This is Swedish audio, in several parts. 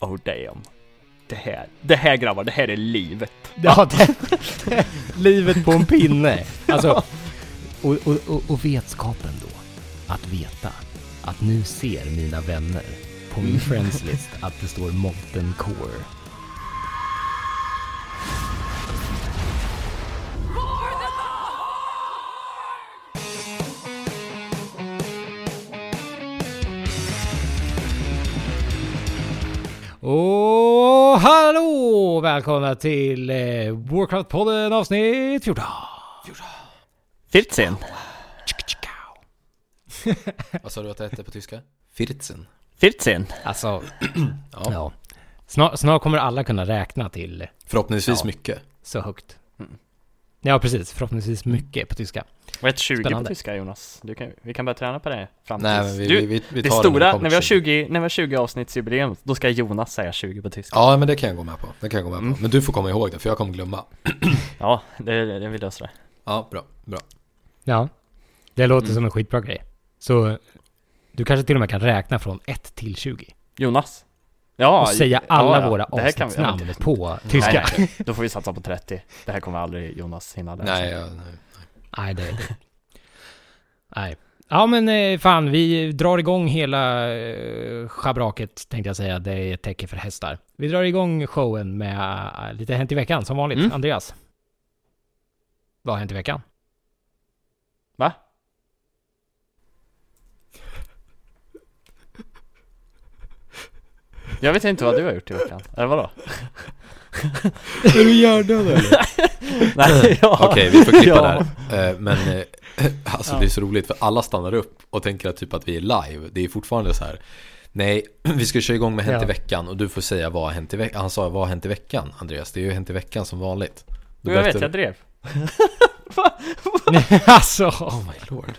Oh damn. Det här, det här grabbar, det här är livet. Ja, det, livet på en pinne. Alltså, och, och, och, och vetskapen då, att veta att nu ser mina vänner på min friends list att det står Molten Core. Och hallå! Välkomna till eh, Warcraft-podden avsnitt 14. 14. Vad sa du att det hette på tyska? Firzen. 14. Alltså, Ja. ja. Snart, snart kommer alla kunna räkna till Förhoppningsvis Ja. mycket. så högt. Ja, precis. Förhoppningsvis mycket på tyska. Vad heter 20 Spännande. på tyska Jonas? Du kan, vi kan börja träna på det fram Nej, tills- men vi, du, vi, vi, vi det tar stora, det när, när vi har 20, när vi har 20 avsnittsjubileum, då ska Jonas säga 20 på tyska. Ja, men det kan jag gå med på. Det kan jag gå med Mm. på. Men du får komma ihåg det, för jag kommer glömma. Ja, det, det, det vill lösa det. Ja, bra, bra. Ja, det låter Mm. som en skitbra grej. Så du kanske till och med kan räkna från 1 till 20. Jonas? Ja, och säga alla ja, våra avsnittsnamn på tyska. Nej, nej, då får vi satsa på 30. Det här kommer aldrig Jonas hinna läsa. Nej, ja, nej. Nej, det är det. Nej. Ja, men eh, fan, vi drar igång hela eh, schabraket, tänkte jag säga. Det är ett tecken för hästar. Vi drar igång showen med eh, lite Hänt i veckan, som vanligt. Mm. Andreas. Vad har hänt i veckan? Va? Jag vet inte vad du har gjort i veckan. Eller vadå? Är du hjärndöd eller? Nej, ja. Okej, vi får klippa Ja. där. Eh, Men eh, alltså det är så roligt för alla stannar upp och tänker att typ att vi är live. Det är fortfarande så här. Nej, vi ska köra igång med Hänt i Ja. veckan och du får säga vad har hänt i veckan. Han sa vad har hänt i veckan, Andreas. Det är ju Hänt i veckan som vanligt. Då Jag vet, berättar jag drev. alltså. Oh my lord.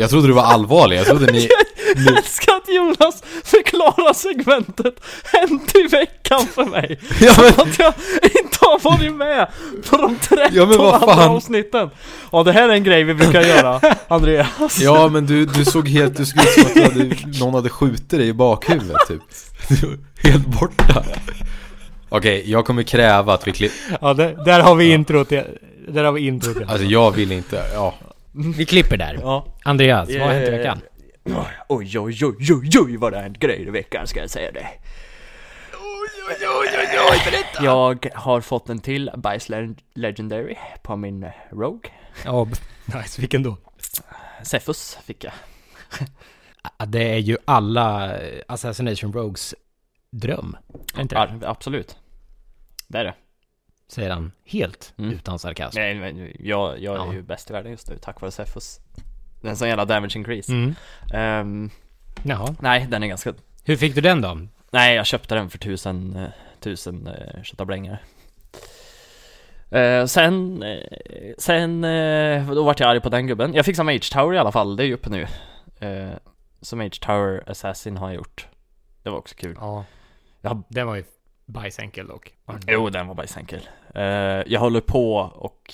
Jag trodde du var allvarlig. Jag trodde ni... Jag älskar att Jonas förklarar segmentet Hänt i veckan för mig. Ja, men- att jag inte har varit med på de 13 Ja, men vad andra fan. avsnitten. Ja, det här är en grej vi brukar göra, Andreas. Ja men du, du såg helt, du såg ut som att du hade, någon hade skjutit dig i bakhuvudet typ Helt borta Okej, jag kommer kräva att vi klipper Ja, där, där har vi introt. till- Där har vi introt. till. Alltså jag vill inte, ja Vi klipper där. Ja. Andreas, vad har hänt i Eh, veckan? Oj, oj, oj, oj, oj, vad det har hänt grejer i veckan ska jag säga det. Jag har fått en till Bice Leg- Legendary på min Rogue. Ja, nice. Vilken då? Cephus fick jag. Ja, Det är ju alla eh, Assassination Rogues dröm. Inte det? Ja, absolut. Det är det. Säger han helt Mm. utan sarkasm. Nej, men jag, jag är Ja. ju bäst i världen just nu tack vare Cephus. Den som jävla damage increase. Mm. Ehm, Jaha. nej, den är ganska... Hur fick du den då? Nej, jag köpte den för tusen, eh, tusen uh, köttablängare. Eh, sen, eh, sen, eh, då vart jag arg på den gubben. Jag fick som Mage Tower i alla fall, det är ju uppe nu. Uh, så Mage Tower Assassin har jag gjort. Det var också kul. Ja. Ja. Den var ju bajsenkel dock. Jo, den var bajsenkel. Uh, jag håller på och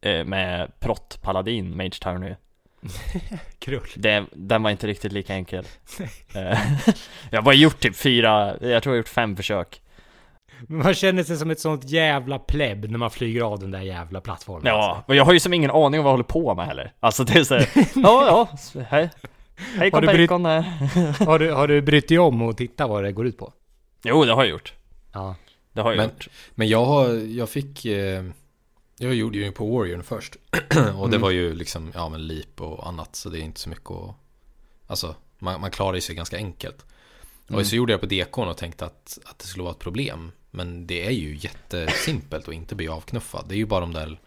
eh, med Prott Paladin Mage Tower. Krull. det, den var inte riktigt lika enkel Eh, Jag har bara gjort typ fyra, jag tror jag har gjort fem försök Men man känner sig som ett sånt jävla plebb när man flyger av den där jävla plattformen. Ja, och jag har ju som ingen aning om vad jag håller på med heller Alltså det är såhär, ja ja, hej Hej Har du bacon här Alltså. Har, du, har du brytt dig om och titta vad det går ut på? Jo, det har jag gjort Ja. Det har jag Men- gjort. Men jag har, jag fick eh, Jag gjorde ju på Warrior först. Och det Mm. var ju liksom, ja men leap och annat Så det är inte så mycket att Alltså, man, man klarar sig ganska enkelt. Mm. Och så gjorde jag på dekon och tänkte att, att det skulle vara ett problem. Men det är ju jättesimpelt att inte bli avknuffad. Det är ju bara de där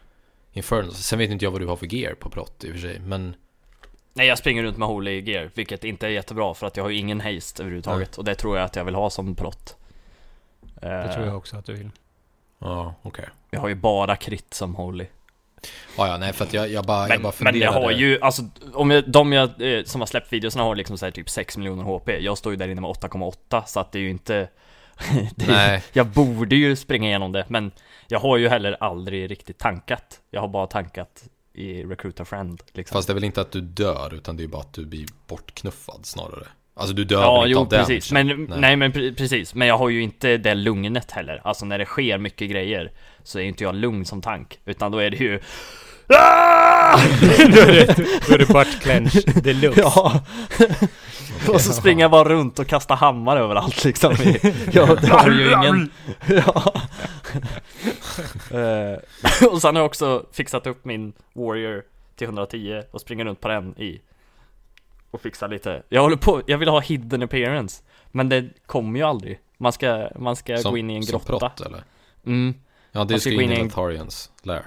Infernals. Sen vet inte jag vad du har för gear på prott i och för sig Men Nej jag springer runt med holy gear, vilket inte är jättebra för att jag har ju ingen haste överhuvudtaget. Och det tror jag att jag vill ha som prott Det tror jag också att du vill. Ja, okej. Jag har ju bara krit som holy Ja, ja, nej för att jag, jag bara, jag Men, bara men funderade. jag har ju, alltså om jag, de jag, eh, som har släppt videorna har liksom så här typ 6 miljoner HP Jag står ju där inne med 8,8 så att det är ju inte det Nej. Jag borde ju springa igenom det men Jag har ju heller aldrig riktigt tankat. Jag har bara tankat i Recruiter Friend liksom. Fast det är väl inte att du dör utan det är bara att du blir bortknuffad snarare Alltså du dör Ja, jo av damage? precis, men nej. men pre- precis Men jag har ju inte det lugnet heller Alltså när det sker mycket grejer Så är inte jag lugn som tank Utan då är det ju Ah! då är det, då är det butt clench deluxe. Ja Och så springer jag bara runt och kastar hammar överallt liksom Ja, det har ju ingen Ja Eh, Och sen har jag också fixat upp min Warrior till 110 och springer runt på den i Och fixar lite. Jag håller på, jag vill ha hidden appearance. Men det kommer ju aldrig. Man ska, man ska gå in i en som grotta. prott eller? mm. Ja, det ska ska gå in i i en- Natarians lär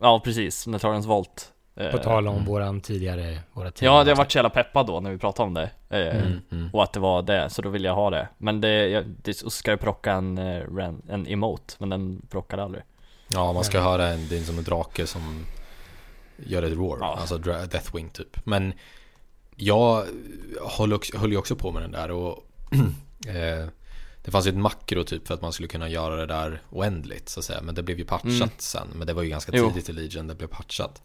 Ja precis, Natarians Volt. Eh, På tal om våran tidigare, våra tidigare Ja, det har varit så jävla peppad då när vi pratade om det. Eh, Mm, mm. Och att det var det, så då ville jag ha det. Men det, jag, det ska jag plocka en, eh, en emote, men den plockade aldrig. Ja, man ska höra en, det är som en drake som gör ett roar, Ja. alltså Deathwing typ. Men jag höll, också, höll ju också på med den där och eh, Det fanns ju ett makro typ för att man skulle kunna göra det där oändligt så att säga Men det blev ju patchat Mm. sen, men det var ju ganska Jo. tidigt i Legion det blev patchat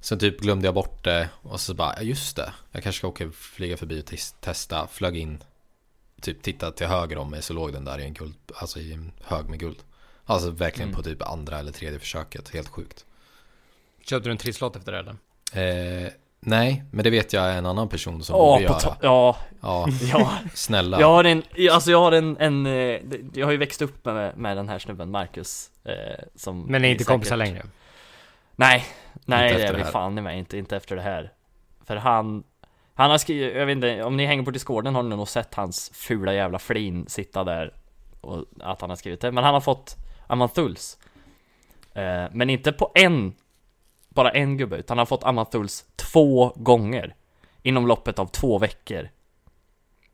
Sen typ glömde jag bort det och så bara, ja, just det Jag kanske ska åka flyga förbi och tes- testa, flög in Typ titta till höger om mig så låg den där i en guld, alltså i en hög med guld Alltså verkligen Mm. på typ andra eller tredje försöket, helt sjukt Köpte du en trisslott efter det eller? eh, Nej, men det vet jag är en annan person som Åh, borde göra. ja, Ja, ja, snälla. Jag har en, alltså jag har en, en eh, jag har ju växt upp med, med den här snubben Marcus eh, som Men är ni inte kompisar säkert- längre? Nej, nej Inte det är vi fan i mig inte, inte efter det här. För han Han har skrivit, jag vet inte, om ni hänger på discorden har ni nog sett hans fula jävla flin sitta där Och att han har skrivit det, men han har fått Amathuls eh, Men inte på en Bara en gubbe, utan han har fått Amathuls två gånger Inom loppet av två veckor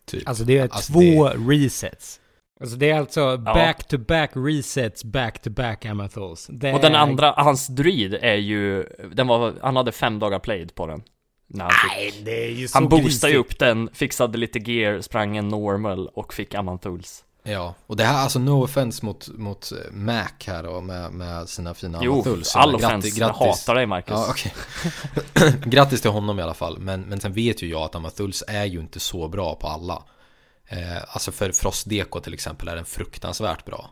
typ. Alltså det är Alltså, två resets. Alltså det är alltså back-to-back resets, back-to-back Amathals. Det Och den är- andra, hans druid är ju Den var, han hade fem dagar played på den han, fick, Nej, det är ju så han boostade ju upp den, fixade lite gear, sprang en normal och fick Amathuls Ja, och det här, alltså no offense mot, mot eh, Mac här och med, med sina fina Jo, Amathulls. all Grattis- offense, jag hatar dig Marcus Ja, okej. Grattis till honom i alla fall. Men, men sen vet ju jag att Amathuls är ju inte så bra på alla. Eh, alltså för Frost Deko till exempel är den fruktansvärt bra.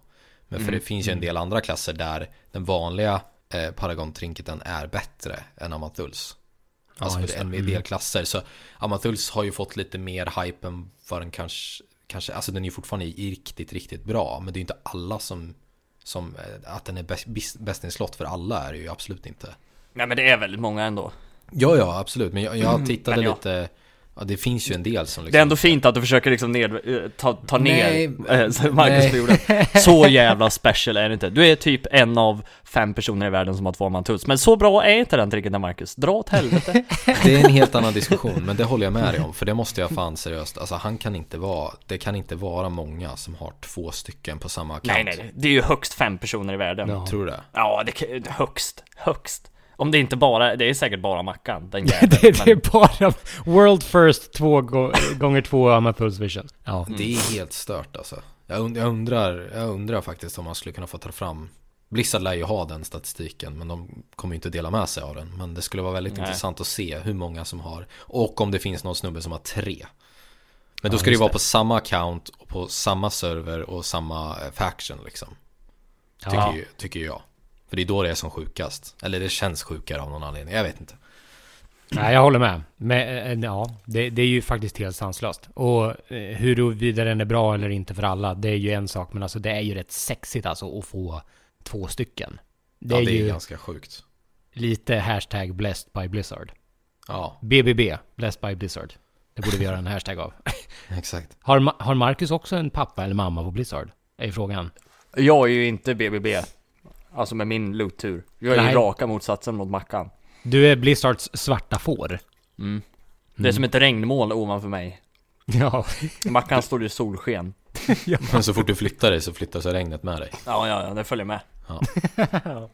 Men för Mm. det finns ju en del andra klasser där den vanliga eh, Paragon-trinketen är bättre än Amathuls. Alltså det. en Mm. del klasser. Så Amathuls har ju fått lite mer hype än vad den kanske, kanske alltså den är ju fortfarande riktigt, riktigt bra. Men det är inte alla som, som eh, att den är bäst, i slott för alla är det ju absolut inte. Nej men det är väldigt många ändå Ja, ja, absolut. Men jag, jag tittade Men ja. lite, ja det finns ju en del som liksom Det är ändå fint att du försöker liksom ned, eh, ta, ta ner Nej, eh, så Marcus på jorden. Så jävla special är det inte. Du är typ en av fem personer i världen som har två Amathuls Men så bra är inte den tricket Marcus. Dra åt helvete. Det är en helt annan diskussion, men det håller jag med dig om. För det måste jag fan seriöst, alltså han kan inte vara, det kan inte vara många som har två stycken på samma account. Nej nej, det är ju högst fem personer i världen. Ja. Tror du det? Ja, det högst, högst Om det inte bara, det är säkert bara Mackan, den jäveln det, det är bara World first två gå- gånger två Amathals vision. Ja. Det är helt stört alltså. Jag, und- jag, undrar, jag undrar faktiskt om man skulle kunna få ta fram Blizzard lär ju ha den statistiken men de kommer ju inte dela med sig av den. Men det skulle vara väldigt Nej. intressant att se hur många som har och om det finns någon snubbe som har tre. Men då Ja, ska det ju vara på samma account och på samma server och samma eh, faction liksom. Tycker, Ja. ju, tycker jag. För det är då det är som sjukast. Eller det känns sjukare av någon anledning. Jag vet inte. Nej, jag håller med. Men eh, ja, det, det är ju faktiskt helt sanslöst. Och eh, huruvida den är bra eller inte för alla, det är ju en sak. Men alltså det är ju rätt sexigt alltså att få två stycken. Det ja, är det ju är ganska sjukt. lite hashtag blessed by Blizzard. Ja, BBB, blessed by Blizzard. Det borde vi göra en hashtag av. exakt. Har, har Marcus också en pappa eller mamma på Blizzard? Är ju frågan. Jag är ju inte BBB Alltså med min loot-tur Jag är Nej. ju raka motsatsen mot Mackan Du är Blizzards svarta får. mm. Det är som ett regnmoln ovanför mig Ja. Mackan står i solsken Men så fort du flyttar dig så flyttar sig regnet med dig. Ja, ja, ja, det följer med Ja.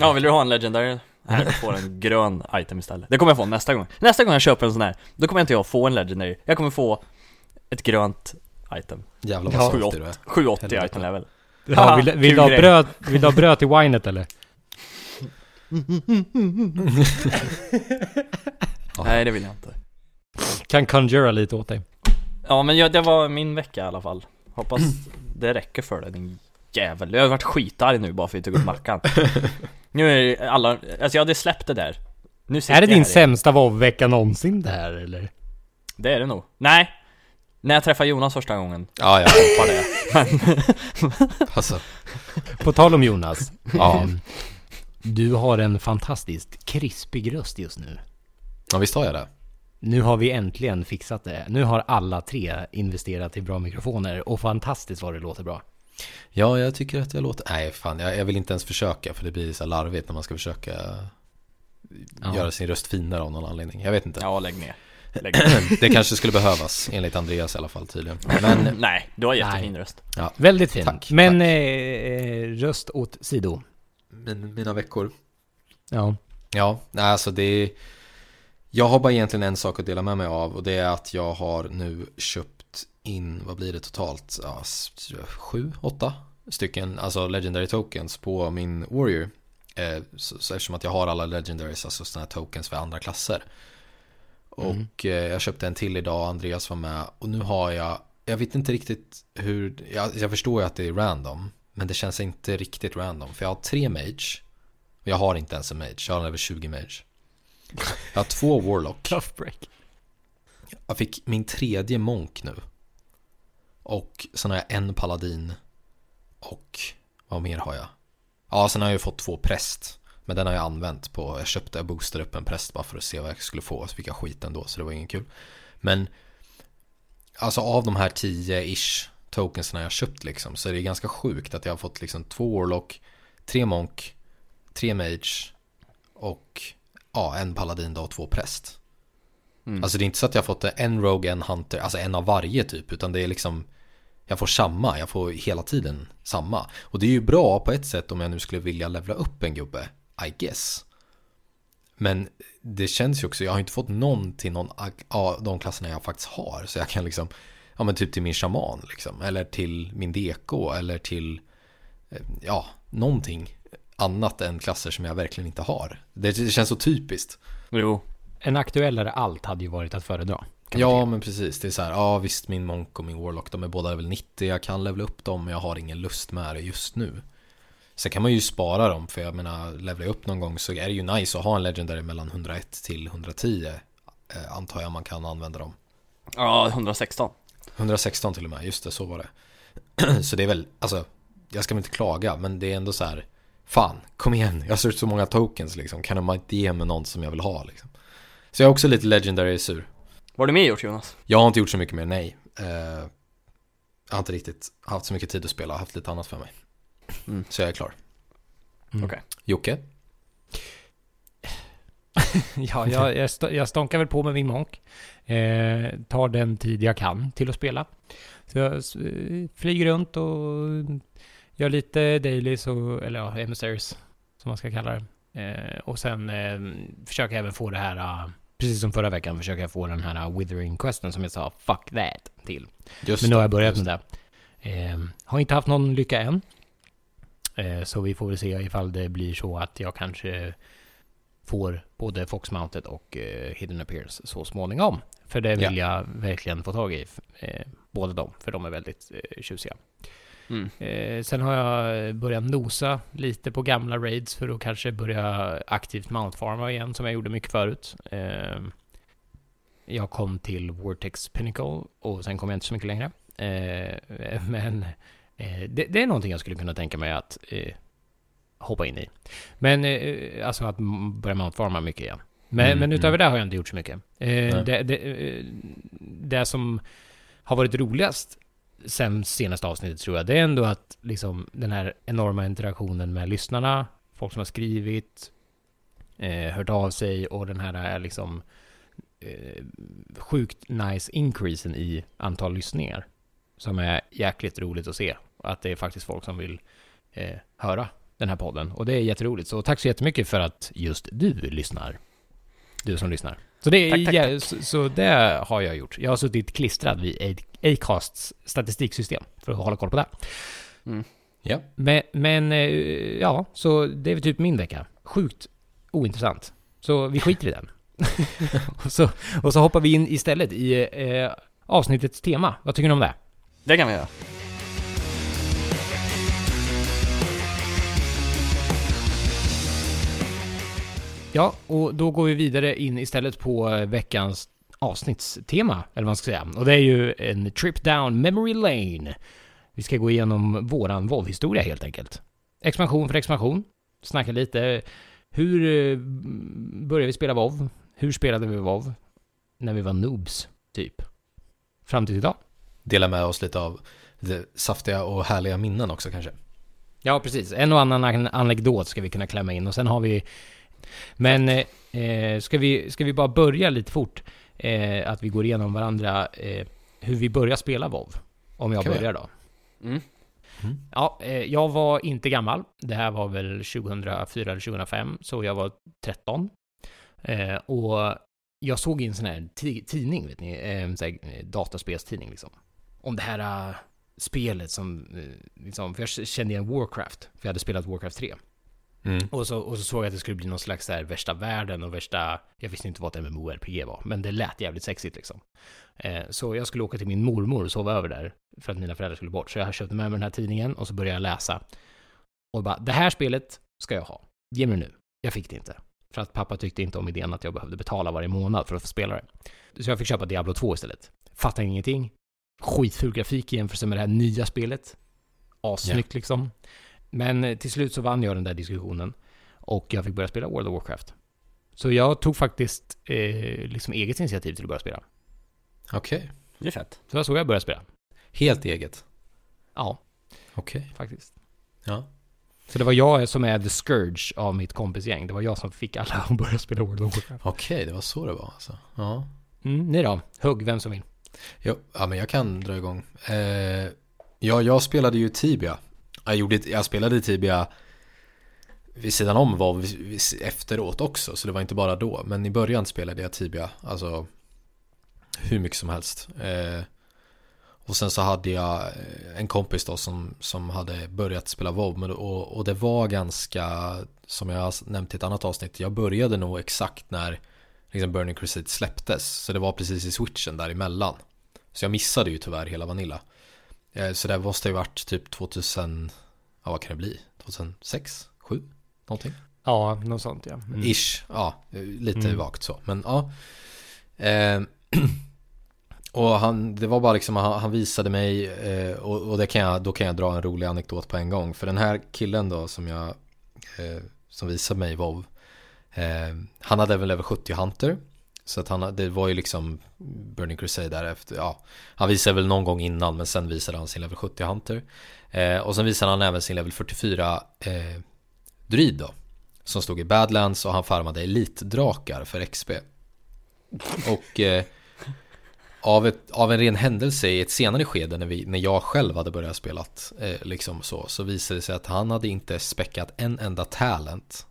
Ja, vill du ha en legendary? Här, du får en grön item istället Det kommer jag få nästa gång Nästa gång jag köper en sån här Då kommer inte jag få en legendary Jag kommer få ett grönt item Jävlar Ja. vad stolt du är. 780 Helvete. item level ja vill, vill, du ha bröd, vill du ha bröd till winet eller? Nej, det vill jag inte. Kan conjura lite åt dig. Ja, men jag, det var min vecka i alla fall. Hoppas det räcker för dig din jävel. Jag har varit skitarg nu bara för att jag tog upp Mackan. Nu är alla, alltså jag hade släppt det där. Nu Är det din sämsta WoW-vecka någonsin det här eller? Det är det nog. Nej När jag träffade Jonas första gången Ja, ja. var det Alltså, På tal om Jonas. Ja. ehm, Du har en fantastiskt krispig röst just nu. ja visst har jag det. Nu har vi äntligen fixat det. Nu har alla tre investerat i bra mikrofoner och fantastiskt vad det låter bra. Ja, jag tycker att jag låter... Nej, fan, jag, jag vill inte ens försöka för det blir så larvigt när man ska försöka Ja. göra sin röst finare av någon anledning. Jag vet inte. Ja, Lägg ner. Det kanske skulle behövas, enligt Andreas i alla fall tydligen. Men, Nej, du har jättefin Nej. röst ja, Väldigt fin. Tack, Men tack. Eh, röst åt sido. min, mina veckor. Ja. Ja, nej, alltså det är... Jag har bara egentligen en sak att dela med mig av och det är att jag har nu köpt in, vad blir det totalt? Ja, sju, åtta stycken, alltså legendary tokens på min warrior. Eh, så, så eftersom att jag har alla legendaries, alltså sådana här tokens för andra klasser. Och eh, jag köpte en till idag, Andreas var med och nu har jag, jag vet inte riktigt hur, jag, jag förstår ju att det är random. Men det känns inte riktigt random, för jag har tre mage. Och jag har inte ens en mage, jag har över 20 mage. Jag har två warlock. Tough break. Jag fick min tredje monk nu. Och sen har jag en paladin. Och vad mer har jag? Ja, sen har jag ju fått två präst. Men den har jag använt på, jag köpte, jag boostade upp en präst bara för att se vad jag skulle få. Så fick jag skit ändå, så det var ingen kul. Men alltså av de här 10-ish tokensen jag köpt liksom. Så är det ganska sjukt att jag har fått liksom två warlock, tre monk, tre mage och ja, en paladin då och två präst. Mm. Alltså det är inte så att jag har fått en rogue, en hunter, alltså en av varje typ. Utan det är liksom, jag får samma, jag får hela tiden samma. Och det är ju bra på ett sätt om jag nu skulle vilja levla upp en gubbe, I guess. Men det känns ju också, jag har inte fått någon till någon av de klasserna jag faktiskt har. Så jag kan liksom, ja men typ till min shaman liksom. Eller till min deko eller till, eh, ja, någonting annat än klasser som jag verkligen inte har. Det, det känns så typiskt. Jo En aktuellare allt hade ju varit att föredra. Ja men precis, det är så här, ja visst min Monk och min Warlock de är båda level 90, jag kan levela upp dem men jag har ingen lust med det just nu. Sen kan man ju spara dem för jag menar, levlar jag upp någon gång så är det ju nice att ha en Legendary mellan 101 till 110 eh, Antar jag man kan använda dem. Ja, 116 116 till och med, just det, så var det. så det är väl, alltså, jag ska väl inte klaga men det är ändå så här, fan, kom igen, jag har sett så många tokens liksom, kan man inte ge mig någon som jag vill ha liksom. Så jag är också lite Legendary sur. Vad har du mer gjort Jonas? Jag har inte gjort så mycket mer, nej. Eh, jag har inte riktigt haft så mycket tid att spela, haft lite annat för mig. Mm. Så jag är klar. Mm. Okej. Jocke? Ja, jag, jag, st- jag stånkar väl på med min monk. Eh, tar den tid jag kan till att spela. Så jag flyger runt och gör lite dailies, och, eller ja, emissaries som man ska kalla det. Eh, och sen eh, försöker jag även få det här, eh, precis som förra veckan, försöker jag få den här eh, withering questen som jag sa fuck that till. Just Men nu har jag börjat med det. Eh, har inte haft någon lycka än. Eh, så vi får väl se ifall det blir så att jag kanske får både Fox Mounted och eh, Hidden Appears så småningom. För det vill jag verkligen få tag i. Eh, båda dem, för de är väldigt tjusiga. Mm. Sen har jag börjat nosa lite på gamla raids för att kanske börja aktivt mountfarma igen som jag gjorde mycket förut. Jag kom till Vortex Pinnacle och sen kom jag inte så mycket längre. Men det, det, är någonting jag skulle kunna tänka mig att eh, hoppa in i. Men eh, alltså att börja mountfarma mycket igen. Men, Mm, men utöver mm. det har jag inte gjort så mycket. Eh, det, det, eh, det som har varit roligast sen senaste avsnittet tror jag, det är ändå att liksom den här enorma interaktionen med lyssnarna, folk som har skrivit, eh, hört av sig och den här eh, liksom eh, sjukt nice increasen i antal lyssningar. Som är jäkligt roligt att se. Att det är faktiskt folk som vill eh, höra den här podden. Och det är jätteroligt. Så tack så jättemycket för att just du lyssnar. Du som lyssnar. Så det, Tack, tack, ja, Så, så det har jag gjort. Jag har suttit klistrad vid Acasts statistiksystem för att hålla koll på det. Ja. Men, men eh, ja, så det är väl typ min vecka. Sjukt ointressant. Så vi skiter i den. och, så, och så hoppar vi in istället i eh, avsnittets tema. Vad tycker ni om det? Det kan vi göra. Ja, och då går vi vidare in istället på eh, veckans avsnittstema, eller vad man ska säga. Och det är ju en trip down memory lane. Vi ska gå igenom våran Volvo-historia helt enkelt. Expansion för expansion. Snacka lite. Hur eh, började vi spela WoW? Hur spelade vi WoW? När vi var noobs, typ. Fram till idag. Dela med oss lite av lite saftiga och härliga minnen också kanske. Ja, precis. En och annan an- anekdot ska vi kunna klämma in och sen har vi... Men eh, ska, vi, ska vi bara börja lite fort? Eh, att vi går igenom varandra eh, hur vi börjar spela WoW. Om jag Kan börjar då. Mm. Ja, eh, jag var inte gammal. Det här var väl 2004 eller 2005, så jag var 13. Eh, och jag såg i en sån här ti- tidning, vet ni, eh, en sån här eh, dataspelstidning liksom. Om det här eh, spelet som, eh, liksom, för jag kände igen Warcraft, för jag hade spelat Warcraft 3. Mm. Och så, och så såg jag att det skulle bli någon slags här värsta världen och värsta, jag visste inte vad ett MMORPG var, men det lät jävligt sexigt liksom. Eh, så jag skulle åka till min mormor och sova över där, för att mina föräldrar skulle bort. Så jag köpte med mig den här tidningen och så började jag läsa. Och bara, det här spelet ska jag ha. Ge mig det nu. Jag fick det inte. För att pappa tyckte inte om idén att jag behövde betala varje månad för att få spela det. Så jag fick köpa Diablo 2 istället. Fattar ingenting. Skitful grafik i jämförelse med det här nya spelet. Assnyggt liksom. Men eh, till slut så vann jag den där diskussionen. Och jag fick börja spela World of Warcraft. Så jag tog faktiskt eh, liksom eget initiativ till att börja spela. Okej. Det är fett. Så det var så jag började spela. Helt eget. Ja, Okej. faktiskt. Ja. Så det var jag som är the scourge av mitt kompisgäng. Det var jag som fick alla att börja spela World of Warcraft. Okej, det var så det var alltså. Ja. Mm, ni då? Hugg, vem som vill. Jo, ja men jag kan dra igång. Eh, ja, jag spelade ju Tibia. Jag, gjorde, jag spelade Tibia vid sidan om var efteråt också, så det var inte bara då. Men i början spelade jag Tibia, alltså hur mycket som helst. Eh, och sen så hade jag eh, en kompis då som, som hade börjat spela WoW men, och, och det var ganska, som jag har nämnt i ett annat avsnitt, jag började nog exakt när liksom Burning Crusade släpptes. Så det var precis i switchen däremellan. Så jag missade ju tyvärr hela Vanilla. Eh, Så det måste ju varit typ 2000, ja vad kan det bli? 2006? 7? Någonting? Ja, något sånt ja. Mm. Ish, ja, lite Mm. vagt så. Men ja. Eh, och han, det var bara liksom, han, han visade mig eh, och, och det kan jag, då kan jag dra en rolig anekdot på en gång. För den här killen då som jag, eh, som visade mig WoW, eh, han hade väl level 70 Hunter. Så att han, det var ju liksom Burning Crusade därefter, ja. Han visade väl någon gång innan men sen visade han sin level 70 Hunter. Eh, och sen visade han även sin level 44 eh, Druid då. Som stod i Badlands och han farmade elitdrakar för XP. Och eh, av, ett, av en ren händelse i ett senare skede när, vi, när jag själv hade börjat spela eh, liksom så, så visade det sig att han hade inte späckat en enda talent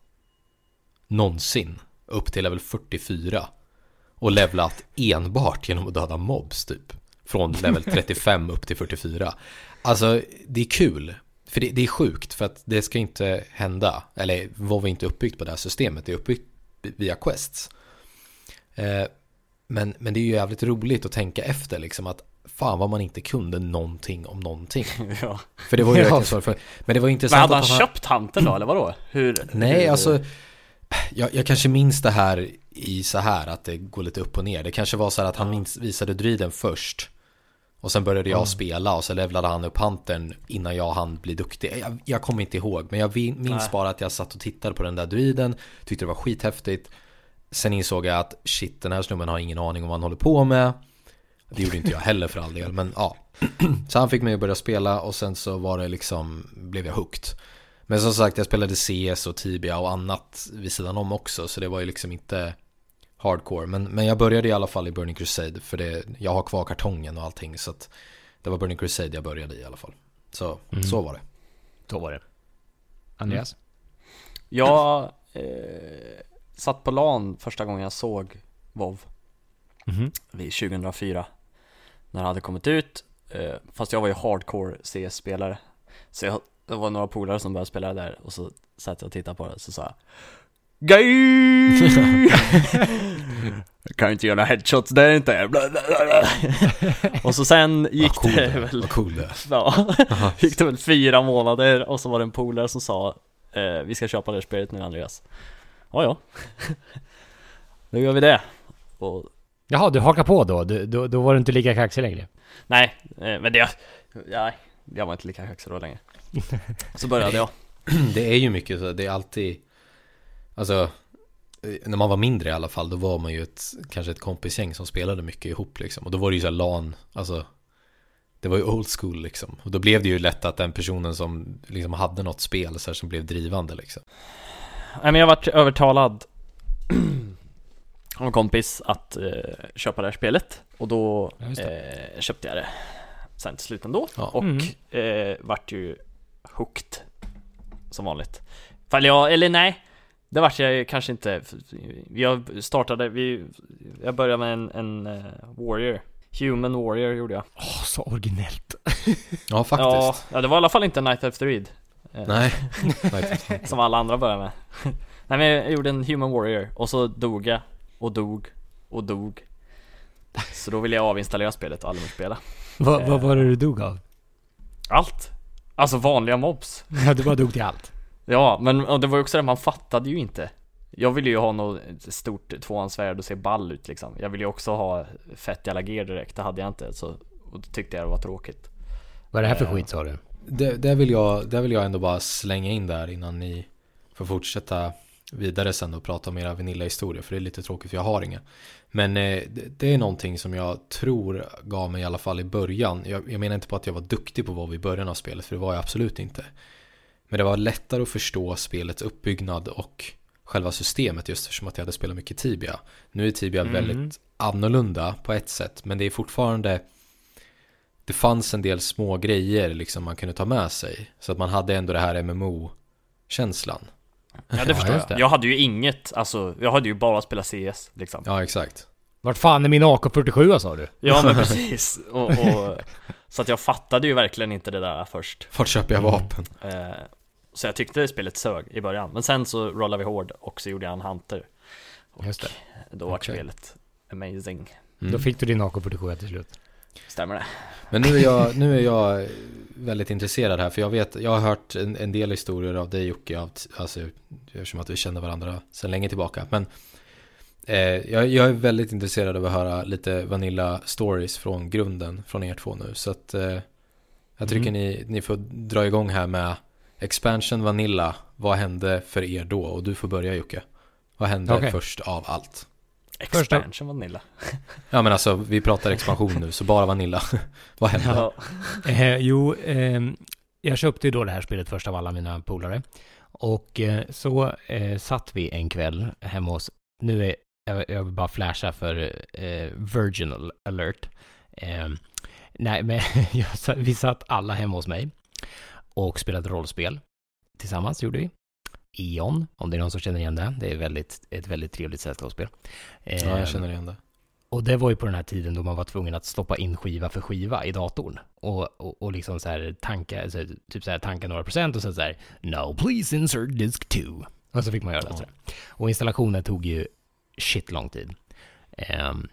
någonsin upp till level 44 och levlat enbart genom att döda mobs typ. Från level 35 upp till 44. Alltså det är kul. för det, det är sjukt för att det ska inte hända. Eller WoW är inte uppbyggt på det här systemet. Det är uppbyggt via quests. Eh, men, men det är ju jävligt roligt att tänka efter liksom att fan vad man inte kunde någonting om någonting. ja. För det var ju Ja. verkligen så. För, men det var Men intressant hade han att köpt Hunter då, eller vadå? Hur? Nej, hur, alltså jag, jag kanske minns det här i så här att det går lite upp och ner. Det kanske var så här att han minns, visade druiden först. Och sen började jag spela och så levlade han upp hantern innan jag hann bli duktig. Jag, jag kommer inte ihåg, men jag minns Nej. bara att jag satt och tittade på den där druiden, tyckte det var skithäftigt. Sen insåg jag att shit, den här snubben har ingen aning om vad han håller på med. Det gjorde inte jag heller för all del, men ja. Så han fick mig att börja spela och sen så var det liksom, blev jag hooked. Men som sagt, jag spelade CS och Tibia och annat vid sidan om också, så det var ju liksom inte hardcore. Men, men jag började i alla fall i Burning Crusade, för det, jag har kvar kartongen och allting, så att det var Burning Crusade jag började i alla fall. Så, så var det. Så var det. Andreas? Jag eh, satt på LAN första gången jag såg WoW Mhm. vid 2004 När det hade kommit ut eh, Fast jag var ju hardcore CS-spelare Så jag, det var några polare som började spela där och så satt jag och tittade på det så sa jag Gay! jag kan inte göra headshots där inte. Och så sen gick cool det det väl Vad cool det. Ja, gick det väl fyra månader och så var det en polare som sa eh, Vi ska köpa det här spelet nu Andreas Ja ja Nu gör vi det och, Jaha, du hakar på då? Du, då? Då var du inte lika kaxig längre? Nej, eh, men det ja, Jag var inte lika kaxig då längre Så började jag. Det är ju mycket så, det är alltid Alltså eh, När man var mindre i alla fall, då var man ju ett Kanske ett kompisgäng som spelade mycket ihop liksom. Och då var det ju så här LAN, alltså Det var ju old school liksom. Och då blev det ju lätt att den personen som liksom hade något spel så här, som blev drivande liksom. Nej men jag vart övertalad Av en kompis att eh, köpa det här spelet. Och då Ja, eh, köpte jag det Sen till slut ändå. Ja. Och Mm. eh, vart ju hooked Som vanligt. Fall jag, eller nej Det vart jag kanske inte. Jag startade, vi, jag började med en, en eh, Warrior. Human Warrior gjorde jag. Åh, så originellt. Ja faktiskt. Ja, ja, det var i alla fall inte Night of the Reed. Eh, Nej, Nej Som alla andra började med. Nej men jag gjorde en Human Warrior och så dog jag och dog och dog. Så då ville jag avinstallera spelet och aldrig mer spela. Vad vad var det du dog av? Allt! Alltså vanliga mobs Ja, du bara dog till allt. Ja, men och det var ju också det, man fattade ju inte Jag ville ju ha något stort tvåhandsvärd och se ball ut liksom Jag ville ju också ha fett jävla gear direkt, det hade jag inte så Och då tyckte jag det var tråkigt Vad är det här för Eh. skit sa du? det, det, vill jag, det vill jag ändå bara slänga in där innan ni får fortsätta vidare sen och prata om era Vanilla-historier för det är lite tråkigt för jag har inga. Men eh, det, är någonting som jag tror gav mig i alla fall i början. Jag, jag menar inte på att jag var duktig på vad i början av spelet för det var jag absolut inte. Men det var lättare att förstå spelets uppbyggnad och själva systemet just eftersom att jag hade spelat mycket Tibia. Nu är Tibia Mm. väldigt annorlunda på ett sätt men det är fortfarande det fanns en del små grejer liksom man kunde ta med sig. Så att man hade ändå det här MMO-känslan. Ja det Ja, förstår jag det. Jag hade ju inget, alltså jag hade ju bara spelat CS liksom Ja, exakt. Vart fan är min AK47 sa du? Ja men precis, och, och, så att jag fattade ju verkligen inte det där först Vart köper jag vapen? eh, Så jag tyckte spelet sög i början, men sen så rollade vi hård och så gjorde jag en Hunter och Just det. Då var Okej. spelet amazing Mm. Då fick du din AK47 till slut. Stämmer det? Men nu är, jag, nu är jag väldigt intresserad här för jag vet, jag har hört en, en del historier av dig Jocke, av, alltså, eftersom att vi känner varandra sedan länge tillbaka. Men eh, jag, jag är väldigt intresserad av att höra lite Vanilla Stories från grunden från er två nu. Så att eh, jag tycker Mm. ni, ni får dra igång här med Expansion Vanilla. Vad hände för er då? Och du får börja Jocke. Vad hände Okej. först av allt? Första- Expansion Vanilla Ja men alltså vi pratar expansion nu, så bara Vanilla. Vad hände? ja. Eh, jo, ehm, jag köpte ju då det här spelet först av alla mina polare. Och eh, så eh, satt vi en kväll hemma hos, nu är jag, jag vill bara flasha för eh, Virginal alert. Eh, nej, men vi satt alla hemma hos mig och spelade rollspel. Tillsammans gjorde vi. Eon, om det är någon som känner igen det. Det är väldigt, ett väldigt trevligt sällskapsspel. Ja, jag känner igen det. och det var ju på den här tiden då man var tvungen att stoppa in skiva för skiva i datorn. Och, och, och liksom så här tanka, alltså, typ så här tanka några procent och sen så här No please insert disk 2. Och så fick man göra det. Så här. Och installationen tog ju shit lång tid. Ehm,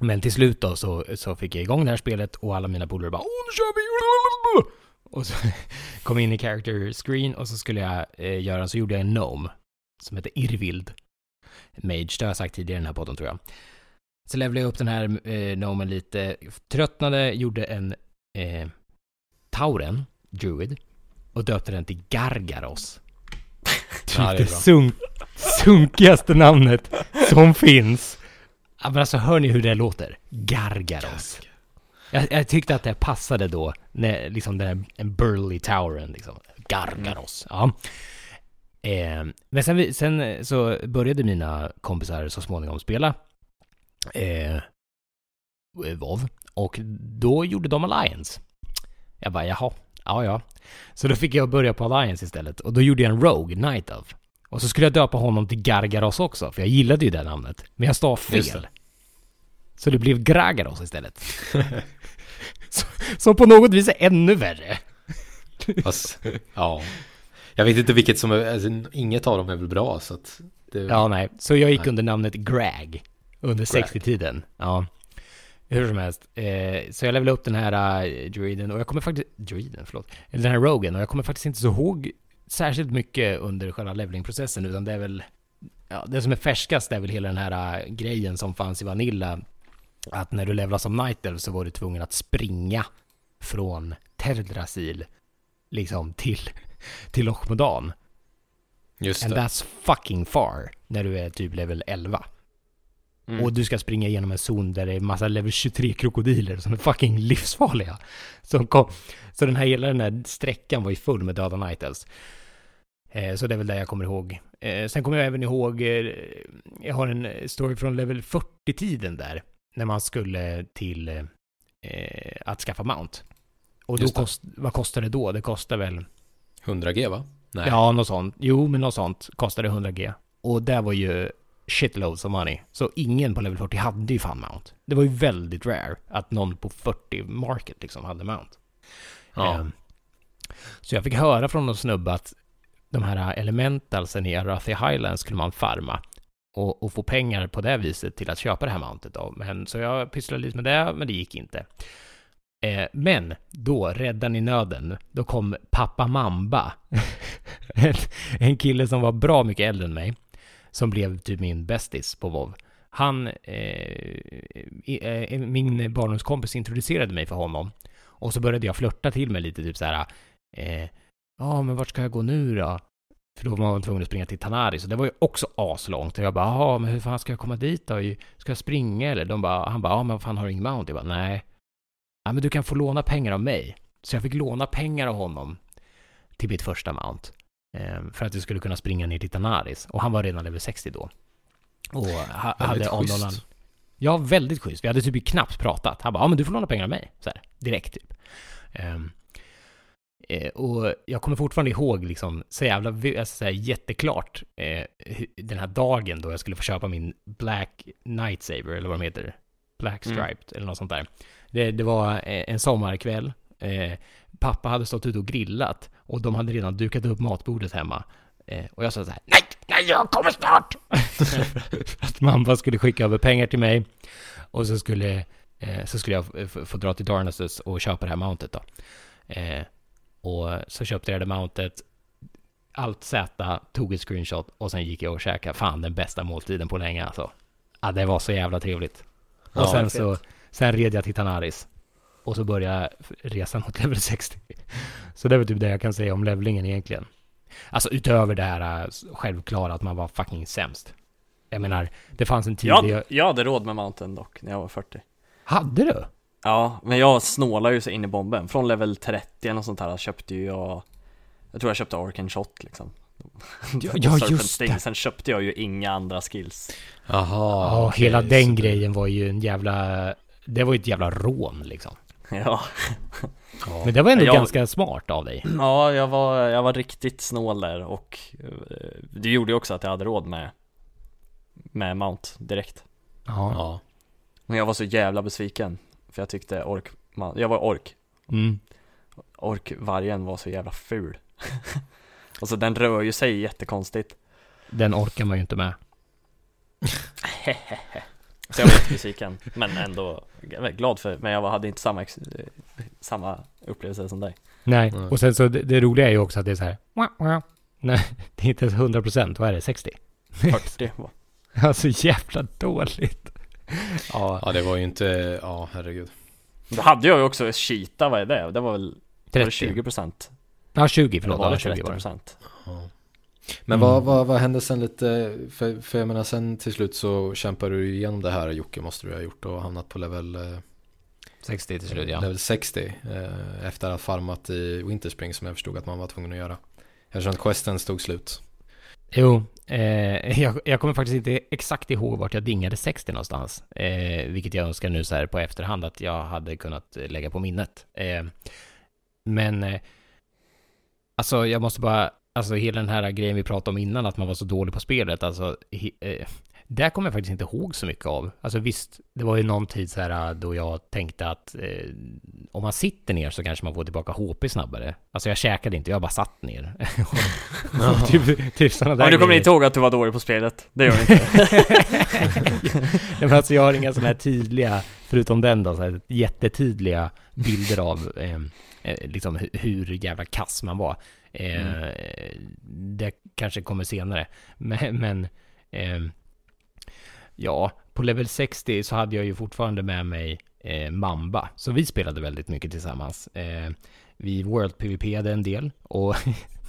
men till slut då så, så fick jag igång det här spelet och alla mina polare bara Åh, nu kör vi! Och så kom in i character screen och så skulle jag eh, göra, så gjorde jag en gnome som heter Irvild. Mage, det har jag sagt tidigare i den här podden tror jag. Så levlade jag upp den här eh, gnomen lite, tröttnade, gjorde en eh, Tauren, Druid, och döpte den till Gargaros. Typ Ja, det det sunk, sunkigaste namnet som finns. Ja, men alltså hör ni hur det låter? Gargaros. Jag, jag tyckte att det passade då, när liksom den här, en burly towern liksom. Gargaros. Ja. Eh, men sen, sen eh, så började mina kompisar så småningom spela eh, WoW. Och då gjorde de Alliance. Jag bara, jaha, ja ja. Så då fick jag börja på Alliance istället. Och då gjorde jag en Rogue, Night of. Och så skulle jag döpa honom till Gargaros också, för jag gillade ju det namnet. Men jag stav fel. det. Så det blev Gragaros istället. som på något vis är ännu värre. Fast, ja. Jag vet inte vilket som är, alltså, inget av dem är väl bra så att det, Ja, nej. Så jag gick Nej. under namnet Grag under Grag. 60-tiden. Ja. Hur som helst. Eh, så jag levlade upp den här uh, druiden och jag kommer faktiskt... Druiden, förlåt. Eller den här rogen och jag kommer faktiskt inte så ihåg särskilt mycket under själva levelingprocessen utan det är väl... Ja, det som är färskast är väl hela den här uh, grejen som fanns i Vanilla. Att när du levlade som Night Elf så var du tvungen att springa från Terdrasil liksom till, till Lochmodan. just And det. that's fucking far när du är typ level 11. Mm. Och du ska springa igenom en zon där det är massa level 23 krokodiler som är fucking livsfarliga. Som kom, så den här hela den här sträckan var ju full med döda night elves. Eh, så det är väl det jag kommer ihåg. Eh, sen kommer jag även ihåg, eh, jag har en story från level 40-tiden där. När man skulle till eh, att skaffa mount. Och då kost, vad kostar det då? Det kostar väl 100G va? Nej. Ja, något sånt. Jo, men något sånt kostade 100G. Och det var ju shitloads of money. Så ingen på level 40 hade ju fan mount. Det var ju väldigt rare att någon på 40 market liksom hade mount. Ja. Ehm, så jag fick höra från någon snubbe att de här elementalsen i Arathi Highlands skulle man farma. Och, och få pengar på det viset till att köpa det här mountet då. Men, så jag pysslade lite med det, men det gick inte. Eh, men då, räddan i nöden, då kom pappa Mamba. en, en kille som var bra mycket äldre än mig. Som blev typ min bästis på WoW. Han, eh, eh, min barndomskompis introducerade mig för honom. Och så började jag flörta till mig lite typ så här. eh, Ja, men vart ska jag gå nu då? För då var man tvungen att springa till Tanari, så det var ju också aslångt. Och jag bara, jaha, men hur fan ska jag komma dit då? Ska jag springa eller? De bara, han bara, ja men vad fan har du ingen mount? Jag bara, nej. Ja men du kan få låna pengar av mig. Så jag fick låna pengar av honom till mitt första mount. Eh, för att jag skulle kunna springa ner till Tanaris. Och han var redan level 60 då. Och ha, hade schysst. Ja, väldigt schysst. Vi hade typ knappt pratat. Han bara, ja men du får låna pengar av mig. Så här, direkt typ. Ehm, eh, och jag kommer fortfarande ihåg liksom så jävla, alltså, så här, jätteklart eh, den här dagen då jag skulle få köpa min Black Night Saber eller vad de heter. Black Mm. Striped eller något sånt där. Det, det var eh, en sommarkväll. Eh, pappa hade stått ute och grillat och de hade redan dukat upp matbordet hemma. Eh, och jag sa så här, nej, nej, jag kommer snart! att mamma skulle skicka över pengar till mig och så skulle, eh, så skulle jag få dra till Darnassus och köpa det här mountet då. Och så köpte jag det mountet, allt Z, tog ett screenshot och sen gick jag och käkade fan den bästa måltiden på länge alltså. Ja, det var så jävla trevligt. Och Ja, sen fett. så, sen red jag till Tanaris. Och så började resan mot level 60. Så det är typ det jag kan säga om levlingen egentligen. Alltså utöver det här äh, självklara att man var fucking sämst. Jag menar, det fanns en tid där Jag, jag... jag hade råd med Mountain dock när jag var 40 Hade du? Ja, men jag snålade ju så in i bomben Från level 30 eller något sånt här köpte ju jag Jag tror jag köpte Arcan Shot liksom Ja, ja, just Sting. det. Sen köpte jag ju inga andra skills Jaha. Ja, okej, hela den det- grejen var ju en jävla... Det var ju ett jävla rån liksom. Ja, Ja. Men det var ändå Jag- ganska smart av dig. ja jag, var, jag var riktigt snål där och eh, Det gjorde ju också att jag hade råd med Med Mount direkt Ja. Ja. Men jag var så jävla besviken För jag tyckte ork, man, jag var ork Mm. Orkvargen var så jävla ful Alltså den rör ju sig jättekonstigt Den orkar man ju inte med. Så jag var jättebesviken Men ändå glad för Men jag hade inte samma, samma upplevelse som dig Nej, Nej. och sen så det, det roliga är ju också att det är så här. Nej, det är inte ens 100 procent. Vad är det? 60? 40 var Alltså jävla dåligt. Ja, Ja, det var ju inte, ja herregud. Då hade jag ju också Cheetah, vad är det? Det var väl var 30. det 20 procent? Ja, 20 Eller förlåt. var Ja, det 20 30 var det. procent? Ja. Men Mm. vad, vad, vad hände sen lite, för, för jag menar sen till slut så kämpar du igenom det här Jocke måste du ha gjort och hamnat på level, eh, 60 till slut ja. level 60 eh, efter att ha farmat i Winterspring som jag förstod att man var tvungen att göra. Eftersom att questen stod slut. Jo, eh, jag, jag kommer faktiskt inte exakt ihåg vart jag dingade 60 någonstans. Eh, vilket jag önskar nu så här på efterhand att jag hade kunnat lägga på minnet. Eh, men, eh, alltså jag måste bara, alltså hela den här grejen vi pratade om innan, att man var så dålig på spelet, alltså, he, eh, där kommer jag faktiskt inte ihåg så mycket av. Alltså visst, det var ju någon tid så här äh, då jag tänkte att eh, om man sitter ner så kanske man får tillbaka HP snabbare. Alltså jag käkade inte, jag bara satt ner. Och typ, typ sådana där Men du kommer inte ihåg att du var dålig på spelet? Det gör du inte? Nej, men alltså jag har inga sådana här tydliga, förutom den då, så här jättetydliga bilder av eh, eh, liksom hu- hur jävla kass man var. Eh, Det kanske kommer senare. Men, men eh, ja, på level 60 så hade jag ju fortfarande med mig eh, Mamba. Så vi spelade väldigt mycket tillsammans. Eh, vi World PVP-ade en del och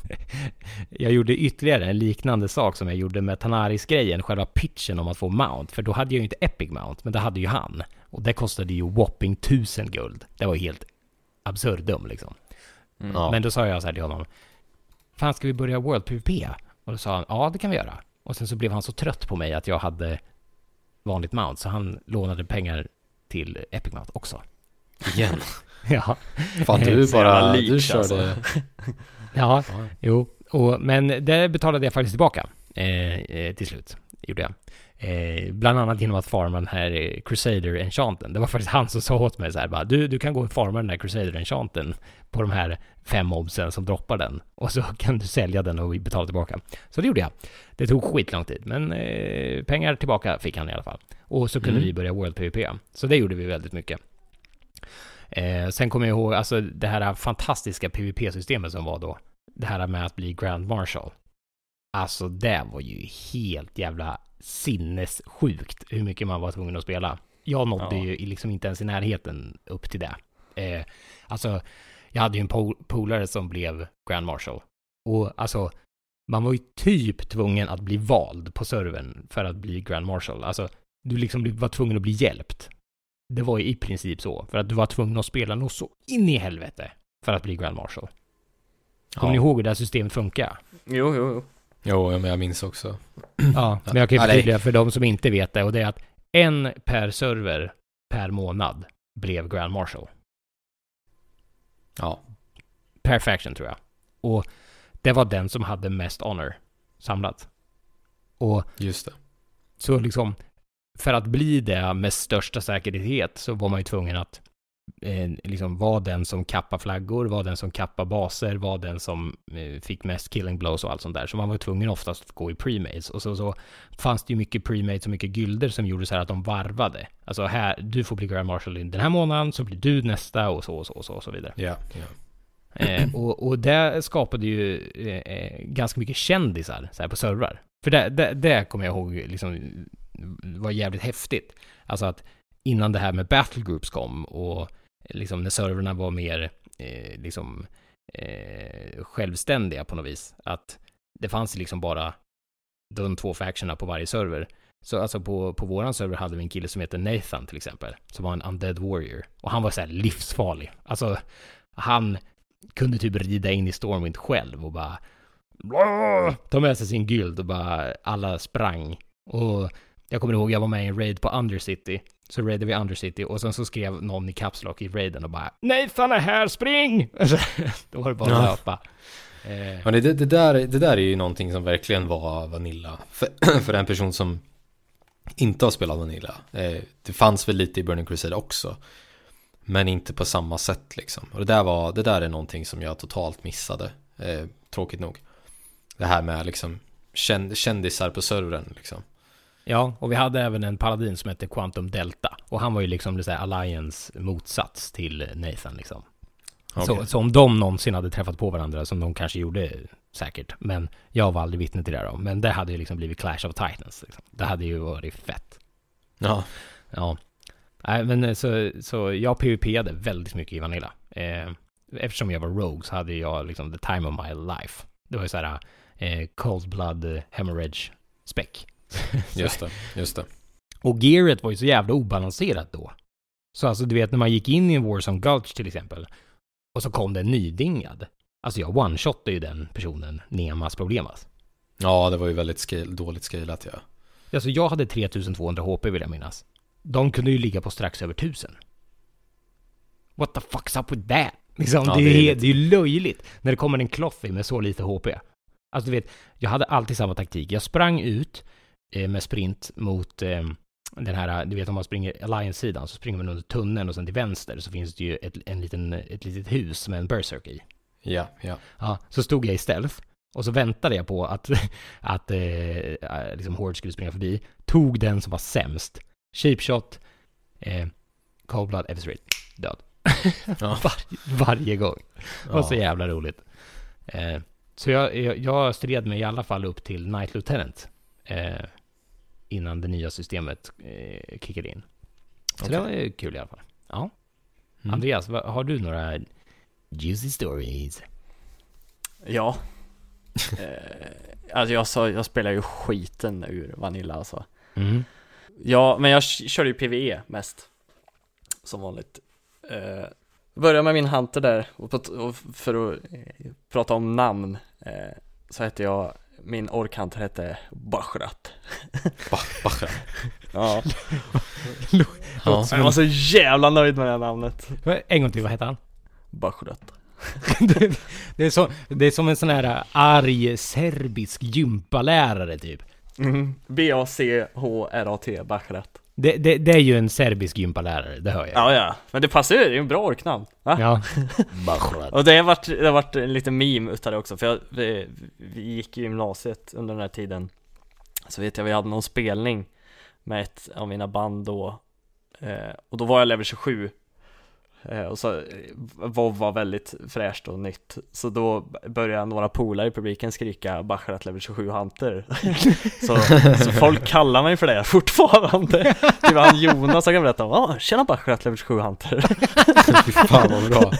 jag gjorde ytterligare en liknande sak som jag gjorde med Tanaris-grejen, själva pitchen om att få mount. För då hade jag ju inte Epic mount, men det hade ju han. Och det kostade ju whopping 1000 guld. Det var helt absurdum liksom. Mm. Ja. Men då sa jag så här till honom. Fan, ska vi börja World PVP? Och då sa han, ja det kan vi göra. Och sen så blev han så trött på mig att jag hade vanligt mount, så han lånade pengar till Epic mount också. Igen. ja. Fan du bara, leech, du körde. alltså. Ja, Ja. jo. Och, men det betalade jag faktiskt tillbaka eh, eh, till slut. Gjorde jag. Eh, bland annat genom att farma den här eh, Crusader Enchanten. Det var faktiskt han som sa åt mig så här bara, du, du kan gå och farma den här Crusader Enchanten på de här fem mobsen som droppar den. Och så kan du sälja den och betala tillbaka. Så det gjorde jag. Det tog skitlång tid, men eh, pengar tillbaka fick han i alla fall. Och så kunde Mm. vi börja World PVP. Så det gjorde vi väldigt mycket. Eh, sen kommer jag ihåg, alltså det här fantastiska PVP-systemet som var då. Det här med att bli Grand Marshal. Alltså det var ju helt jävla sinnessjukt hur mycket man var tvungen att spela. Jag nådde Ja. ju liksom inte ens i närheten upp till det. Eh, alltså, jag hade ju en pol- polare som blev Grand Marshal. Och alltså, man var ju typ tvungen att bli vald på servern för att bli Grand Marshal. Alltså, du liksom var tvungen att bli hjälpt. Det var ju i princip så, för att du var tvungen att spela något så in i helvete för att bli Grand Marshal. Kommer ni Ja. ihåg hur det här systemet funkar? Jo, jo, jo. Jo, men jag minns också. Ja, men jag kan ju förtydliga för de som inte vet det och det är att en per server per månad blev Grand Marshal. Ja. Per faction tror jag. Och det var den som hade mest honor samlat. Och Just det. så liksom, för att bli det med största säkerhet så var man ju tvungen att eh, liksom vara den som kappar flaggor, vara den som kappar baser, vara den som eh, fick mest killing blows och allt sånt där. Så man var tvungen oftast att gå i premates. Och så, så fanns det ju mycket premates och mycket gylder som gjorde så här att de varvade. Alltså här, du får bli Grand Marshal den här månaden, så blir du nästa och så och så och så, och så vidare. Ja. ja. Eh, och, och det skapade ju eh, eh, ganska mycket kändisar så här, på servrar. För det, det, det kommer jag ihåg liksom, var jävligt häftigt. Alltså att innan det här med battle groups kom och eh, liksom när servrarna var mer eh, liksom eh, självständiga på något vis. Att det fanns liksom bara de två factionerna på varje server. Så alltså på, på våran server hade vi en kille som heter Nathan till exempel, som var en undead warrior. Och han var så här livsfarlig. Alltså, han kunde typ rida in i Stormwind själv och bara ta med sig sin guld och bara alla sprang. Och jag kommer ihåg, jag var med i en raid på Undercity. Så raidade vi Undercity och sen så skrev någon i Caps Lock i raiden och bara Nathan är här, spring! Då var det bara att Ja. löpa. Eh, Ja, det, det, där, det där är ju någonting som verkligen var Vanilla. För, för en person som inte har spelat Vanilla. Eh, det fanns väl lite i Burning Crusade också. Men inte på samma sätt liksom. Och det där, var, det där är någonting som jag totalt missade. Eh, tråkigt nog. Det här med liksom kändisar på servern liksom. Ja, och vi hade även en paladin som hette Quantum Delta. Och han var ju liksom det Alliance motsats till Nathan liksom. Okay. Så, så, om de någonsin hade träffat på varandra, som de kanske gjorde säkert, men jag var aldrig vittne till det då. Men det hade ju liksom blivit Clash of Titans. Liksom. Det hade ju varit fett. Ja. Ja. Nej, men eh, så, så jag PVP-ade väldigt mycket i Vanilla. Eh, eftersom jag var Rogue så hade jag liksom the time of my life. Det var ju så här eh, cold blood eh, hemorrhage spec. just det, just det. Och gearet var ju så jävla obalanserat då. Så alltså du vet när man gick in i en Warzone Gulch till exempel och så kom det en nydingad. Alltså jag one-shotade ju den personen, Nemas Problemas. Ja, det var ju väldigt scale, dåligt scalat ja. Alltså jag hade 3200 HP vill jag minnas. De kunde ju ligga på strax över 1000. What the fuck's up with that? Liksom, ja, det, är, det, är, ju löjligt när det kommer en Cloffy med så lite HP. Alltså du vet, jag hade alltid samma taktik. Jag sprang ut med sprint mot eh, den här, du vet om man springer Alliance-sidan så springer man under tunneln och sen till vänster så finns det ju ett, en liten, ett litet hus med en berserk i. Ja, ja. Ja, så stod jag i stealth och så väntade jag på att, att eh, eh, liksom Horde skulle springa förbi. Tog den som var sämst. Cheap shot, eh, cold blood, eviscerate, död. Ja. Var, varje gång. Det var ja. så jävla roligt. Eh, så jag, jag, jag stred mig i alla fall upp till Night Lieutenant. Eh, innan det nya systemet eh, kickade in. Så okay. det var ju kul i alla fall. Ja. Mm. Andreas, har du några juicy stories? Ja. eh, alltså jag, så, jag spelar ju skiten ur Vanilla alltså. Mm. Ja, men jag körde ju PVE mest. Som vanligt. Eh, började med min Hunter där, och, och för att eh, prata om namn, eh, så hette jag min orkhunter hette Bachrat Bachrat? ja. ja. Jag var så jävla nöjd med det här namnet En gång till, vad hette han? Bachrat det, det, är så, det är som en sån här arg serbisk gympalärare typ mm. B-A-C-H-R-A-T, Bachrat det, det, det, är ju en serbisk gympalärare, det hör jag. Ja, ja. Men det passar ju, det är ju en bra orknamn. Va? Ja. och det har, varit, det har varit en liten meme utav det också, för jag, vi, vi gick i gymnasiet under den här tiden. Så vet jag, vi hade någon spelning med ett av mina band då. Eh, och då var jag level 27 Eh, och så, WoW var väldigt fräscht och nytt. Så då började några polare i publiken skrika Baccarat level 27 Hunter så, så folk kallar mig för det fortfarande. Det var han Jonas som kan berätta ah, Tjena Baccarat level 27 Hunter Fy fan vad bra.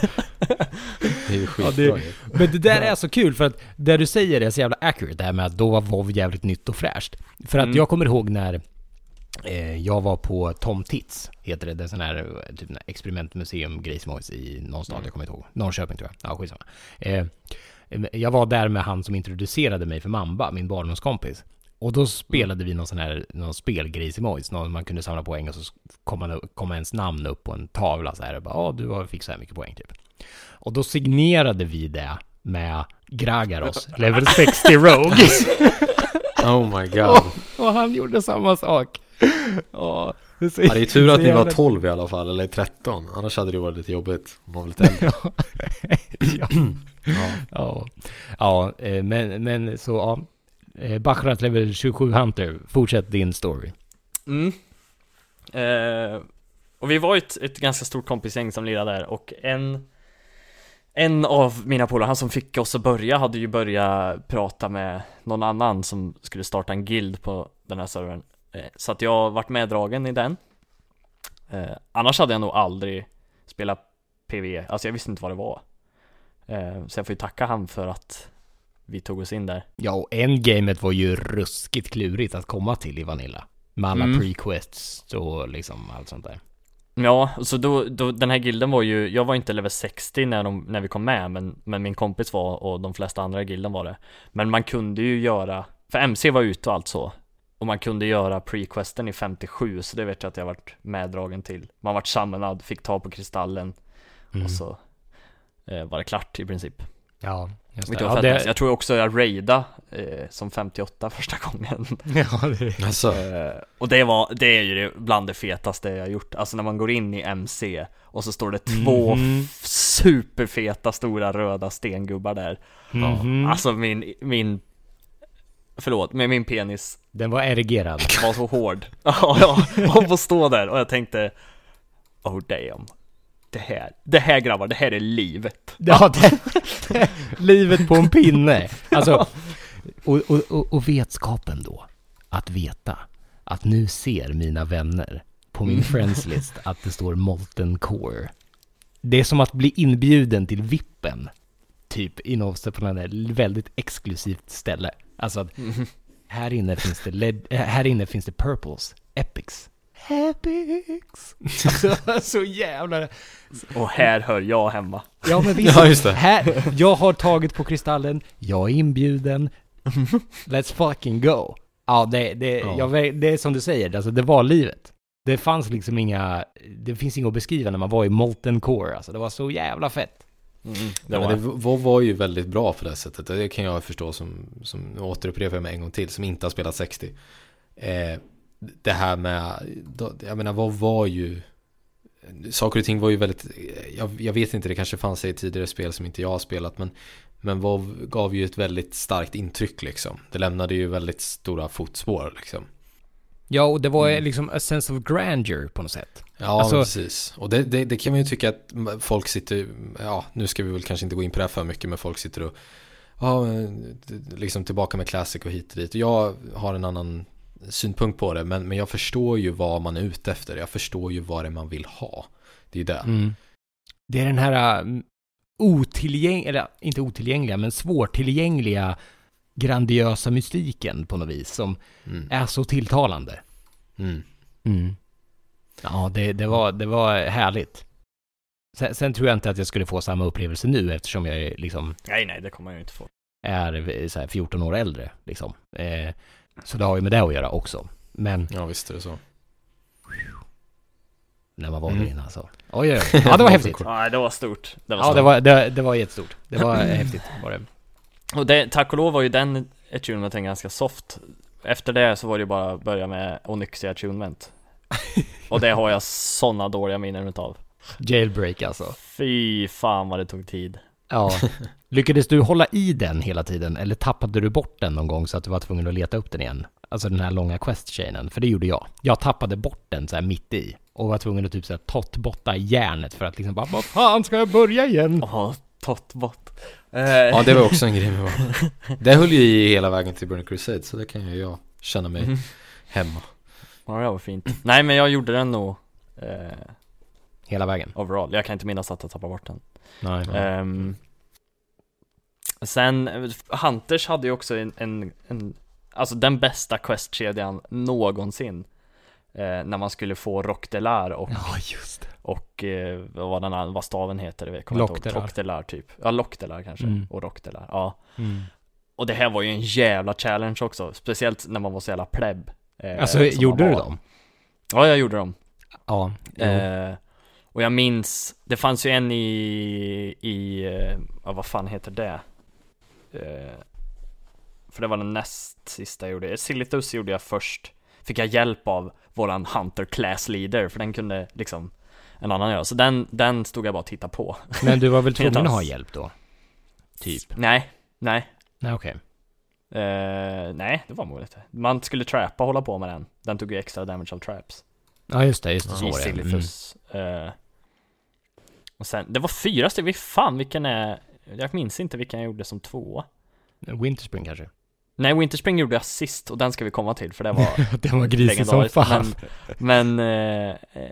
Det är ju skitbra. Ja, det, Men det där är så kul för att det du säger är så jävla accurate det här med att då var WoW jävligt nytt och fräscht. För att mm. jag kommer ihåg när Eh, jag var på Tom Tits, heter det. Det är sån här typ experimentmuseum grejsmojs i någon stad, mm. jag kommer inte ihåg. Norrköping tror jag. Ja, skitsamma. Eh, jag var där med han som introducerade mig för Mamba, min barndomskompis. Och då spelade vi någon sån här, någon spelgrejs i mojs, någon man kunde samla poäng och så kom, man, kom ens namn upp på en tavla så här och bara, ja du fick så här mycket poäng typ. Och då signerade vi det med Gragaros, level 60 Rogue. oh my god. Och, och han gjorde samma sak ja, det, så, ja, det är tur att ni var 12 i alla fall, eller 13. Annars hade det varit lite jobbigt om man var lite äldre. ja. ja. ja. ja. Eh, men, men så ja. Eh, Bachrat level 27 Hunter, fortsätt din story. Mm. Eh, och vi var ett, ett ganska stort kompisgäng som lirade där och en en av mina polare, han som fick oss att börja, hade ju börjat prata med någon annan som skulle starta en guild på den här servern Eh, så att jag har varit meddragen i den. Eh, Annars hade jag nog aldrig spelat PVE, alltså jag visste inte vad det var. Eh, Så jag får ju tacka han för att vi tog oss in där. Ja, och endgamet var ju ruskigt klurigt att komma till i Vanilla. Med alla mm. prequests och liksom allt sånt där. Ja, så då, då, den här gilden var ju, jag var inte level 60 när, de, när vi kom med men, men min kompis var och de flesta andra i gilden var det. Men man kunde ju göra, för MC var ute och allt så och man kunde göra prequesten i 57 så det vet jag att jag varit meddragen till Man vart sammanad, fick ta på kristallen mm. och så eh, var det klart i princip Ja, just det. Ja, det. Jag tror också jag raida eh, som 58 första gången ja, det, Alltså, eh, Och det var, det är ju bland det fetaste jag gjort Alltså när man går in i MC och så står det två f- superfeta stora röda stengubbar där Mhm. Alltså min, min Förlåt, men min penis Den var erigerad. var så hård Ja, ja, och få stå där och jag tänkte Oh damn Det här, det här grabbar, det här är livet Ja, det, livet på en pinne. Alltså, och, och, och, och vetskapen då, att veta att nu ser mina vänner på min friends list att det står Molten Core. Det är som att bli inbjuden till Vippen, typ i något på ett väldigt exklusivt ställe. Alltså, att här inne finns det, led, äh, här inne finns det Purples, Epics. Epics! Alltså, så jävla... Och här hör jag hemma Ja men visst, Ja, just det. Här, jag har tagit på kristallen, jag är inbjuden, let's fucking go. Ja, det, det, Ja. Jag, det är som du säger, alltså det var livet. Det fanns liksom inga, det finns inget att beskriva när man var i Molten Core, alltså det var så jävla fett. Mm, det var men det WoW var ju väldigt bra på det sättet. Det kan jag förstå som, som nu återupprepar jag mig en gång till, som inte har spelat 60. Eh, det här med, jag menar WoW var ju, saker och ting var ju väldigt, jag, jag vet inte, det kanske fanns i tidigare spel som inte jag har spelat, men men WoW gav ju ett väldigt starkt intryck liksom. Det lämnade ju väldigt stora fotspår liksom. Ja, och det var liksom a sense of grandeur på något sätt. Ja, Alltså- precis. Och det, det, det kan man ju tycka att folk sitter, ja, nu ska vi väl kanske inte gå in på det här för mycket, men folk sitter och, ja, liksom tillbaka med Classic och hit och dit. Jag har en annan synpunkt på det, men, men jag förstår ju vad man är ute efter. Jag förstår ju vad det är man vill ha. Det är det. Mm. Det är den här um, otillgängliga, eller inte otillgängliga, men svårtillgängliga grandiösa mystiken på något vis som Mm. är så tilltalande. Mm. Ja, det, det, var, det var härligt. Sen, sen tror jag inte att jag skulle få samma upplevelse nu eftersom jag är, liksom Nej nej, det kommer jag inte få är så här 14 år äldre. Liksom. Eh, så det har ju med det att göra också. Men Ja, visst är det så. när man var Mm. där inne alltså. Oj, oj, oj. Ja, det var häftigt. Nej det var stort Det var Ja, stort. det var, det, det var jättestort. Det var häftigt var det. Och det, tack och lov var ju den attunementen ganska soft Efter det så var det ju bara att börja med Onyxia attunement Och det har jag sådana dåliga minnen utav Jailbreak alltså. Fy fan vad det tog tid Ja. Lyckades du hålla i den hela tiden eller tappade du bort den någon gång så att du var tvungen att leta upp den igen? Alltså den här långa quest-chainen, för det gjorde jag. Jag tappade bort den så här mitt i och var tvungen att typ så här tottbotta järnet för att liksom bara vad fan ska jag börja igen? Åh, tottbot eh, Ja, det var också en grej med WoW. Det höll ju i hela vägen till Burning Crusade, så det kan ju jag känna mig Mhm. hemma. Ja det var fint Nej men jag gjorde den nog eh, Hela vägen? overall Jag kan inte minnas att jag tappade bort den Nej. Ehm, Sen, eh, Hunters hade ju också en, en, en Alltså den bästa questkedjan någonsin eh, När man skulle få Rock Delar och, Ja, just det. Och eh, vad, den, an- vad staven heter, det kommer jag inte ihåg. Lockdelar. Typ Ja, Lockdelar kanske, Mm. och Rockdelar, ja Mm. Och det här var ju en jävla challenge också, speciellt när man var så jävla pleb eh, Alltså, gjorde du dem? Ja, jag gjorde dem Ja. Eh, och jag minns, det fanns ju en i, i, eh, ja, vad fan heter det? Eh, för det var den näst sista jag gjorde. Silithus gjorde jag först. Fick jag hjälp av våran Hunter Class Leader, för den kunde liksom en annan göra. Så den, den stod jag bara och tittade på. Men du var väl tvungen att ha hjälp då? Typ? Nej, nej. Nej, okej. Eh, nej, det var nog inte. Man skulle trappa och hålla på med den. Den tog ju extra damage av traps. Ja, just det, just det, så var det. Mm. Eh, och sen, det var fyra stycken, fan vilken är, jag minns inte vilken jag gjorde som tvåa. Mm. Winterspring kanske? Nej, Winterspring gjorde jag sist och den ska vi komma till för det var det var grisigt som fan. Men, men eh, eh,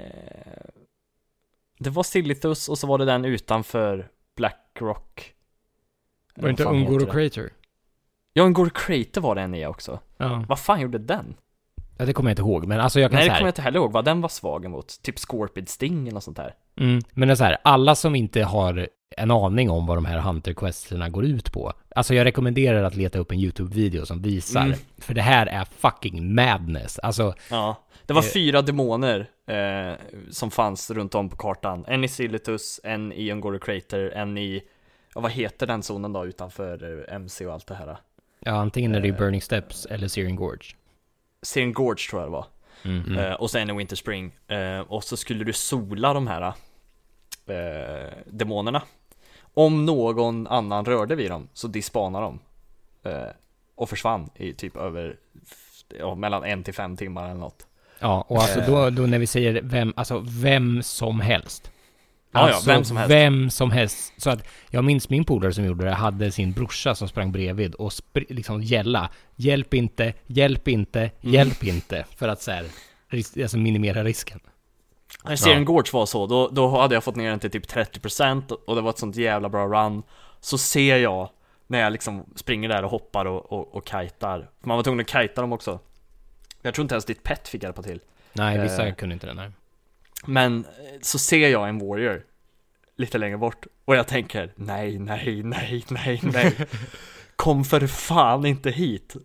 det var Silithus och så var det den utanför Blackrock. Var det inte Ungoro? Crater? Ja, Ungoro Crater var det en i också. Ja. Vad fan gjorde den? Ja, det kommer jag inte ihåg, men alltså jag kan Nej, det säga kommer jag inte heller ihåg vad den var svag emot. Typ Scorpid Sting eller något sånt där. Mm, men det är så här, alla som inte har en aning om vad de här Hunter Questerna går ut på. Alltså jag rekommenderar att leta upp en YouTube-video som visar. Mm. För det här är fucking madness. Alltså, Ja, det var Eh. fyra demoner eh, som fanns runt om på kartan. En i Silithus, en i Ungoro Crater, en i ja vad heter den zonen då utanför eh, MC och allt det här? Ja, antingen är det Eh. Burning Steps eller Searing Gorge. Searing Gorge tror jag det var. Mm. Eh, och sen i Winter Spring. Eh, och så skulle du sola de här eh, demonerna. Om någon annan rörde vid dem så dispanade de. Eh, och försvann i typ över ja, mellan en till fem timmar eller något. Ja, och alltså Eh. då, då när vi säger vem, alltså vem som helst. Ja, Alltså, vem som helst. Vem som helst. Så att jag minns min polare som gjorde det, hade sin brorsa som sprang bredvid och spr- liksom gälla. Hjälp inte, hjälp inte, Mm. hjälp inte. För att så här, ris- alltså minimera risken. När serien Gorge var så, då, då hade jag fått ner den till typ 30% och det var ett sånt jävla bra run Så ser jag när jag liksom springer där och hoppar och, och, och kajtar Man var tvungen att kajta dem också Jag tror inte ens ditt pet fick hjälpa till Nej, vissa Eh. kunde inte det. Nej. Men eh, så ser jag en warrior Lite längre bort och jag tänker Nej, nej, nej, nej, nej. Kom för fan inte hit.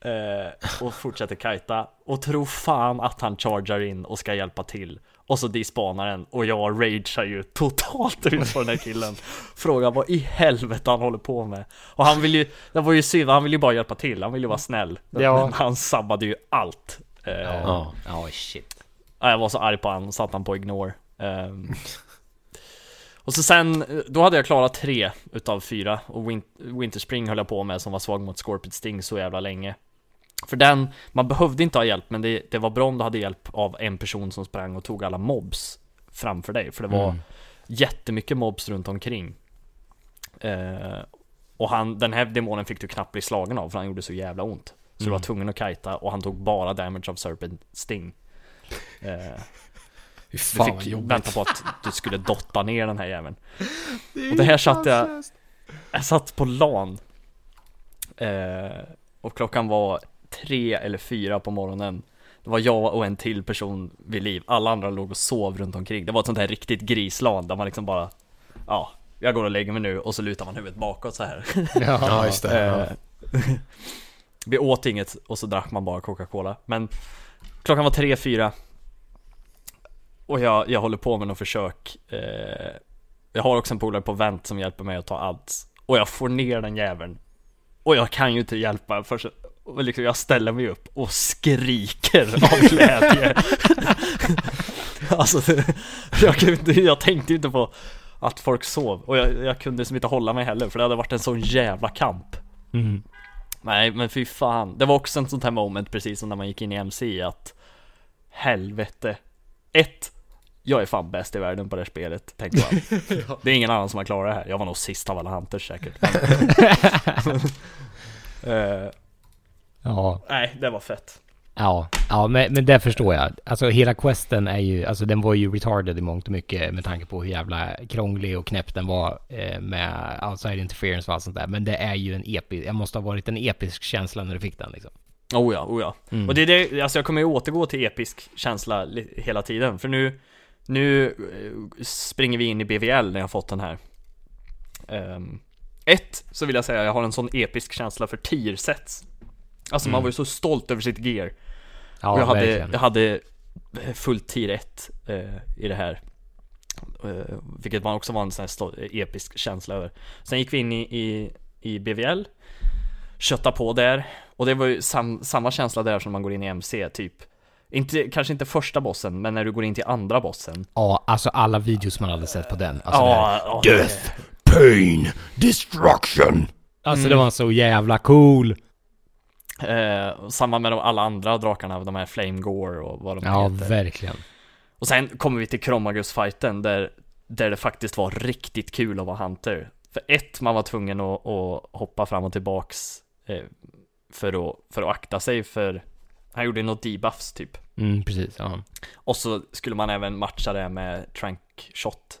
Eh, Och fortsätter kajta Och tror fan att han chargar in och ska hjälpa till. Och så dispanar den och jag ragear ju totalt ut på den här killen. Frågar vad i helvete han håller på med. Och han vill ju, det var ju synd, han vill ju bara hjälpa till, han vill ju vara snäll. Ja. Men han sabbade ju allt. Eh, Ja. Ja, shit. Ja, jag var så arg på han, satt han på ignore. Ehm. Och så sen, då hade jag klarat tre utav fyra Och Win- Winter Spring höll jag på med som var svag mot Scorpion Sting så jävla länge. För den, man behövde inte ha hjälp men det, det var bra om du hade hjälp av en person som sprang och tog alla mobs framför dig För det var Mm. jättemycket mobs runt omkring. Eh, Och han, den här demonen fick du knappt bli slagen av för han gjorde så jävla ont. Så du var tvungen att kajta och han tog bara damage av Serpent Sting Eh, Fy du fan vad fick jobbigt. vänta på att du skulle dotta ner den här jäveln. Och det här satt jag Jag satt på LAN eh, Och klockan var tre eller fyra på morgonen. Det var jag och en till person vid liv. Alla andra låg och sov runt omkring. Det var ett sånt här riktigt grislan där man liksom bara Ja, jag går och lägger mig nu och så lutar man huvudet bakåt så här. Ja, just det. Ja. Eh, Vi åt inget och så drack man bara Coca-Cola. Men klockan var tre, fyra Och jag, jag håller på med något försök eh, Jag har också en polare på vänt som hjälper mig att ta allt Och jag får ner den jäveln. Och jag kan ju inte hjälpa för så, och liksom jag ställer mig upp och skriker av glädje. Alltså jag, kunde, jag tänkte ju inte på att folk sov. Och jag, jag kunde som inte hålla mig heller för det hade varit en sån jävla kamp. Mm. Nej men fy fan, det var också en sånt här moment precis som när man gick in i MC att Helvete. Ett Jag är fan bäst i världen på det här spelet, tänkte man Det är ingen annan som har klarat det här, jag var nog sist av alla hunters säkert Eh, Ja, Nej, det var fett ja, ja men, men det förstår jag. Alltså hela questen är ju, alltså den var ju retarded i mångt och mycket med tanke på hur jävla krånglig och knäpp den var eh, med outside interference och allt sånt där. Men det är ju en episk, det måste ha varit en episk känsla när du fick den liksom. Oh ja, oh ja. Mm. Och det är det, alltså jag kommer ju återgå till episk känsla hela tiden För nu, nu eh, springer vi in i BVL när jag fått den här. Ehm, Ett, så vill jag säga jag har en sån episk känsla för tier sets Alltså man var ju så stolt över sitt gear. Ja, och jag hade, verkligen. jag hade fullt tier 1 eh, i det här. Eh, Vilket man också var en sån här sto- episk känsla över. Sen gick vi in i, i, i BVL Kötta på där. Och det var ju sam, samma känsla där som man går in i MC typ inte, Kanske inte första bossen, men när du går in till andra bossen Ja, alltså alla videos man hade sett på den. Alltså, Ja, ja, Death, pain, destruction. Alltså det var så jävla cool. eh, och Samma med de, alla andra drakarna, de här Flame Gore och vad de Ja, heter verkligen. Och sen kommer vi till Kromagus-fighten där, där det faktiskt var riktigt kul att vara Hunter För ett, man var tvungen att, att hoppa fram och tillbaks eh, för, att, för att akta sig för Han gjorde något debuffs typ Mm, precis. Ja. Och så skulle man även matcha det med trank shot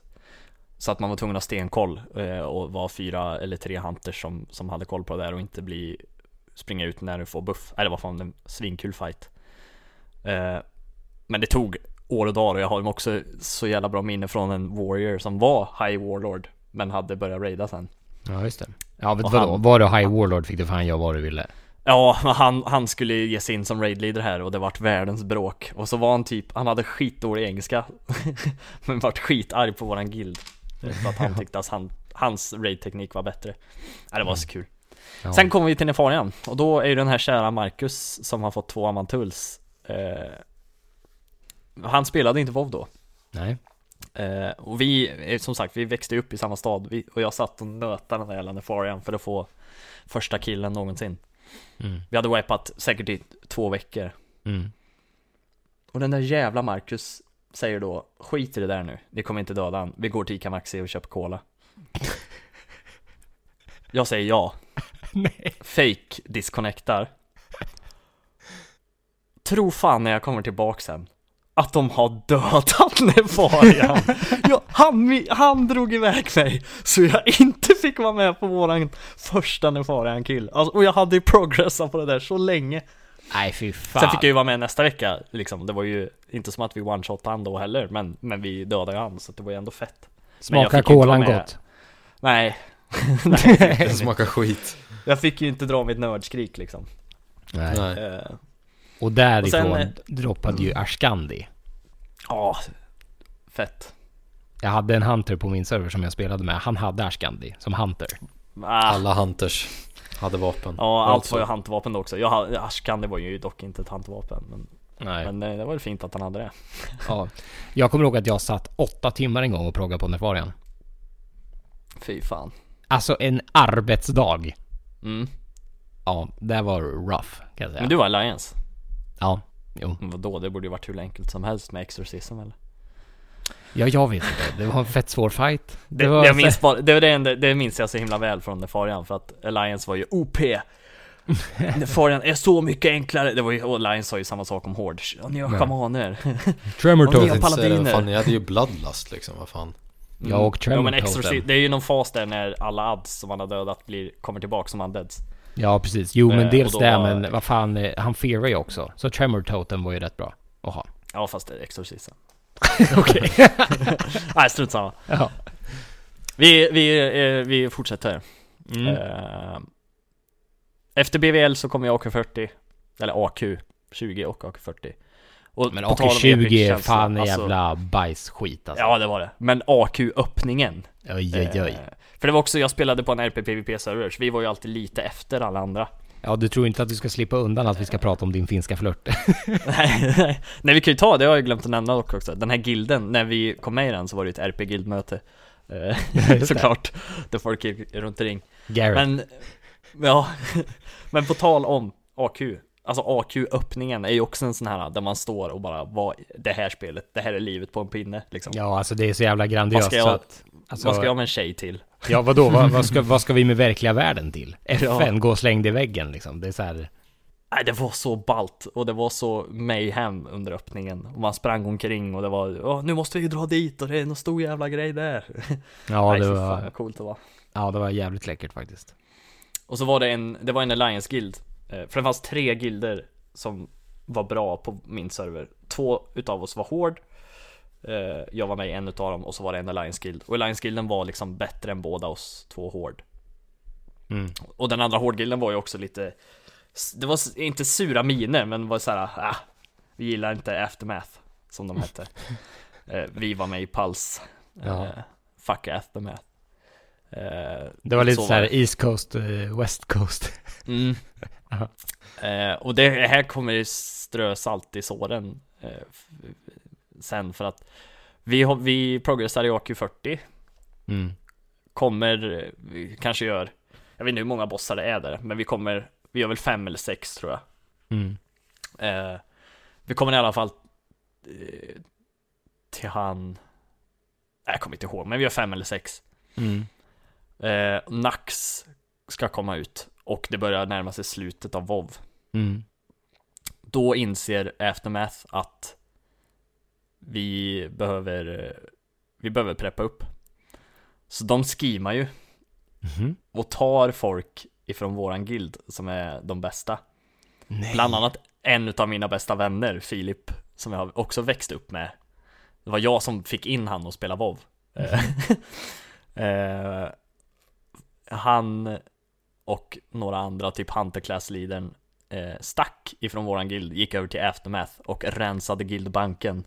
Så att man var tvungen att ha stenkoll eh, och vara fyra eller tre hunters som, som hade koll på det där och inte bli Springa ut när du får buff, Nej, det var fan en svinkul fight eh, Men det tog år och dagar och jag har också så jävla bra minne från en warrior som var high warlord Men hade börjat raida sen ja, just det. Ja, Och vadå? han- Var du High Warlord fick du fan göra vad du ville. Ja, han, han skulle ge sig in som raidleader här och det vart världens bråk. Och så var han typ, han hade skitdålig engelska Men vart skitarg på våran guild. För att han tyckte att han, hans raid-teknik var bättre. Ja, det var så kul. Ja. Sen kommer vi till Nefarian, och då är ju den här kära Marcus som har fått två Amantuls eh, Han spelade inte WoW då. Nej. eh, Och vi, eh, som sagt, vi växte upp i samma stad. Vi, Och jag satt och nötade den där jävla Nefarian för att få första killen någonsin Mm. Vi hade wipat säkert i två veckor Mm. Och den där jävla Marcus säger då Skit i det där nu, vi kommer inte döda han Vi går till Ica Maxi och köper cola Jag säger ja Nej. Fake disconnectar Tro fan när jag kommer tillbaka sen Att de har dödat Nefarian ja, han, han drog iväg mig Så jag inte fick vara med på våran första Nefarian kill alltså, Och jag hade ju progressat på det där så länge Nej fy fan. Sen fick jag ju vara med nästa vecka liksom Det var ju inte som att vi one-shotade han då heller Men, men vi dödade ju han så det var ju ändå fett jag Smakar kolan gott? Nej Nej, smakar skit. jag fick ju inte dra mitt nördskrik liksom Nej. Nej. Eh, Och därifrån Och sen, eh, droppade ju Ashkandi. Ja, fett Jag hade en Hunter på min server som jag spelade med. Han hade Ashkandi som Hunter. ah, Alla hunters hade vapen. Ja, allt var ju hantvapen också. Jag hade, Ashkan det var ju dock inte ett hantvapen men, Nej. men eh, det var ju fint att han hade det Ja. Jag kommer ihåg att jag satt åtta timmar en gång och proggade på Nefarian. Fy fan Alltså en arbetsdag. mm. Ja, det var rough kan jag säga. Men du var Alliance? Ja, jo. Men Vadå, det borde ju varit hur enkelt som helst med Exorcism eller? Ja, jag vet inte. Det var en fett svår fight. Det, var jag minns bara, det, var det, enda, det minns jag så himla väl från Nefarian för att Alliance var ju OP Nefarian är så mycket enklare, det var ju, och Alliance sa ju samma sak om Horde Ja, Ni har Ja. shamaner Tremor Och ni har det, paladiner. Fan, ni hade ju bloodlust liksom, vad fan. Ja, och Tremor Ja men. Exorcism, det är ju någon fas där när alla ads som man har dödat blir, kommer tillbaka som undeads Ja, precis. Jo, men Eh, dels det, var- men vad fan, eh, han fearar ju också. Så Tremor Totem var ju rätt bra att ha. Ja fast det är Exorcism Okej. Nej strunt samma ja. Vi, vi, eh, vi fortsätter Mm. Efter BVL så kommer jag AK40 Eller AQ 20 och AQ40 och Men på tal om AK20 är fan alltså- jävla bajsskit alltså. Ja det var det, men AQ-öppningen Oj, oj, oj. eh, För det var också, jag spelade på en RP-PVP-server så vi var ju alltid lite efter alla andra Ja, du tror inte att du ska slippa undan att vi ska prata om din finska flört? nej, nej, nej vi kan ju ta, det har jag glömt att nämna dock också Den här gilden, när vi kom med i den så var det ju ett RP-guildmöte Eh. Såklart, där folk gick runt i ring Garrett. Men, ja, men på tal om AQ Alltså AQ-öppningen är ju också en sån här där man står och bara vad, Det här spelet, det här är livet på en pinne liksom Ja, alltså det är så jävla grandiöst Vad ska jag- så att... Alltså, Vad ska jag med en tjej till? Ja, vadå? vad, vad, ska, vad ska vi med verkliga världen till? FN, Ja. gå och släng dig i väggen liksom. Det är så här... Nej det var så balt och det var så mayhem under öppningen och man sprang omkring och det var nu måste vi dra dit och det är någon stor jävla grej där Ja, Nej, det fy fan var... vad coolt det var Ja, det var jävligt läckert faktiskt. Och så var det en, det var en Alliance guild eh, För det fanns tre gilder som var bra på min server Två utav oss var hård Jag var med i en utav dem och så var det en Alliance guild Och Alliance guilden var liksom bättre än båda oss två hård Mm. Och den andra hårdgilden var ju också lite Det var inte sura miner men var såhär ah, Vi gillar inte Aftermath Som de hette eh, Vi var med i Pulse Ja. eh, Fuck Aftermath eh, Det var lite så så, här. East Coast, eh, West Coast. Mm. Eh, och det här kommer ju strö salt i såren eh, Sen för att Vi, vi progressar i AQ40 Mm. Kommer, vi kanske gör Jag vet inte hur många bossar det är där Men vi kommer, vi gör väl fem eller sex tror jag Mm. eh, Vi kommer i alla fall eh, Till han Jag kommer inte ihåg, men vi gör fem eller sex Mm. eh, Nax ska komma ut Och det börjar närma sig slutet av WoW Mm. Då inser Aftermath att vi behöver, vi behöver preppa upp. Så de skimar ju Mhm. och tar folk ifrån våran guild som är de bästa. Nej. Bland annat en av mina bästa vänner, Filip, som jag också växt upp med. Det var jag som fick in han och spela WoW. Eh, han och några andra, typ Hunter Class-leadern, eh, stack ifrån våran guild, gick över till Aftermath och rensade guildbanken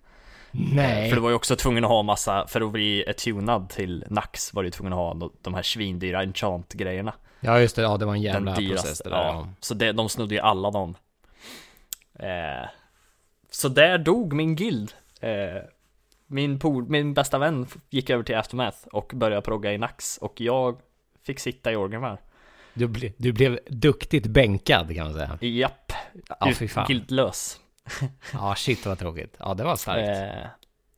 Nej. För du var ju också tvungen att ha massa, för att bli tunad till Nax var du tvungen att ha de- här svindyra enchant-grejerna. Ja just det, ja det var en Den jävla process dyraste. det där. Ja. Så det, de snodde ju alla dem. Eh, så där dog min guild. Eh, min, pol, min bästa vän gick över till Aftermath och började progga i Nax och jag fick sitta i Orgrimmar. Du, ble, du blev duktigt bänkad kan man säga. Japp, Ja, fy fan. guildlös. Ja, shit vad tråkigt. Ja, det var starkt. Eh,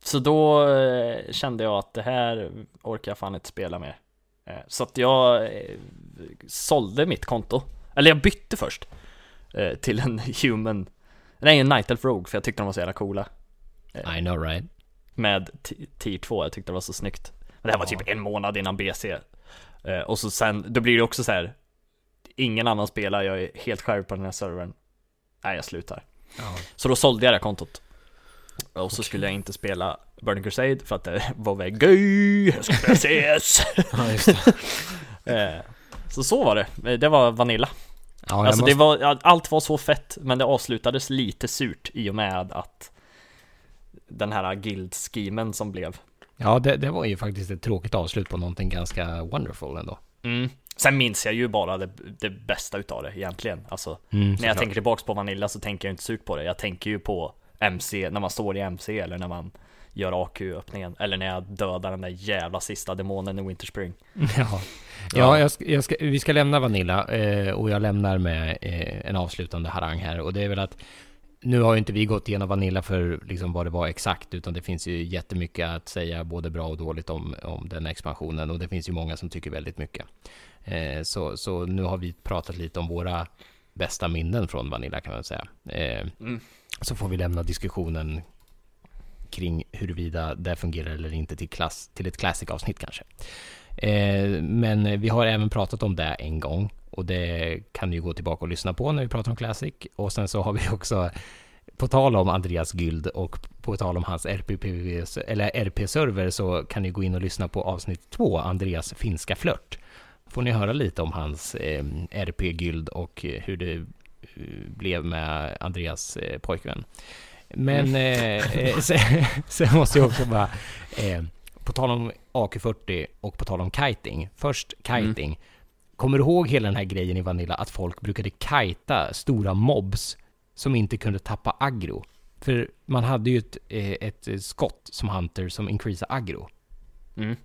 så då eh, kände jag att det här orkar jag fan inte spela med. Eh, så att jag eh, sålde mitt konto. Eller jag bytte först. Eh, till en human. Nej, en Night Elf Rogue för jag tyckte de var så jävla coola. I know right. Med tier 2, jag tyckte det var så snyggt. Men det här var typ en månad innan BC. Eh, och så sen, då blir det också så här. Ingen annan spelar, jag är helt själv på den här servern. Nej, jag slutar. Ja. Så då sålde jag det kontot. Och så skulle jag inte spela Burning Crusade för att det var väl gay, jag skulle spela CS. Ja. Eh, så så var det, Eh, det var Vanilla. Ja, Alltså måste... det var, allt var så fett, men det avslutades lite surt i och med att den här guild-schemen som blev. ja det, det var ju faktiskt ett tråkigt avslut på någonting ganska wonderful ändå. Mm. Sen minns jag ju bara det, det bästa utav det egentligen. Alltså, Mm, när jag tänker tillbaks på Vanilla så tänker jag inte surt på det. Jag tänker ju på MC, när man står i MC eller när man gör AQ-öppningen. Eller när jag dödar den där jävla sista demonen i Winter Spring. Ja, ja jag ska, jag ska, vi ska lämna Vanilla eh, och jag lämnar med eh, en avslutande harang här och det är väl att nu har ju inte vi gått igenom Vanilla för liksom vad det var exakt utan det finns ju jättemycket att säga både bra och dåligt om, om den expansionen och det finns ju många som tycker väldigt mycket. Eh, så, så nu har vi pratat lite om våra bästa minnen från Vanilla kan man säga. Eh, Mm. Så får vi lämna diskussionen kring huruvida det fungerar eller inte till, klass, till ett classic-avsnitt kanske. Eh, men vi har även pratat om det en gång och det kan ni gå tillbaka och lyssna på när vi pratar om Classic. Och sen så har vi också, på tal om Andreas Gyld och på tal om hans RP-server så kan ni gå in och lyssna på avsnitt två, Andreas finska flört. Får ni höra lite om hans eh, RP-gyld och eh, hur det eh, blev med Andreas eh, pojkvän. Men eh, eh, sen, sen måste jag också bara, eh, på tal om AK40 och på tal om kiting. Först kiting. Kommer du ihåg hela den här grejen i Vanilla att folk brukade kita stora mobs som inte kunde tappa aggro? För man hade ju ett, ett skott som Hunter som increasar aggro. Mm.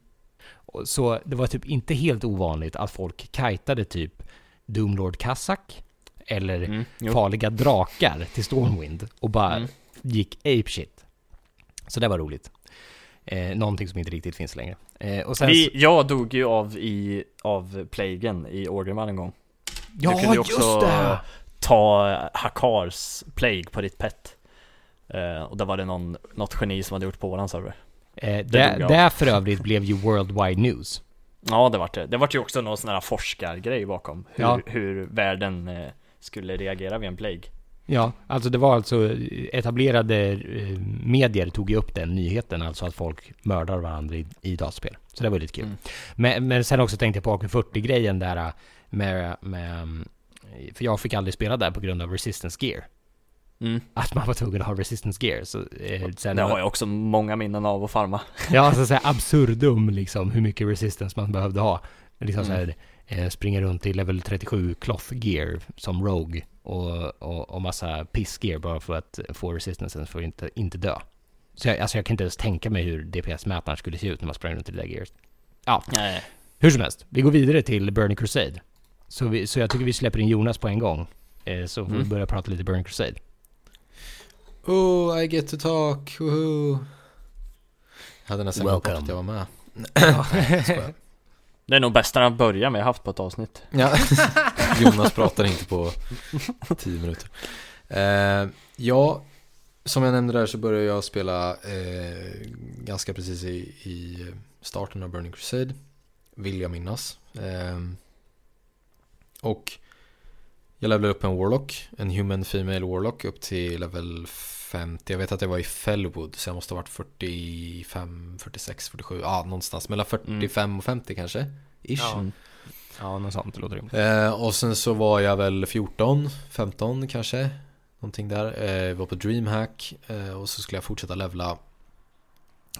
Så det var typ inte helt ovanligt att folk kitade typ Doomlord Kazak eller Mm. Farliga drakar till Stormwind och bara Mm. gick apeshit. Så det var roligt. Eh, någonting som inte riktigt finns längre. Eh, och sen... Vi, jag dog ju av i, av plagen i Orgrimmar en gång. ja, du kunde ju också ta Hakars plague på ditt pet. Eh, och där var det någon, något geni som hade gjort på våran server. Eh, det, det för övrigt blev ju Worldwide News. Ja, det vart det. Det vart ju också någon sån här forskargrej bakom. Hur, Ja. hur världen eh, skulle reagera vid en plague. Ja, alltså det var alltså etablerade eh, medier tog ju upp den nyheten, alltså att folk mördar varandra i, i dataspel. Så det var lite kul. Mm. Men, men sen också tänkte jag på AK40-grejen där eh, med, med, för jag fick aldrig spela där på grund av resistance gear. Mm. Att man var tvungen att ha resistance gear. Så, eh, sen, Det har jag också många minnen av att farma. Ja, så här absurdum liksom, hur mycket resistance man behövde ha. Liksom så här, eh, springa runt i level 37 cloth gear som Rogue och, och, och massa piss gear bara för att få resistancen för att inte, inte dö. Så jag, alltså jag kan inte ens tänka mig hur DPS-mätaren skulle se ut när man sprang runt i det där gearet. Ja, Nej. hur som helst. Vi går vidare till Burning Crusade. Så, vi, så jag tycker vi släpper in Jonas på en gång. Eh, så får vi Mm. börja prata lite Burning Crusade. Oh, I get to talk, woho. Jag hade nästan glömt att jag var med. Det är nog bästa att börja med jag haft på ett avsnitt. Ja. Jonas pratar inte på tio minuter. Eh, ja, som jag nämnde där så började jag spela eh, ganska precis i, i starten av Burning Crusade. Vill jag minnas. Eh, och jag levlade upp en Warlock, en Human Female Warlock upp till level 50. Jag vet att jag var i Fellwood så jag måste ha varit 45, 46, 47. Ja, någonstans mellan 45 och 50 kanske. Ish. Ja. Mm. Ja, något sånt. Det låter rimligt. Eh, och sen så var jag väl 14, 15 kanske. Någonting där. Eh, var på DreamHack eh, och så skulle jag fortsätta levla.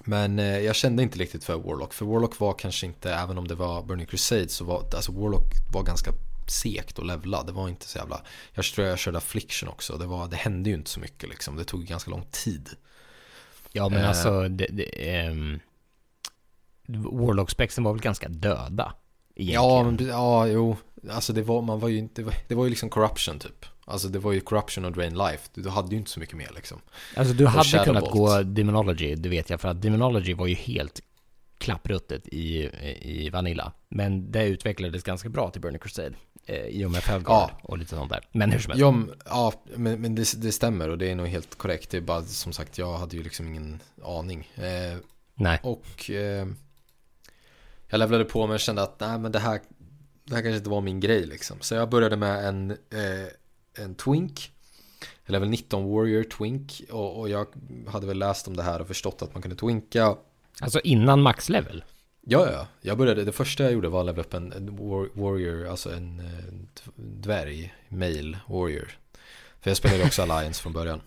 Men eh, jag kände inte riktigt för Warlock. För Warlock var kanske inte, även om det var Burning Crusade, så var alltså Warlock var ganska segt och levla. Det var inte så jävla... Jag tror jag körde Affliction också. Det, var, det hände ju inte så mycket liksom. Det tog ganska lång tid. Ja men Eh. alltså, det, det, ehm, Warlock-spexen var väl ganska döda? Egentligen. Ja, men, ja, jo. Alltså det var, man var ju inte, det var, det var ju liksom corruption typ. Alltså det var ju corruption och drain life. Du, du hade ju inte så mycket mer liksom. Alltså du hade Shadowbolt. kunnat gå Demonology, det vet jag, för att Demonology var ju helt klappruttet i, i Vanilla. Men det utvecklades ganska bra till Burning Crusade. Eh, I och med Felguard Ja. och lite sånt där. Men hur som helst. Ja, ja men, men det, det stämmer och det är nog helt korrekt. Det är bara som sagt, jag hade ju liksom ingen aning. Eh, Nej. och eh, jag levlade på men kände att nej men det här, det här kanske inte var min grej liksom. Så jag började med en, eh, en Twink. Jag level 19 Warrior Twink och, och jag hade väl läst om det här och förstått att man kunde twinka Alltså innan maxlevel. Ja, ja. Jag började, det första jag gjorde var att levela upp en, en war, warrior, alltså en dvärg, male warrior. För jag spelade också Alliance från början.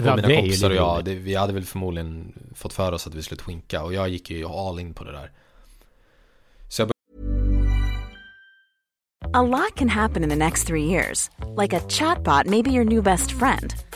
Och Ja, mina kompisar och jag, det, vi hade väl förmodligen fått för oss att vi skulle twinka och jag gick ju all in på det där. Så jag A lot can happen in the next three years. Like a chatbot may be your new best friend.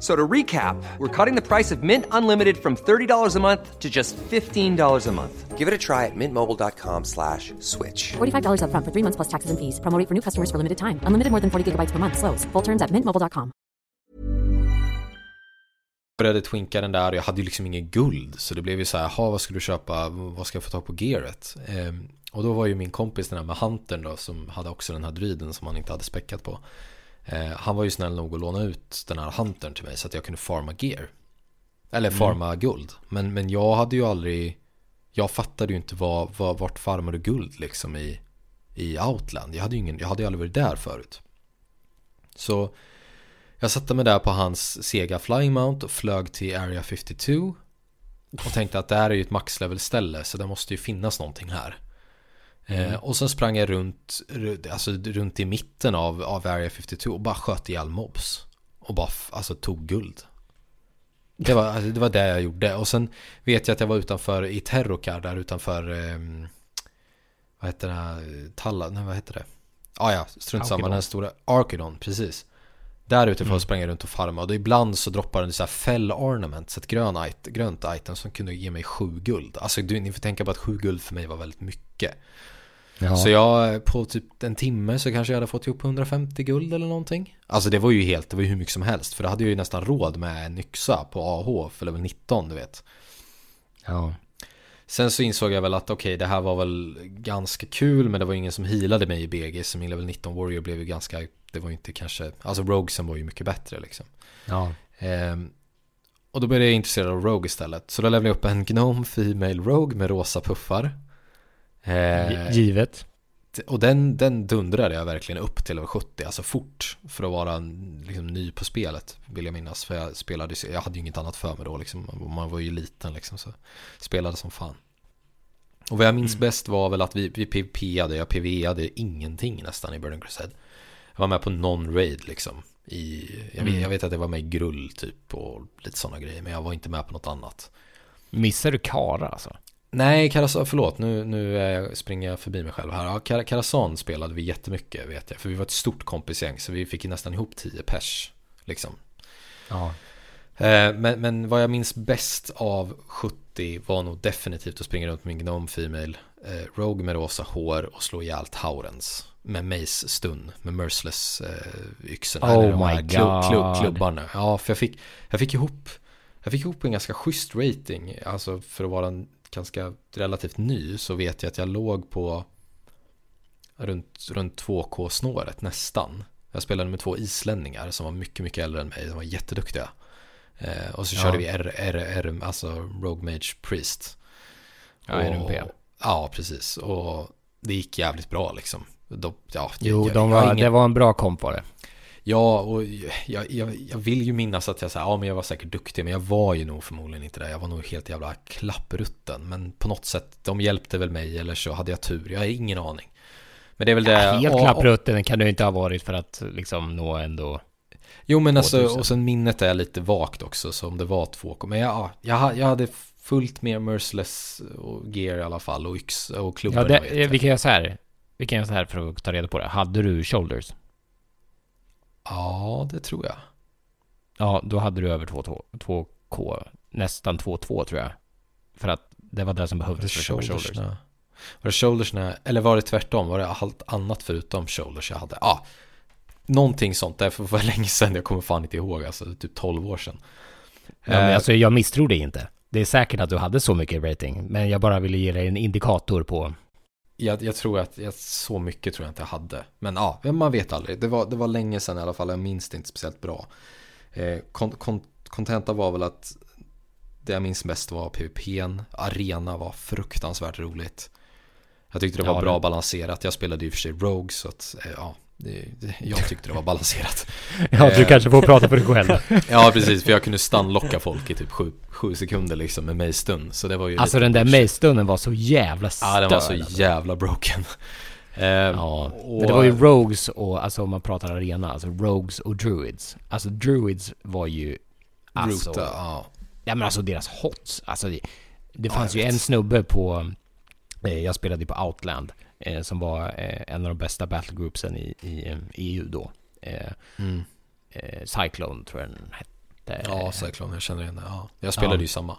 So to recap, we're cutting the price of Mint Unlimited from $30 a month to just $15 a month. Give it a try at mintmobile.com slash switch. $45 upfront for three months plus taxes and fees. Promo for new customers for limited time. Unlimited more than 40 gigabytes per month. Slows. Full terms at mintmobile.com. började twinka den där och jag hade ju liksom ingen guld. Så det blev ju så här, "Ha, vad ska du köpa? Vad ska jag få tag på gearet? Ehm, och då var ju min kompis den här med Huntern då, som hade också den här druiden som han inte hade späckat på. Eh, han var ju snäll nog att låna ut den här Huntern till mig så att jag kunde farma gear. Eller farma guld. Men, men jag hade ju aldrig, jag fattade ju inte vad, vad, vart farmar du guld liksom i, i Outland. Jag hade ju ingen, jag hade ju aldrig varit där förut. Så jag satte mig där på hans Sega Flying Mount och flög till Area 52 och tänkte att det här är ju ett maxlevel ställe så det måste ju finnas någonting här. Eh, och sen sprang jag runt, ru- alltså runt i mitten av, av Area 52 och bara sköt ihjäl mobs. Och bara alltså, tog guld. Det var, alltså, det var det jag gjorde. Och sen vet jag att jag var utanför i Terrokar där utanför ehm, Vad heter det? Talla, nej vad heter det? Ah, ja, strunt samma, den här stora Arkedon, precis. Där utifrån sprang jag runt och farmade och då ibland så droppade den så här fell ornaments, ett grön it, grönt item som kunde ge mig sju guld. Alltså du, ni får tänka på att sju guld för mig var väldigt mycket. Ja. Så jag på typ en timme så kanske jag hade fått ihop 150 guld eller någonting. Alltså det var ju helt, det var ju hur mycket som helst. För då hade jag ju nästan råd med en yxa på AH för level 19 du vet. ja. Sen så insåg jag väl att okej det här var väl ganska kul men det var ingen som healade mig i BG så min level 19 warrior blev ju ganska, det var ju inte kanske, alltså Roguesen var ju mycket bättre liksom. ja. Ehm, och då blev jag intresserad av Rogue istället. Så då levlade jag upp en Gnome Female Rogue med rosa puffar. Eh, Givet. och den, den dundrade jag verkligen upp till över 70, alltså fort för att vara liksom, ny på spelet vill jag minnas. För jag spelade, jag hade ju inget annat för mig då liksom, man var ju liten liksom så spelade som fan. Och vad jag minns mm. bäst var väl att vi, vi PvP-ade, jag PvE-ade ingenting nästan i Burning Crusade. Jag var med på non-raid liksom. I, jag, vet, mm. jag vet att det var med i Grull typ och lite sådana grejer, men jag var inte med på något annat. Missar du Kara alltså? Nej, Karasan, förlåt, nu, nu springer jag förbi mig själv här. Ja, Kar Karasan spelade vi jättemycket vet jag, för vi var ett stort kompisgäng, så vi fick nästan ihop tio pers. Liksom. Ja. Eh, men, men vad jag minns bäst av 70 var nog definitivt att springa runt med min Gnome Female, eh, Rogue med rosa hår och slå ihjäl Taurens med Mace stun med Merciless eh, yxorna. Oh my god. Klubb, klubb, klubbarna. Ja, för jag fick, jag fick ihop jag fick ihop en ganska schysst rating, alltså för att vara en ganska relativt ny så vet jag att jag låg på runt, runt 2K-snåret nästan. Jag spelade med två islänningar som var mycket, mycket äldre än mig, som var jätteduktiga. Eh, och så ja. körde vi R, R, R, alltså Rogue Mage Priest. Ja, och, RMP. Ja, precis. Och det gick jävligt bra liksom. De, ja, jo, jag, de var, ingen... det var en bra komp var det. Ja, och jag, jag, jag vill ju minnas att jag sa, ja men jag var säkert duktig, men jag var ju nog förmodligen inte det. Jag var nog helt jävla klapprutten, men på något sätt, de hjälpte väl mig, eller så hade jag tur. Jag har ingen aning. Men det är väl det. Ja, helt klapprutten kan du inte ha varit för att liksom nå ändå. Jo, men alltså, och sen minnet är lite vagt också, så om det var två, men ja, jag, jag hade fullt med merciless och gear i alla fall, och yx och klubbor. Ja, det, vi kan göra så här. Vi kan göra så här för att ta reda på det. Hade du shoulders? Ja, det tror jag. Ja, då hade du över 2, k Nästan 2-2 tror jag. För att det var det som behövdes för shoulders. Var det shouldersna, eller var det tvärtom? Var det allt annat förutom shoulders jag hade? Ja, ah, någonting sånt. Det var länge sedan, jag kommer fan inte ihåg, alltså typ 12 år sedan. Ja, men eh, alltså jag misstror det inte. Det är säkert att du hade så mycket rating, men jag bara ville ge dig en indikator på jag, jag, tror att jag, så mycket tror jag inte jag hade. Men ja, man vet aldrig. Det var, det var länge sedan i alla fall. Jag minns det inte speciellt bra. Eh, kontenta var väl att det jag minns mest var PVPn. Arena var fruktansvärt roligt. Jag tyckte det var ja, bra det... balanserat. Jag spelade ju för sig Rogue så att eh, ja, jag tyckte det var balanserat. ja, du kanske får prata för dig själv. ja, precis. För jag kunde stunlocka folk i typ sju, sju sekunder liksom med Maystun. Så det var ju Alltså den där Maystunnen var så jävla störd. Ja, den var så jävla broken. Eh, ja, och... men det var ju Rogues och, alltså om man pratar arena, alltså Rogues och Druids. Alltså Druids var ju, alltså, Ruta, ja. ja men alltså deras hots, alltså det, det fanns ja, ju en snubbe på, eh, jag spelade ju på Outland eh, som var eh, en av de bästa battlegroupsen i, i EU då. Eh, mm. Eh, Cyclone tror jag den hette. Ja, Cyclone, jag känner igen det. Ja. Jag spelade ja. ju samma.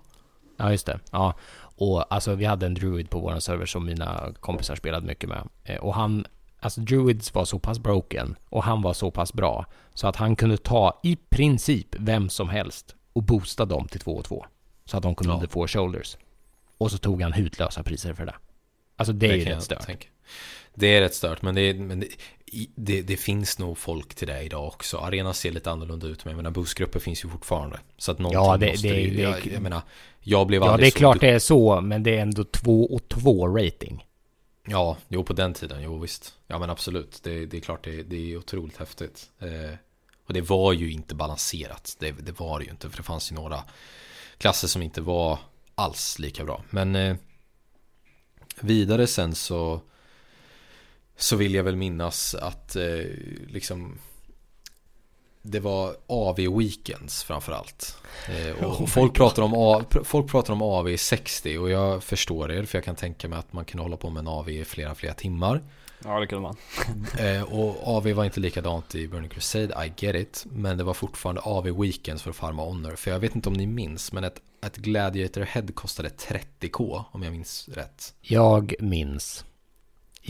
Ja, just det. Ja. Och alltså vi hade en druid på våran server som mina kompisar spelade mycket med. Eh, och han, alltså druids var så pass broken och han var så pass bra så att han kunde ta i princip vem som helst och boosta dem till 2 och 2. Så att de kunde ja. få shoulders. Och så tog han hutlösa priser för det. Alltså det, det är ju rätt stört. Det är rätt stört, men, det, men det, det, det, finns nog folk till det idag också. Arena ser lite annorlunda ut, men jag menar boostgrupper finns ju fortfarande. Så att någonting ja, det, måste det, det, jag, jag menar, jag blev Ja, det är klart det är så, men det är ändå 2 och 2 rating. Ja, jo på den tiden, jo visst. Ja men absolut, det, det är klart det, det är otroligt häftigt. Eh, och det var ju inte balanserat, det, det var det ju inte, för det fanns ju några klasser som inte var alls lika bra. Men eh, vidare sen så så vill jag väl minnas att eh, liksom det var AV-weekends framförallt. Eh, och oh folk, pratar om A, folk pratar om AV 60 och jag förstår er för jag kan tänka mig att man kan hålla på med en AV i flera, flera timmar. Ja, det kunde man. eh, och AV var inte likadant i Burning Crusade, I get it. Men det var fortfarande AV Weekends för att farma Honor. För jag vet inte om ni minns, men ett, ett Gladiator Head kostade 30k om jag minns rätt. Jag minns.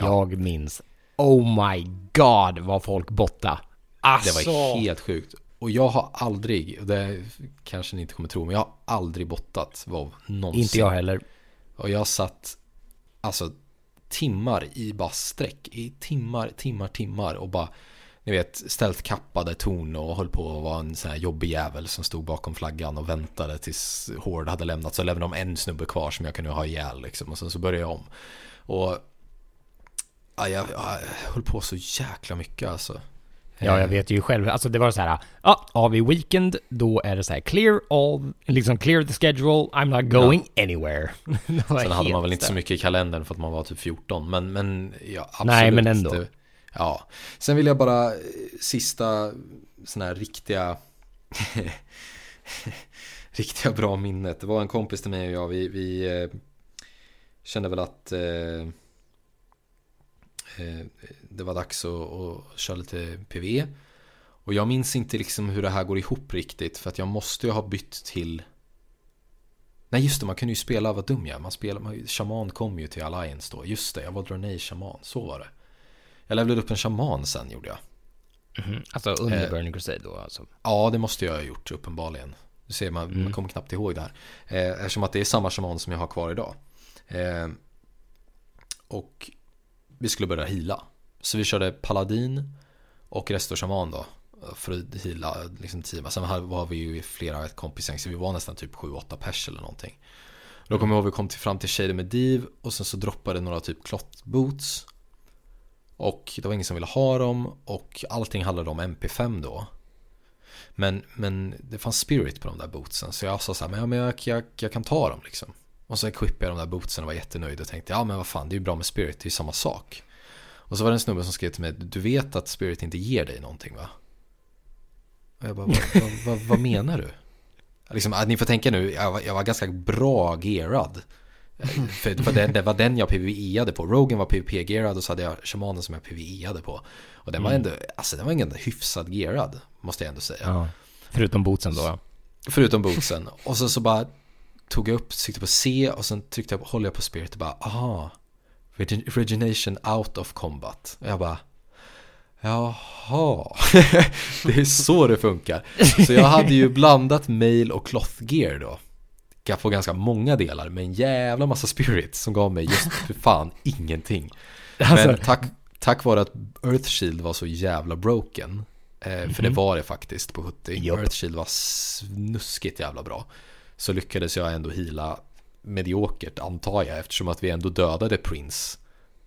Jag ja. minns. Oh my god vad folk botta. Alltså. Det var helt sjukt. Och jag har aldrig, det kanske ni inte kommer tro, men jag har aldrig bottat WoW någonsin. Inte jag heller. Och jag satt, alltså timmar i bara sträck, i timmar, timmar, timmar och bara, ni vet, ställt kappade torn och höll på att vara en sån här jobbig jävel som stod bakom flaggan och väntade tills Hård hade lämnat. Så lämnade de en snubbe kvar som jag kunde ha ihjäl liksom. Och sen så började jag om. Och Ja, jag, jag höll på så jäkla mycket alltså. Ja, jag vet ju själv. Alltså det var så här, ja, har vi weekend, då är det så här clear all, liksom clear the schedule, I'm not going anywhere. Det var Sen hade man väl inte så mycket i kalendern för att man var typ 14. Men, men ja, absolut. Nej, men ändå. Det, ja. Sen vill jag bara eh, sista sådana här riktiga riktiga bra minnet. Det var en kompis till mig och jag, vi, vi eh, kände väl att eh, det var dags att, att köra lite PV. Och jag minns inte liksom hur det här går ihop riktigt för att jag måste ju ha bytt till Nej just det, man kunde ju spela, vad dum jag man spelar, man, Shaman kom ju till Alliance då, just det, jag var Dronay Shaman, så var det. Jag levlade upp en Shaman sen gjorde jag. Mhm. Alltså under Eh. Burning Crusade då alltså. Ja, det måste jag ha gjort uppenbarligen. Du ser, man, man kommer knappt ihåg det här. Eh, eftersom att det är samma shaman som jag har kvar idag. Eh, och vi skulle börja hila. Så vi körde paladin och restor shaman då. För att hila liksom teama. Sen här var vi ju flera kompisgäng så vi var nästan typ 7-8 pers eller någonting. Då kommer jag ihåg vi kom till, fram till Shader med Div och sen så droppade några typ klottboots. Och det var ingen som ville ha dem och allting handlade om MP5 då. Men, men det fanns spirit på de där bootsen så jag sa så här, men, ja, men jag, jag, jag kan ta dem liksom. Och så equippade jag de där bootsen och var jättenöjd och tänkte, ja men vad fan det är ju bra med spirit, det är ju samma sak. Och så var det en snubbe som skrev till mig, du vet att spirit inte ger dig någonting va? Och jag bara, vad, vad, vad, vad menar du? Liksom, ni får tänka nu, jag var, jag var ganska bra gerad. För det var, den, det var den jag PvE-ade på. Rogan var PvP-gerad och så hade jag shamanen som jag PvE-ade på. Och den var ändå, alltså den var ändå hyfsad gerad, måste jag ändå säga. Ja. Förutom bootsen då. ja. Förutom bootsen. Och så, så bara tog jag upp, tryckte på C och sen tryckte jag, håller jag på spirit och bara, aha. Regi- Regeneration out of combat. Och jag bara, jaha. det är så det funkar. Så jag hade ju blandat mail och cloth gear då. På ganska många delar med en jävla massa spirit som gav mig just för fan ingenting. Men Alltså- tack, tack vare att Earthshield var så jävla broken. Eh, för det var det faktiskt på 70. Japp. Earthshield var snuskigt jävla bra. Så lyckades jag ändå hila mediokert antar jag. Eftersom att vi ändå dödade Prince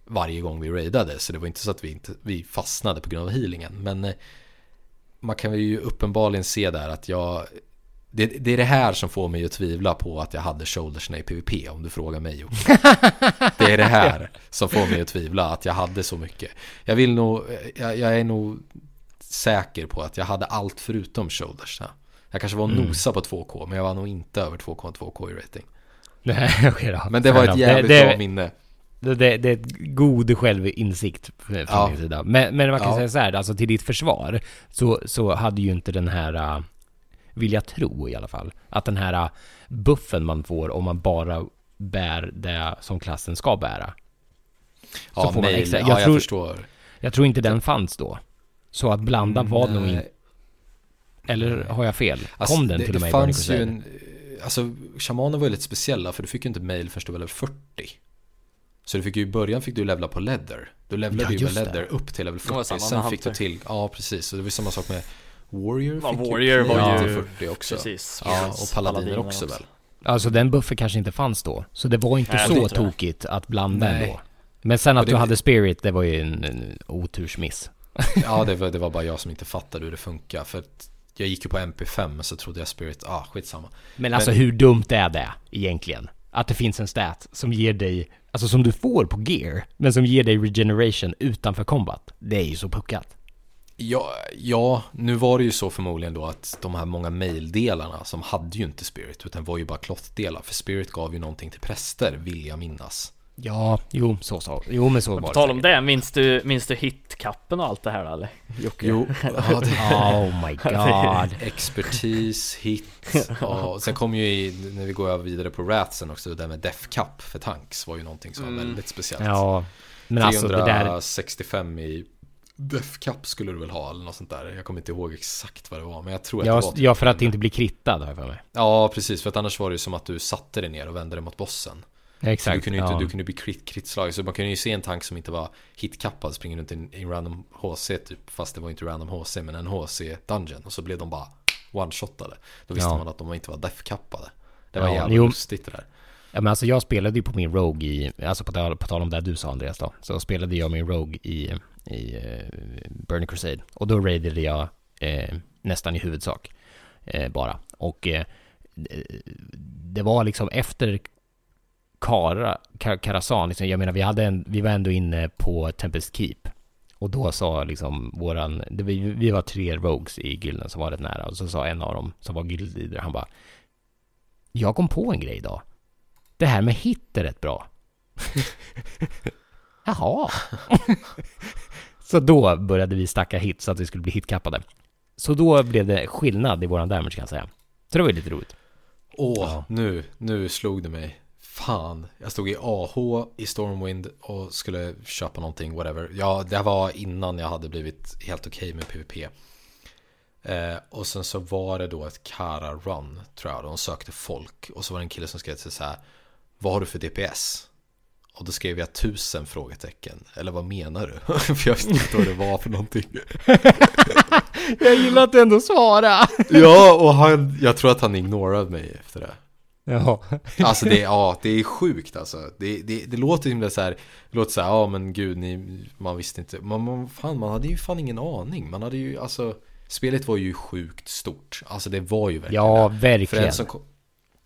varje gång vi raidade. Så det var inte så att vi, inte, vi fastnade på grund av healingen. Men eh, man kan ju uppenbarligen se där att jag det, det är det här som får mig att tvivla på att jag hade shouldersna i PVP om du frågar mig. Det är det här som får mig att tvivla att jag hade så mycket. Jag vill nog, jag, jag är nog säker på att jag hade allt förutom shouldersna. Jag kanske var nosa på 2K men jag var nog inte över 2K och 2K i rating. Nej, okej då. Men det var ett jävligt enough. det, bra det, minne. det, det, det är ett god självinsikt från Ja. min sida. Men, men man kan Ja. säga så här, alltså till ditt försvar så, så hade ju inte den här, äh, vill jag tro i alla fall, att den här äh, buffen man får om man bara bär det som klassen ska bära. Ja, får man extra- ja jag jag tror- förstår. Jag tror inte den fanns då. Så att blanda var nog inte... Eller har jag fel? Kom Alltså, den det, till det och i Burning fanns ju en, Alltså shamanen var ju lite speciella för du fick ju inte mail förrän du var level 40 Så du fick ju i början fick du levla på leather Du levlade Ja, ju med det. leather upp till level Det var 40 samma med Sen fick du till, ja precis Så det var samma sak med Warrior Ja, fick ju Warrior var ja, ju- till 40 också Precis. Ja, och paladiner Paladiner också, också. väl Alltså den buffen kanske inte fanns då. Så det var inte Nej, så det jag. tokigt att blanda Nej. ändå. Men sen att Och det- du hade Spirit, det var ju en, en otursmiss. Ja det var, det var bara jag som inte fattade hur det funkar För att jag gick ju på MP5 så trodde jag spirit, ah skitsamma Men alltså hur dumt är det egentligen? Att det finns en stat som ger dig, alltså som du får på gear, men som ger dig regeneration utanför combat. Det är ju så puckat. Ja, ja, nu var det ju så förmodligen då att de här många maildelarna som hade ju inte Spirit utan var ju bara cloth-delar. För Spirit gav ju någonting till präster, vill jag minnas. Ja, jo, så så. Jo, men så var På det tal om det, minns du, minns du hitkappen och allt det här eller? Jocke? Jo, ja, det, Oh my god. expertis, hit och sen kom ju i, när vi går vidare på Ratsen också, det där med Def Cup för tanks var ju någonting som var väldigt speciellt. Ja, men alltså det där... 365 i Def Cup skulle du väl ha eller något sånt där. Jag kommer inte ihåg exakt vad det var, men jag tror att det Ja, var typ ja, för att inte bli krittad har jag för mig. Ja, precis. För att annars var det ju som att du satte dig ner och vände dig mot bossen. Exakt. du kunde ju inte, ja. du kunde bli crit, kritslag. Så man kunde ju se en tank som inte var hitkappad springa runt i en, random HC typ. Fast det var inte random HC men en HC dungeon. Och så blev de bara one-shotade. Då visste Ja. man att de inte var def-kappade. Det var Ja, jävla jo. lustigt det där. Ja men alltså jag spelade ju på min Rogue i, alltså på tal, på tal om det du sa Andreas då, så spelade jag min Rogue i, i uh, Burning Crusade. Och då raidade jag eh, nästan i huvudsak eh, bara. Och eh, det var liksom efter Kara, Karasan, liksom, jag menar vi, hade en, vi var ändå inne på Tempest Keep. Och då sa liksom våran, det, vi, vi var tre rogues i gilden som var rätt nära. Och så sa en av dem som var guildleader, han bara Jag kom på en grej idag. Det här med hit är rätt bra. Jaha. så då började vi stacka hit så att vi skulle bli hitkappade. Så då blev det skillnad i våran damage kan jag säga. Så det var ju lite roligt. Åh, ja. nu, nu slog det mig. Fan, jag stod i AH i Stormwind och skulle köpa någonting, whatever. Ja, det var innan jag hade blivit helt okej okay med PVP. Eh, och sen så var det då ett Kara Run, tror jag. De sökte folk. Och så var det en kille som skrev till så här. Vad har du för DPS? Och då skrev jag tusen frågetecken. Eller vad menar du? för jag visste inte vad det var för någonting. jag gillar att du ändå svarar. ja, och han, jag tror att han ignorerade mig efter det. Ja. alltså det, ja, det är sjukt alltså. Det, det, det låter himla så här, det låter så här, ja men gud, ni, man visste inte. Man, man, fan, man hade ju fan ingen aning. Man hade ju, alltså, spelet var ju sjukt stort. Alltså det var ju verkligen Ja, verkligen. För en som,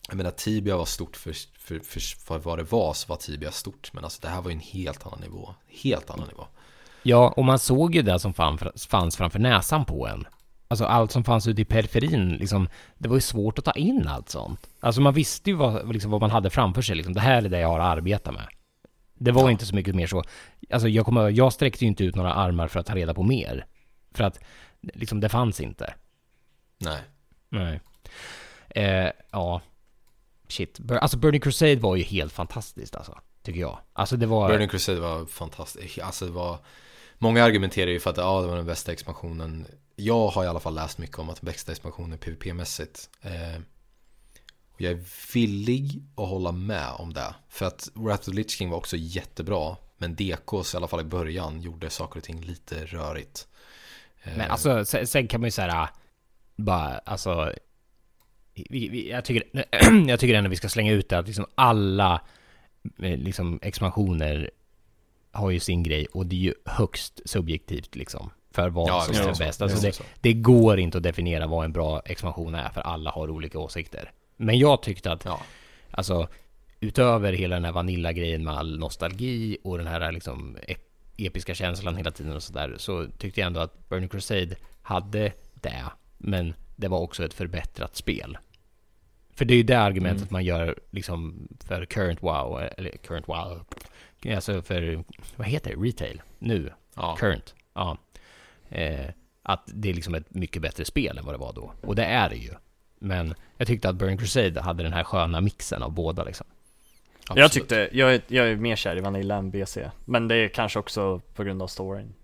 jag menar Tibia var stort för, för, för, för vad det var så var Tibia stort. Men alltså det här var ju en helt annan nivå. Helt annan nivå. Ja, och man såg ju det som fanns framför näsan på en. Alltså allt som fanns ute i periferin, liksom, det var ju svårt att ta in allt sånt. Alltså man visste ju vad, liksom, vad man hade framför sig, liksom, det här är det jag har att arbeta med. Det var ja. inte så mycket mer så. Alltså jag, kommer, jag sträckte ju inte ut några armar för att ta reda på mer. För att, liksom, det fanns inte. Nej. Nej. Eh, ja. Shit. Alltså Burning Crusade var ju helt fantastiskt alltså. Tycker jag. Alltså det var... Burning Crusade var fantastiskt. Alltså det var... Många argumenterar ju för att ja, det var den bästa expansionen jag har i alla fall läst mycket om att bästa expansion är PVP-mässigt. Eh, och jag är villig att hålla med om det. För att Wrath of the Lich King var också jättebra. Men DKs i alla fall i början gjorde saker och ting lite rörigt. Eh, men alltså sen, sen, kan man ju säga bara alltså. Vi, vi, jag, tycker, jag tycker ändå vi ska slänga ut det att liksom alla eh, liksom expansioner har ju sin grej och det är ju högst subjektivt liksom för vad ja, som är bäst. Alltså det, det, går inte att definiera vad en bra expansion är, för alla har olika åsikter. Men jag tyckte att, ja. alltså, utöver hela den här Vanilla-grejen med all nostalgi och den här liksom episka känslan hela tiden och sådär, så tyckte jag ändå att Burning Crusade hade det, men det var också ett förbättrat spel. För det är ju det argumentet mm. man gör liksom för current wow, eller current wow, alltså för, vad heter det, retail, nu, ja. current, ja. Eh, att det är liksom ett mycket bättre spel än vad det var då. Och det är det ju. Men jag tyckte att Burning Crusade hade den här sköna mixen av båda liksom. Absolut. Jag tyckte, jag är, jag är mer kär i Vanilla än BC. Men det är kanske också på grund av storyn.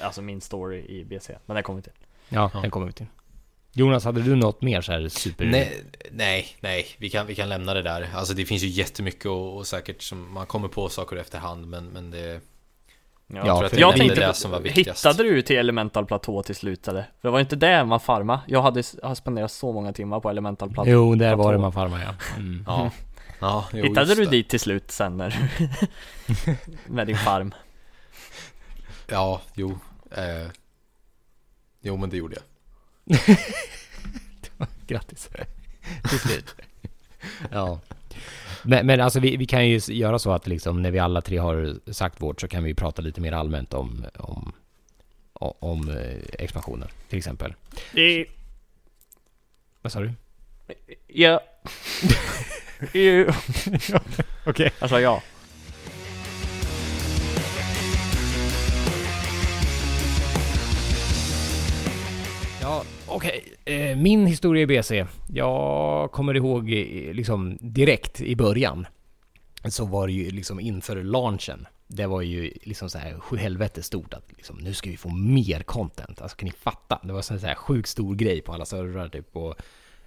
Alltså min story i BC. Men det kommer vi till. Ja, ja. den kommer vi till. Jonas, hade du något mer så här super... Nej, nej, nej, vi kan, vi kan lämna det där. Alltså det finns ju jättemycket och, och säkert som man kommer på saker efterhand, men, men det Ja, jag, jag, jag tänkte, det som var hittade du till Elemental Platå till slut eller? För det var inte det man farma. Jag hade har spenderat så många timmar på Elemental Platå. Jo, där var det man farma ja. Mm. ja. ja jo, hittade du det. dit till slut sen när med din farm? Ja, jo. Eh, jo, men det gjorde jag. Grattis. till slut. ja. Men, men alltså vi, vi kan ju göra så att liksom när vi alla tre har sagt vårt så kan vi prata lite mer allmänt om, om, om eh, expansionen till exempel. I... Vad sa du? Ja. Okej. Okay. Alltså ja. Ja, okej. Okay. Eh, min historia i BC. Jag kommer ihåg eh, liksom direkt i början. Så var det ju liksom inför launchen. Det var ju liksom så här helvete stort att liksom, nu ska vi få mer content. Alltså kan ni fatta? Det var så här sjukt stor grej på alla servrar typ och,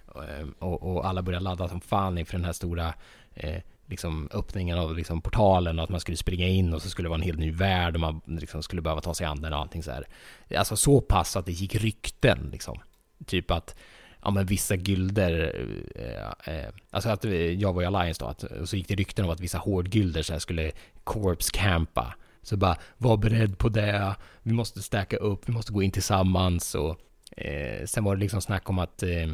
eh, och, och alla började ladda som fan inför den här stora eh, liksom öppningen av liksom portalen och att man skulle springa in och så skulle det vara en helt ny värld och man liksom skulle behöva ta sig an den och allting så här. Alltså så pass att det gick rykten liksom. Typ att, ja men vissa gulder, eh, eh, alltså att eh, jag var i Alliance då, att, och så gick det rykten om att vissa hårdgulder så här skulle corpse campa. Så bara, var beredd på det, vi måste stacka upp, vi måste gå in tillsammans och eh, sen var det liksom snack om att eh,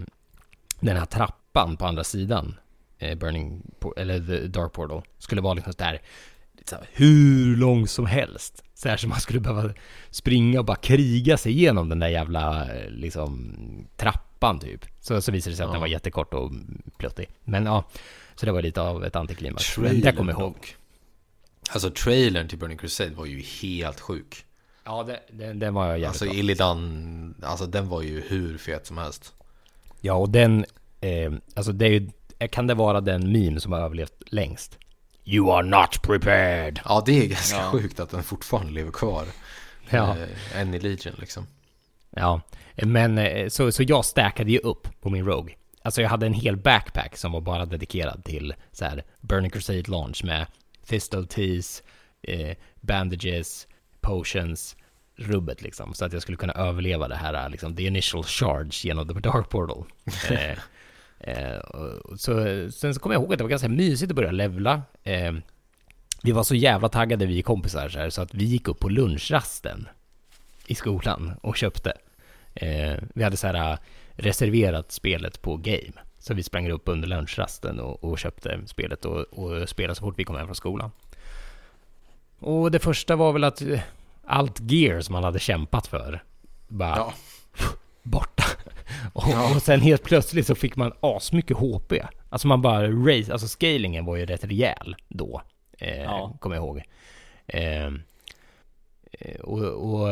den här trappan på andra sidan, eh, Burning, eller the Dark Portal, skulle vara liksom där hur lång som helst. Så här som man skulle behöva springa och bara kriga sig igenom den där jävla liksom trappan typ. Så, så visade det sig att den var jättekort och pluttig. Men ja, så det var lite av ett antiklimax. Men det kommer jag ihåg. dock. Alltså trailern till Burning Crusade var ju helt sjuk. Ja, det, den, den var jag jävligt Alltså bra. Illidan, alltså den var ju hur fet som helst. Ja, och den, eh, alltså det är ju, kan det vara den meme som har överlevt längst? You are not prepared! Ja, det är ganska sjukt att den fortfarande lever kvar. Ja. Eh, än i Legion liksom. Ja, men eh, så, så jag stackade ju upp på min Rogue. Alltså jag hade en hel backpack som var bara dedikerad till så här Burning Crusade launch med Thistle Teas, eh, bandages, potions, rubbet liksom. Så att jag skulle kunna överleva det här liksom, the initial charge genom the dark portal. eh, eh, så, sen så kommer jag ihåg att det var ganska mysigt att börja levla. Eh, vi var så jävla taggade vi kompisar så, här, så att vi gick upp på lunchrasten i skolan och köpte. Eh, vi hade så här reserverat spelet på Game. Så vi sprang upp under lunchrasten och, och köpte spelet och, och spelade så fort vi kom hem från skolan. Och det första var väl att allt gear som man hade kämpat för bara Ja. borta. Och, och sen helt plötsligt så fick man asmycket HP. Alltså man bara race, alltså scalingen var ju rätt rejäl då. Eh, Ja. Kommer jag ihåg. Eh, eh, och, och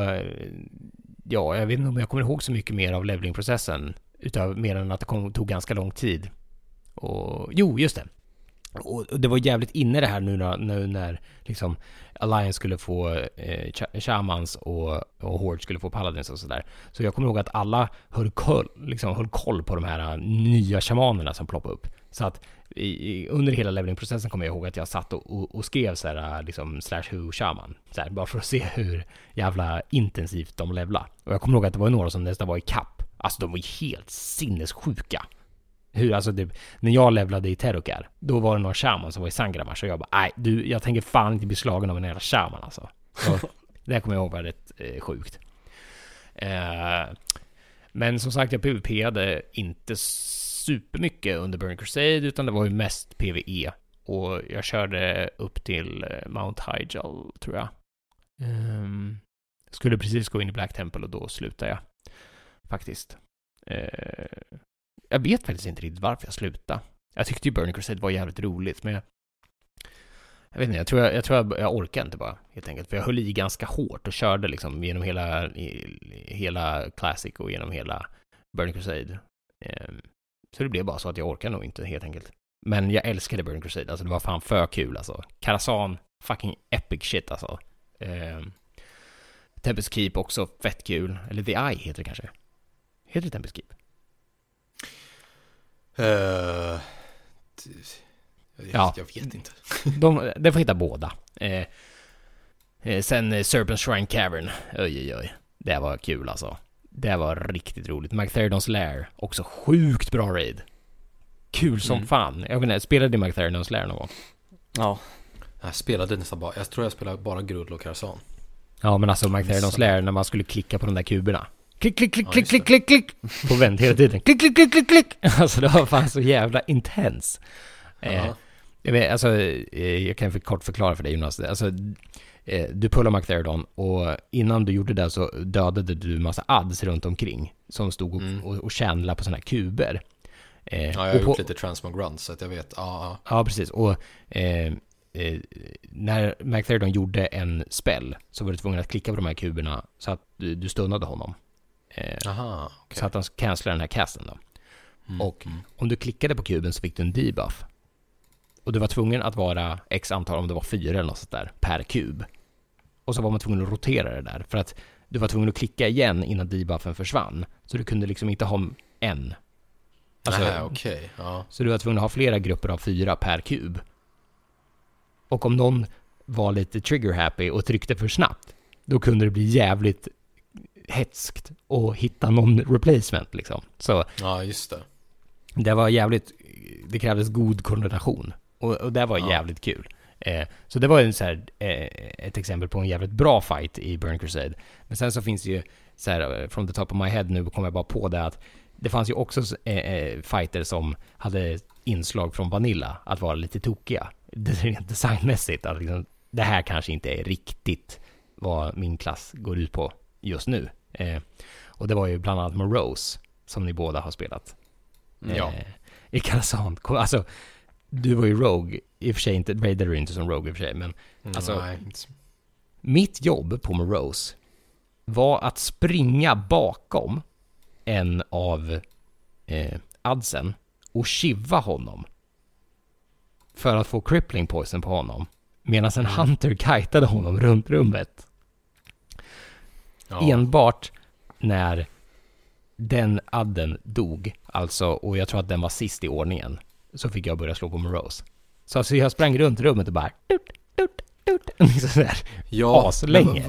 ja, jag vet inte om jag kommer ihåg så mycket mer av levelingprocessen. Utav mer än att det kom, tog ganska lång tid. Och jo, just det. Och det var jävligt inne det här nu när, nu när liksom Alliance skulle få eh, Ch- Shamans och, och Horde skulle få Paladins och sådär. Så jag kommer ihåg att alla höll koll, liksom, höll koll på de här eh, nya shamanerna som ploppade upp. Så att i, i, under hela levelingprocessen kommer jag ihåg att jag satt och, och, och skrev så här, eh, liksom slash who shaman. Så här, bara för att se hur jävla intensivt de levla. Och jag kommer ihåg att det var några som nästan var i kapp. Alltså de var ju helt sinnessjuka. Hur, alltså typ, när jag levlade i Terrokar, då var det någon shaman som var i Sangramas och jag bara, nej du, jag tänker fan inte bli slagen av en jävla shaman alltså. Så, det kommer jag ihåg var rätt eh, sjukt. Eh, men som sagt, jag PVPade inte supermycket under Burning Crusade, utan det var ju mest PVE. Och jag körde upp till eh, Mount Hyjal, tror jag. Ehm, skulle precis gå in i Black Temple och då slutade jag. Faktiskt. Eh, jag vet faktiskt inte riktigt varför jag slutade. Jag tyckte ju Burning Crusade var jävligt roligt, men jag, jag vet inte, jag tror jag, jag, tror jag, jag orkar inte bara, helt enkelt. För jag höll i ganska hårt och körde liksom genom hela, hela Classic och genom hela Burning Crusade. Ehm, så det blev bara så att jag orkar nog inte, helt enkelt. Men jag älskade Burning Crusade, alltså det var fan för kul alltså. Karazan, fucking epic shit alltså. Ehm, Tempest Keep också fett kul. Eller The Eye heter det kanske. Heter det Tempest Keep? Eh, jag, Ja. jag vet inte. De, de får hitta båda. Eh, eh, sen eh, Serpent Shrine Cavern. Oj, oj, oj. Det var kul alltså. Det var riktigt roligt. McTherdons Lair. Också sjukt bra raid. Kul som Mm. fan. Jag vet inte, spelade du McTherdons Lair någon gång? Ja, Jag spelade nästan bara, jag tror jag spelade bara Grull och Karazhan. Ja, men alltså McTherdons Lair när man skulle klicka på de där kuberna. Klick, klick, klick, Ja, klick, klick, klick, klick. På vänt hela tiden. Klick, klick, klick, klick, klick. Alltså det var fan så jävla intens. Eh, Ja. jag, vet, alltså, eh, jag kan för kort förklara för dig Jonas. Alltså, eh, du pullar McTherdon och innan du gjorde det så dödade du massa ads runt omkring. Som stod och, Mm. och, och på sådana här kuber. Eh, Ja, jag har och på- gjort lite transmog runs så att jag vet. Ja, Ja, precis. Och eh, eh, när McTherdon gjorde en spell så var du tvungen att klicka på de här kuberna så att du, du stunnade honom. Eh. Aha, okej. Så att han cancelade den här casten då. Mm, Och mm. om du klickade på kuben så fick du en debuff. Och du var tvungen att vara x antal, om det var fyra eller något sånt där, per kub. Och så var man tvungen att rotera det där. För att du var tvungen att klicka igen innan debuffen försvann. Så du kunde liksom inte ha en. Alltså, Nej, okej. Ja. så du var tvungen att ha flera grupper av fyra per kub. Och om någon var lite trigger happy och tryckte för snabbt, då kunde det bli jävligt hetskt att hitta någon replacement liksom. Så Ja, just det. det var jävligt, det krävdes god koordination. Och, och det var Ja. jävligt kul. Eh, så det var en så här, eh, ett exempel på en jävligt bra fight i Burn Crusade. Men sen så finns det ju, så här, eh, from the top of my head nu kommer jag bara på det att det fanns ju också eh, eh, fighter som hade inslag från Vanilla att vara lite tokiga. Det rent designmässigt, att liksom, det här kanske inte är riktigt vad min klass går ut på just nu. Eh, och det var ju bland annat Morose, som ni båda har spelat. Ja. Eh, I Kazan. Alltså, du var ju Rogue, i och för sig inte, Raider är inte som Rogue i och för sig, men alltså, Nej. mitt jobb på Morose var att springa bakom en av eh, adsen och chiva honom. För att få crippling poison på honom. Medan en hunter kitade honom runt rummet. Ja. Enbart när den adden dog, alltså, och jag tror att den var sist i ordningen, så fick jag börja slå på Morose. Så alltså jag sprang runt rummet och bara... Dut, dut, dut, liksom sådär. Ja, aslänge.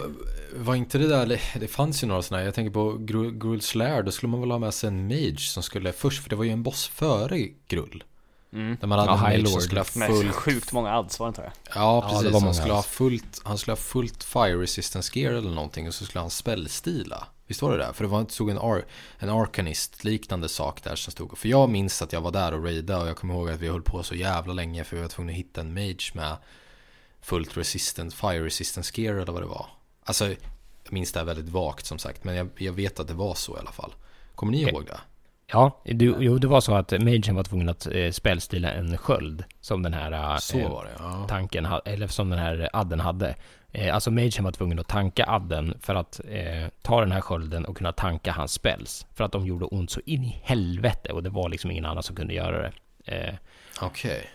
Var inte det där, det fanns ju några sådana här, jag tänker på Gru- Gruul Slayer, då skulle man väl ha med sig en mage som skulle först, för det var ju en boss före Grull. Mm. Där man hade Ja, en mage som skulle ha Med fullt, sjukt många ads var det inte det? ja Ja, det precis, han skulle, ha fullt, han skulle ha fullt fire resistance gear eller någonting och så skulle han spellstila. Visst var det där? För det var inte stod en, ar, en arcanist liknande sak där som stod. För jag minns att jag var där och raidade och jag kommer ihåg att vi höll på så jävla länge för vi var tvungna att hitta en mage med fullt resistant, fire resistance gear eller vad det var. Alltså, jag minns det här väldigt vagt som sagt, men jag, jag vet att det var så i alla fall. Kommer ni ihåg det? Ja, du, jo det var så att Magen var tvungen att eh, spelstila en sköld som den här eh, det, ja. tanken, ha- eller som den här adden hade. Eh, alltså Magen var tvungen att tanka adden för att eh, ta den här skölden och kunna tanka hans spells. För att de gjorde ont så in i helvete och det var liksom ingen annan som kunde göra det. Eh, Okej.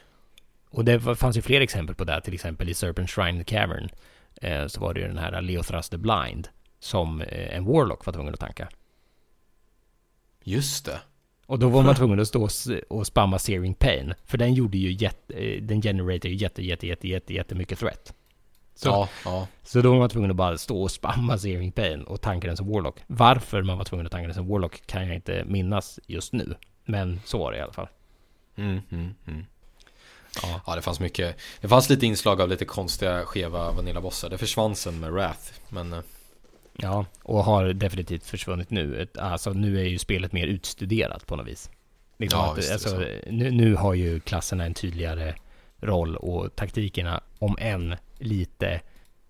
och det fanns ju fler exempel på det, till exempel i Serpent Shrine Cavern. Eh, så var det ju den här Leothras the Blind som eh, en Warlock var tvungen att tanka. Just det. Och då var man tvungen att stå och spamma Searing Pain. För den gjorde ju jätte, eh, den generator ju jätte, jätte, jätte, jätte, jättemycket threat. Så, Ja, ja. så då var man tvungen att bara stå och spamma Searing Pain och tanka den som Warlock. Varför man var tvungen att tanka den som Warlock kan jag inte minnas just nu. Men så var det i alla fall. Mm, mm, mm. Ja. Ja, det fanns mycket. Det fanns lite inslag av lite konstiga, skeva vanillabossar. Det försvann sen med Wrath. Men eh, Ja, och har definitivt försvunnit nu. Alltså nu är ju spelet mer utstuderat på något vis. Liksom Ja, att, visst alltså, nu, nu har ju klasserna en tydligare roll och taktikerna, om än lite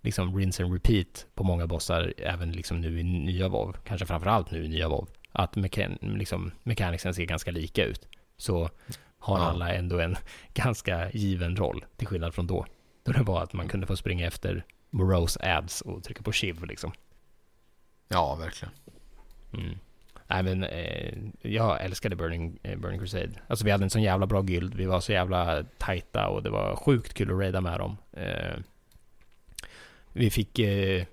liksom rinse and repeat på många bossar, även liksom nu i nya WoW, kanske framförallt nu i nya WoW, att mekan liksom, ser ganska lika ut. Så har Ja. alla ändå en ganska given roll, till skillnad från då. Då det var att man kunde få springa efter Morose ads och trycka på shiv liksom. Ja, verkligen. Mm. Nej men eh, jag älskade Burning, eh, Burning Crusade. Alltså vi hade en sån jävla bra guild. Vi var så jävla tajta och det var sjukt kul att raida med dem. Eh, vi fick, eh,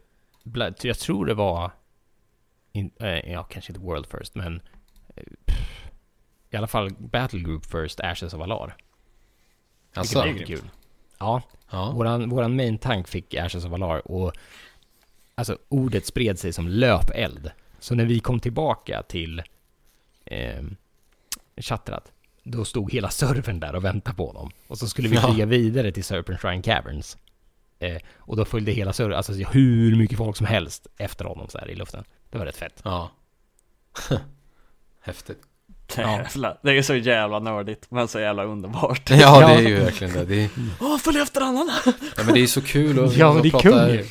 jag tror det var, in, eh, ja kanske inte World First men eh, pff, i alla fall Battle Group First Ashes of Alar. Alltså, Vilket var kul. Ja, ja. Våran, våran main tank fick Ashes of Valar och alltså ordet spred sig som löpeld. Så när vi kom tillbaka till eh, Chatrat, då stod hela servern där och väntade på dem. Och så skulle vi Ja. flyga vidare till Serpent Shrine Caverns. Eh, och då följde hela servern, alltså hur mycket folk som helst efter honom så här i luften. Det var rätt fett. ja. Häftigt. Jävlar. Det är så jävla nördigt, men så jävla underbart. Ja, det är ju verkligen det. det är, Åh, följ efter honom! ja, men det är så kul att Ja, men det är pratar- kul.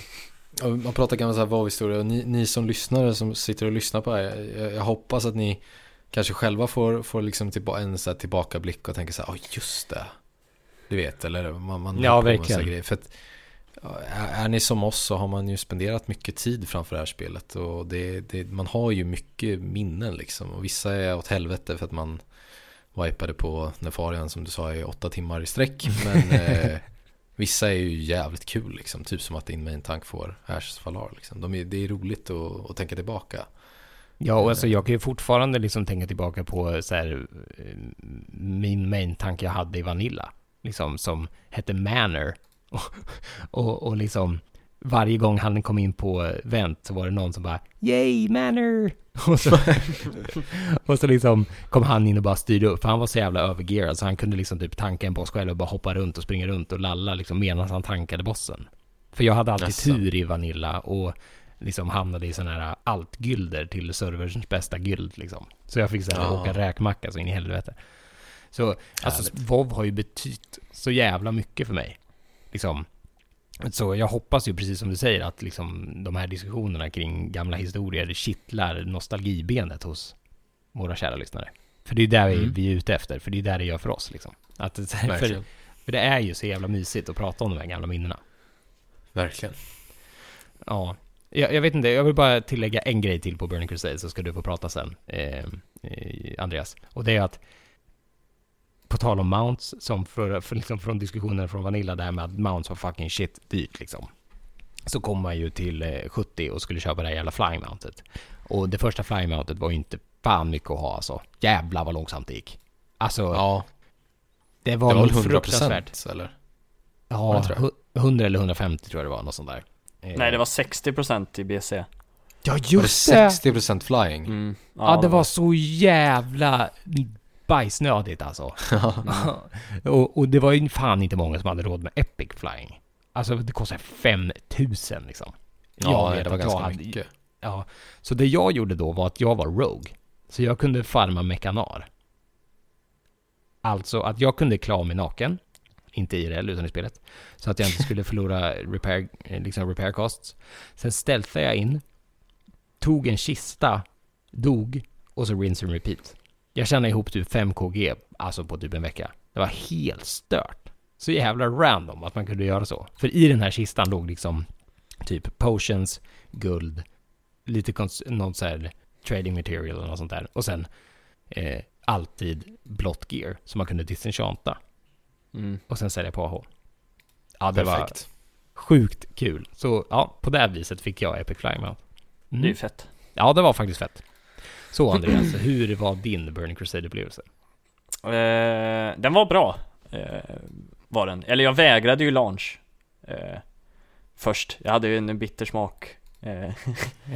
Man pratar gamla så här WoW-historia och ni, ni som lyssnare som sitter och lyssnar på det här, jag, jag hoppas att ni kanske själva får, får liksom tillba, en så här tillbakablick och tänker så här, ja just det. Du vet, eller man, man Ja, verkligen. grejer. För att, är, är ni som oss så har man ju spenderat mycket tid framför det här spelet och det, det, man har ju mycket minnen liksom. Och vissa är åt helvete för att man wipade på Nefarian som du sa i åtta timmar i sträck. Men eh, vissa är ju jävligt kul liksom. Typ som att din main tank får Ashes Valar liksom. De är, det är roligt att, att tänka tillbaka. Ja, och alltså jag kan ju fortfarande liksom tänka tillbaka på så här, eh, min main tanke jag hade i Vanilla. Liksom som hette Manor. Och, och, och liksom varje gång han kom in på vänt så var det någon som bara Yay manner! Och så, och så liksom kom han in och bara styrde upp, för han var så jävla övergearad så han kunde liksom typ tanka en boss själv och bara hoppa runt och springa runt och lalla liksom medan han tankade bossen. För jag hade alltid Jaså. tur i Vanilla och liksom hamnade i sådana här altgylder till serverns bästa gyld liksom. Så jag fick så här Ja. åka räkmacka så in i helvete. Så alltså Härligt. WoW har ju betytt så jävla mycket för mig. Liksom. Så jag hoppas ju precis som du säger att liksom de här diskussionerna kring gamla historier kittlar nostalgibenet hos våra kära lyssnare. För det är där vi, Mm. vi är ute efter, för det är där det gör för oss liksom. Att, för, för det är ju så jävla mysigt att prata om de här gamla minnena. Verkligen. Ja, jag, jag vet inte, jag vill bara tillägga en grej till på Burning Crusade så ska du få prata sen, eh, eh, Andreas. Och det är att, på tal om mounts, som för, för liksom från diskussionen från Vanilla där med att mounts var fucking shit dyrt liksom. Så kom man ju till eh, 70 och skulle köpa det här jävla flying mountet. Och det första flying mountet var ju inte fan mycket att ha alltså. Jävlar vad långsamt det gick. Alltså, Ja, det det var, var väl nog 100% fruktansvärt. eller? Ja, det tror jag. hu- 100 eller 150 tror jag det var, något sånt där. Eh, Nej det var 60% i BC Ja, Var det just det! 60% flying? mm. Ja, det var så jävla bajsnödigt alltså. och, och det var ju fan inte många som hade råd med Epic Flying. Alltså det kostade 5000 liksom. Ja, Jag vet det var ganska hade- mycket. Ja, så det jag gjorde då var att jag var Rogue. Så jag kunde farma mekanar. Alltså att jag kunde klä av mig naken. Inte IRL utan i spelet. Så att jag inte skulle förlora repair, eh, liksom repair costs. Sen stealthade jag in. Tog en kista. Dog. Och så rinse and repeat. Jag tjänade ihop typ 5 KG. Alltså på typ en vecka. Det var helt stört. Så jävla random att man kunde göra så. För i den här kistan låg liksom typ potions, guld, lite kons- något så här trading material eller något sånt där. Och sen eh, alltid blått gear som man kunde disenchanta. mm. Och sen sälja på AH. Ja, det var Perfekt. sjukt kul. Så ja, på det här viset fick jag Epic Flying Mount. Mm. Det är ju fett Ja, det var faktiskt fett. Så Andreas, hur var din Burning Crusade-upplevelse? eh, Den var bra eh, Var den, eller jag vägrade ju launch eh, Först, jag hade ju en bitter smak eh,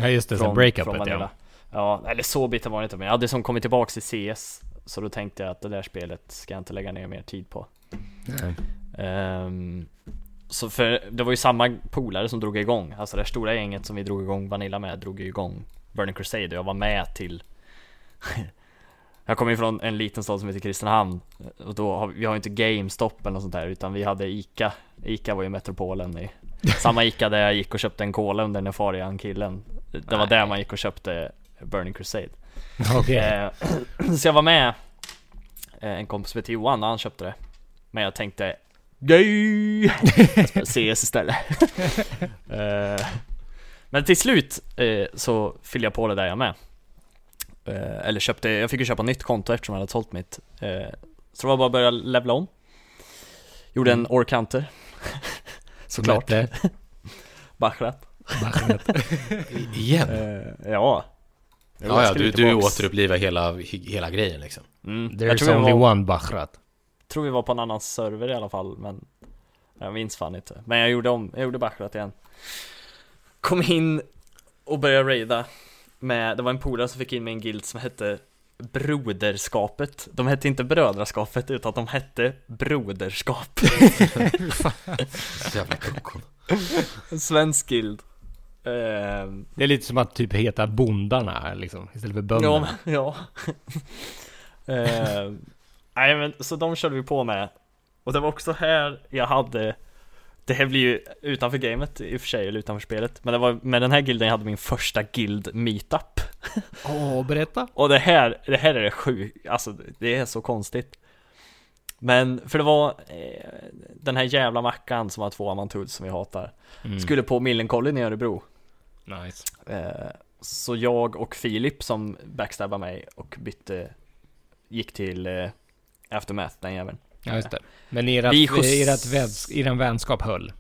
Ja, just det, från, sen breakupet ja. Ja, eller så bitter var det inte men jag hade som kommit tillbaks till CS Så då tänkte jag att det där spelet ska jag inte lägga ner mer tid på. Ehm, Så för det var ju samma polare som drog igång. Alltså det stora gänget som vi drog igång Vanilla med drog ju igång Burning Crusade och jag var med till Jag kommer ju från en liten stad som heter Kristinehamn Och då har vi, vi har ju inte GameStop eller något sånt där utan vi hade ICA. ICA var ju metropolen i Samma ICA där jag gick och köpte en cola under Nefarian killen. Det var där man gick och köpte Burning Crusade. Okej. Eh, Så jag var med eh, En kompis som heter Johan och han köpte det. Men jag tänkte Gay! CS istället. Eh, Men till slut eh, så fyllde jag på det där jag med. Eh, Eller köpte, jag fick ju köpa nytt konto eftersom jag hade sålt mitt. Eh, Så det var bara att börja levla om. Gjorde en Orc Hunter. Såklart. Bättre. Bachrat Igen? eh, Ja. Ja, ja, du, du återupplivar hela, hela grejen liksom. mm. Jag There's tror only var- one Bachrat. tror vi var på en annan server i alla fall men Jag minns fan inte. Men jag gjorde om, jag gjorde Bachrat igen Kom in och började raida med, det var en polare som fick in mig i en guild som hette Broderskapet. De hette inte Brödraskapet utan de hette Broderskap. Jävla. En svensk guild. Ehm, Det är lite som att typ heta bondarna liksom, istället för Ja, bönderna. men- ja. Ehm, Nej men så de körde vi på med. Och det var också här jag hade Det här blir ju utanför gamet i och för sig, eller utanför spelet Men det var med den här gilden jag hade min första guild meetup Åh, berätta. Och det här, det här är det sjukt, alltså det är så konstigt Men, för det var eh, Den här jävla mackan som har två Amantuds som vi hatar Mm. Skulle på Millencolin i Örebro Nice. Eh, Så jag och Filip som backstabbade mig och bytte Gick till eh, Aftermath, den jäveln Ja, just det. Men ert, Vi skjuts- ert väns, er vänskap höll.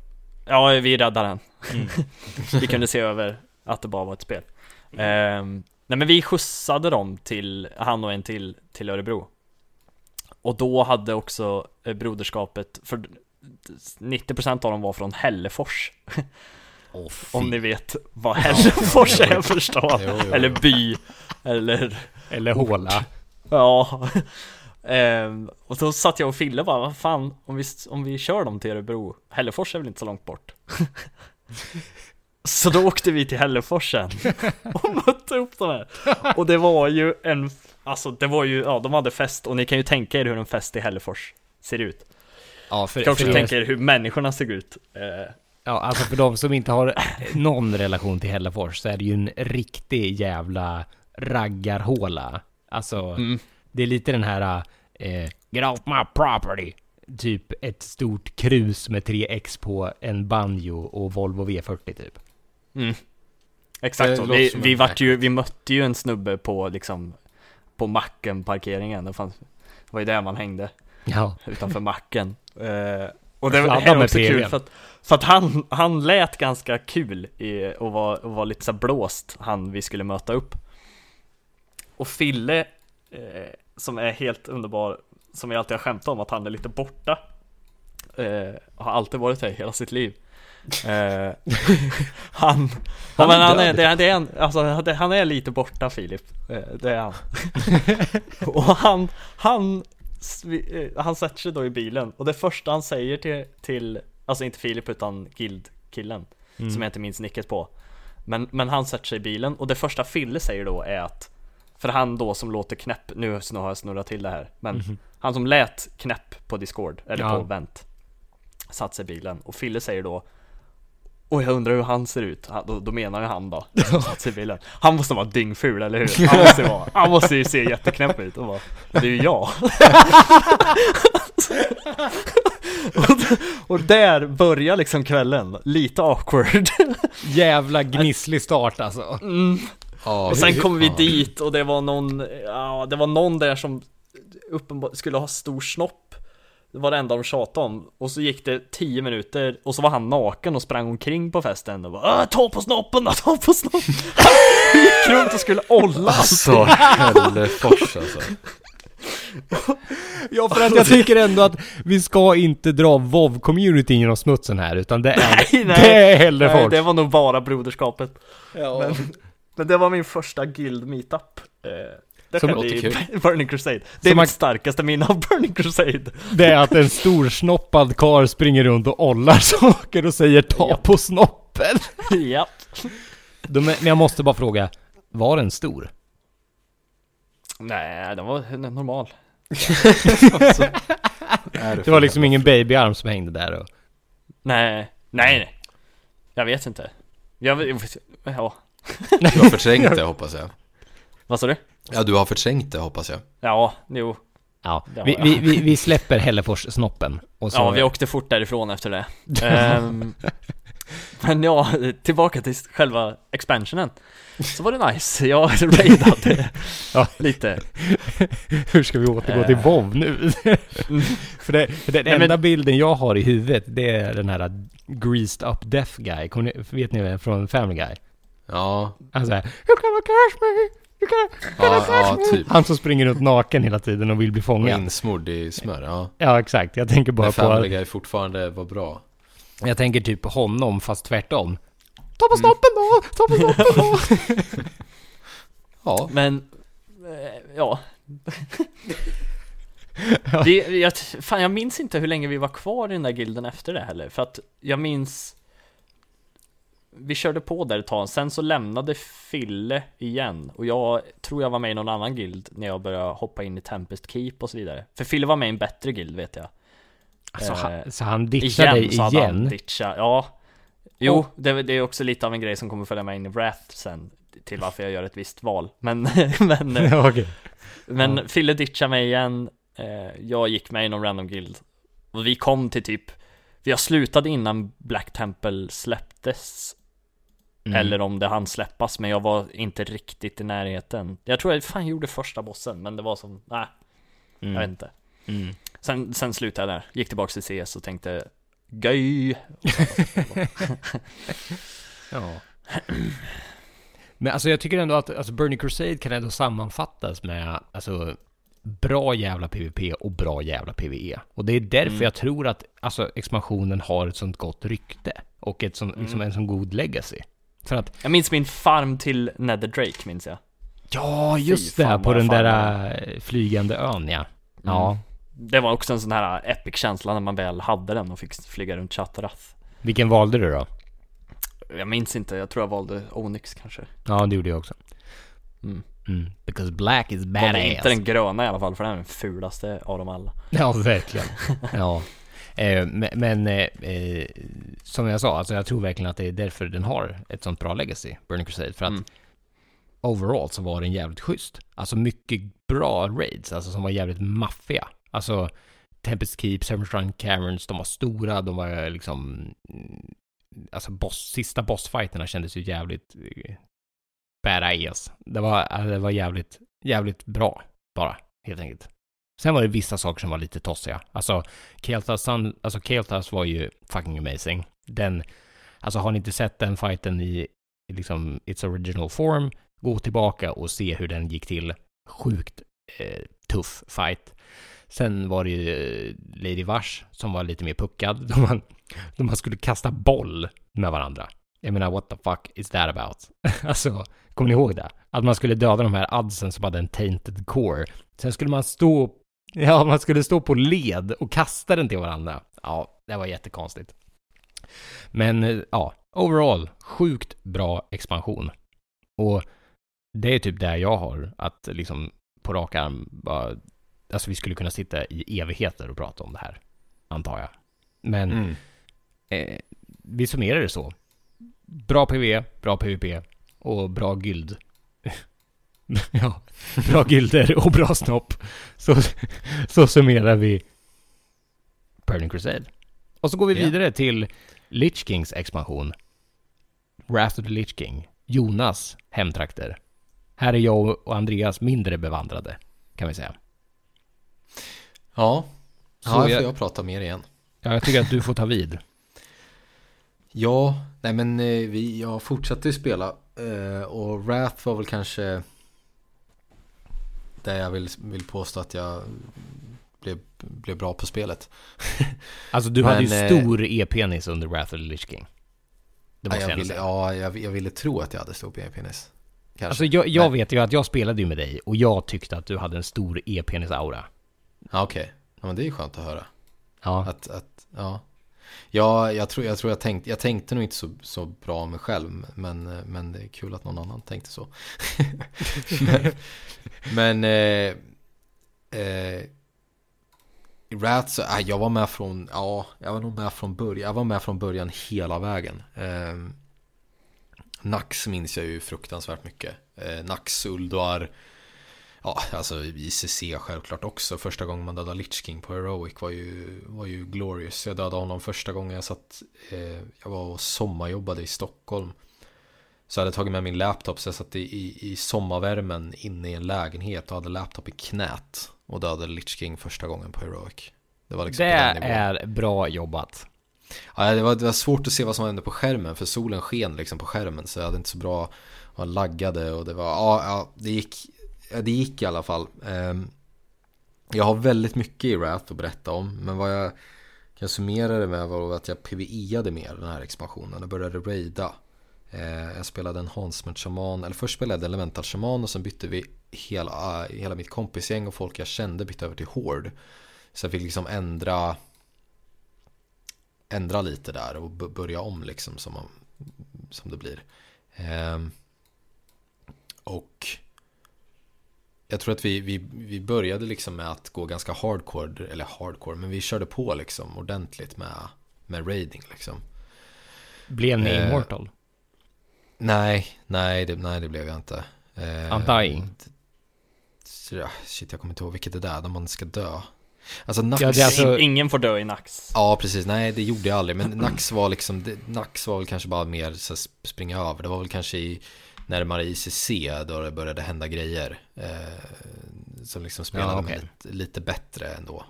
Ja, vi räddade den Mm. Vi kunde se över att det bara var ett spel Ehm, Nej men vi skjutsade dem till, han och en till, till Örebro Och då hade också eh, broderskapet, för 90% av dem var från Hällefors fy. Om ni vet vad Hällefors är för stad. Eller by. Eller Eller håla. Ja ehm, Och då satt jag och Fille bara, vad fan om vi, om vi kör dem till Örebro Hällefors är väl inte så långt bort Så då åkte vi till Hällefors sen Och mötte upp de här Och det var ju en Alltså det var ju, ja de hade fest och ni kan ju tänka er hur en fest i Hällefors ser ut Ja, för, kan också för tänka er hur människorna ser ut eh, Ja, alltså för de som inte har någon relation till Hällefors så är det ju en riktig jävla raggarhåla. Alltså, Mm. Det är lite den här eh, Get off my property. Typ ett stort krus med 3X på en banjo och Volvo V40 typ. Exakt Det så, vi, vi, vart ju, vi mötte ju en snubbe på liksom På macken parkeringen, det, fanns, det var ju där man hängde Ja. utanför macken. Eh, och det Fladda här är också kul för att, för att han, han lät ganska kul i, och, var, och var lite så blåst, han vi skulle möta upp. Och Fille, eh, som är helt underbar, som vi alltid har skämtat om att han är lite borta. Eh, har alltid varit det hela sitt liv. Eh, han, ja, men han är, det, det är en, alltså, det, han är lite borta Filip, eh, det är han. och han, han, eh, han sätter sig då i bilen och det första han säger till, till alltså inte Filip utan guildkillen, som jag inte minns nicket på. Men, men han sätter sig i bilen och det första Fille säger då är att För han då som låter knäpp, nu har jag snurrat till det här Men han som lät knäpp på Discord, eller Ja. på Vent Satt sig i bilen och Fille säger då Och jag undrar hur han ser ut, han, då, då menar ju han då, som satt sig i bilen. Han måste vara dyngful, eller hur? Han måste vara, han måste ju se jätteknäpp ut. Och bara Det är ju jag. Och, och där börjar liksom kvällen, lite awkward. Jävla gnisslig start alltså. Ja, Och sen kom vi ja. dit och det var någon, ja det var någon där som uppenbart skulle ha stor snopp Det var det enda de tjatade om Och så gick det 10 minuter och så var han naken och sprang omkring på festen och bara "Äh, Ta på snoppen då, ta på snoppen! Han gick runt och skulle olla Alltså, Hällefors alltså. Ja, för att jag tycker ändå att vi ska inte dra WoW-communityn genom smutsen här, utan det är, Nej, nej. det är Nej, Hällefors. det var nog bara broderskapet men, men det var min första guild meetup eh, Det Som låter i Burning Crusade Det är Som mitt starkaste minne av Burning Crusade Det är att en storsnoppad karl springer runt och ollar saker och säger ta på snoppen. Ja De, men jag måste bara fråga, var den stor? Nej, den var normal Det var liksom ingen babyarm som hängde där och... Nej, nej, nej. Jag vet inte. Jag vet, ja. Du har förträngt det hoppas jag. Vad sa du? Ja, du har förträngt det hoppas jag. Ja, jo. Ja, vi, vi, vi, vi släpper Hällefors-snoppen. Och så... Ja, vi åkte fort därifrån efter det. Ehm, men ja, tillbaka till själva expansionen. Så var det nice. Jag raidade Ja. lite. Hur ska vi återgå till Eh. WoW nu? för det, den Nej, men- enda bilden jag har i huvudet, det är den här greased up deaf guy. Ni, vet ni vem från Family Guy? Ja, Han säger You gonna catch me! You gonna, ja, ja typ. Han som springer runt naken hela tiden och vill bli Och fångad. insmord i smör, ja. Ja, exakt. Jag tänker bara på... Family Guy fortfarande var bra. Jag tänker typ honom, fast tvärtom. Ta Mm. på snoppen då! Ta på snoppen då! Ja, Men, eh, ja. Det, jag, fan, jag minns inte hur länge vi var kvar i den där gilden efter det heller. För att jag minns Vi körde på där ett tag, sen så lämnade Fille igen. Och jag tror jag var med i någon annan guild när jag började hoppa in i Tempest Keep och så vidare. För Fille var med i en bättre guild vet jag. Alltså, Eh, han, så han ditchar dig så hade han igen? ditchat, ja. Jo, det, det är också lite av en grej som kommer följa med in i Wrath sen Till varför jag gör ett visst val. Men, men Ja, okej. men Fille ditchade mig igen. Eh, Jag gick med i någon random guild. Och vi kom till typ har slutat innan Black Temple släpptes Mm. Eller om det hann släppas Men jag var inte riktigt i närheten Jag tror jag fan gjorde första bossen Men det var som, nej Jag vet inte Mm. sen, sen slutade jag där Gick tillbaks till CS och tänkte Göj Ja. Men alltså jag tycker ändå att alltså Burning Crusade kan ändå sammanfattas med alltså bra jävla PVP och bra jävla PVE. Och det är därför Mm. jag tror att alltså expansionen har ett sånt gott rykte. och ett sån, liksom en sån god legacy. För att, Jag minns min farm till Nether Drake, minns jag. ja just Fy det, på den fan där äh, flygande ön ja. Ja, Det var också en sån här epic känsla när man väl hade den och fick flyga runt Chattarath. vilken valde du då? Jag minns inte, jag tror jag valde Onyx kanske. Ja, det gjorde jag också. Mm. Mm. Because black is Valde badass. inte den gröna i alla fall, för den är den fulaste av dem alla. Ja, verkligen. ja. Eh, men eh, eh, som jag sa, alltså jag tror verkligen att det är därför den har ett sånt bra legacy, Burning Crusade. För att Mm. overall så var den jävligt schysst. Alltså mycket bra raids, alltså som var jävligt maffiga. Alltså Tempest Keep, Seven Caverns, de var stora, de var liksom... mm, Alltså boss, sista bossfighterna kändes ju jävligt eh, badass. Det var, alltså, det var jävligt, jävligt bra bara, helt enkelt. Sen var det vissa saker som var lite tossiga. Alltså, Kael'thas, alltså Kael'thas var ju fucking amazing. Den, alltså har ni inte sett den fighten i, i liksom its original form, gå tillbaka och se hur den gick till. Sjukt eh, tuff fight. Sen var det ju eh, Lady Vash som var lite mer puckad. Då man, då man skulle kasta boll med varandra. Jag menar, what the fuck is that about? alltså, kommer ni ihåg det? Att man skulle döda de här adsen som hade en tainted core. Sen skulle man stå, ja, man skulle stå på led och kasta den till varandra. Ja, det var jättekonstigt. Men eh, ja, overall, sjukt bra expansion. Och det är typ där jag har att liksom på rak arm bara, alltså vi skulle kunna sitta i evigheter och prata om det här, antar jag. Men Mm. eh, vi summerar det så. Bra PV, bra PVP och bra gyld. ja, bra gylder och bra snopp. Så, så summerar vi Burning Crusade. Och så går vi vidare till Lich Kings expansion. Wrath of the Lich King. Jonas hemtrakter. Här är jag och Andreas mindre bevandrade, kan vi säga. Ja, Så ja jag- får jag prata mer igen. Ja, jag tycker att du får ta vid. Ja, nej men eh, vi, jag fortsatte spela eh, och Wrath var väl kanske där jag vill, vill påstå att jag blev, blev bra på spelet. Alltså du hade ju Men, eh, stor e-penis under Wrath of the Lich King. Det Ja, måste jag, jag ville, ja, jag, jag ville tro att jag hade stor penis. Kanske. Alltså jag, jag Men- vet ju att jag spelade ju med dig och jag tyckte att du hade en stor e-penis-aura. Ja, okej. Ja, men det är ju skönt att höra. Ja. Att, att, ja. Ja, jag tror jag, tror jag tänkte, jag tänkte nog inte så, så bra om mig själv, men, men det är kul att någon annan tänkte så. men men eh, eh, Rats, Rat äh, jag var med från, ja, jag var nog med från början, jag var med från början hela vägen. Eh, Nax minns jag ju fruktansvärt mycket. Eh, Nax, Ulduar, Ja, alltså ICC självklart också. Första gången man dödade Lich King på Heroic var ju, var ju glorious. Jag dödade honom första gången jag satt, eh, jag var och sommarjobbade i Stockholm. Så jag hade tagit med min laptop så jag satt i, i, i sommarvärmen inne i en lägenhet och hade laptop i knät. Och dödade Lich King första gången på Heroic. Det var liksom Det är bra jobbat. Ja, det, var, det var svårt att se vad som hände på skärmen för solen sken liksom på skärmen så jag hade inte så bra och laggade och det var, ja, ja det gick, det gick i alla fall. Ehm, jag har väldigt mycket i Wrath att berätta om men vad jag kan summera det med var att jag PVE-ade mer den här expansionen. Jag började raida. Ehm, jag spelade en Hansmert Shaman, eller först spelade jag Elemental Shaman och sen bytte vi hela, äh, hela mitt kompisgäng och folk jag kände bytte över till Horde. Så jag fick liksom ändra ändra lite där och börja om liksom som, som det blir. Ehm, och jag tror att vi, vi, vi började liksom med att gå ganska hardcore, eller hardcore, men vi körde på liksom ordentligt med, med raiding liksom. Blev ni Eh, immortal? Nej, nej det, nej det blev jag inte. Eh, Undying? ja, Shit, jag kommer inte ihåg vilket det är, där man ska dö. Alltså Nax... Ja, alltså- Ingen får dö i Nax. Ja, precis. Nej, det gjorde jag aldrig. Men Nax var liksom, det, Nax var väl kanske bara mer så springa över. Det var väl kanske i närmare ICC då det började hända grejer. Eh, som liksom spelade Ja, okej. lite, lite bättre ändå.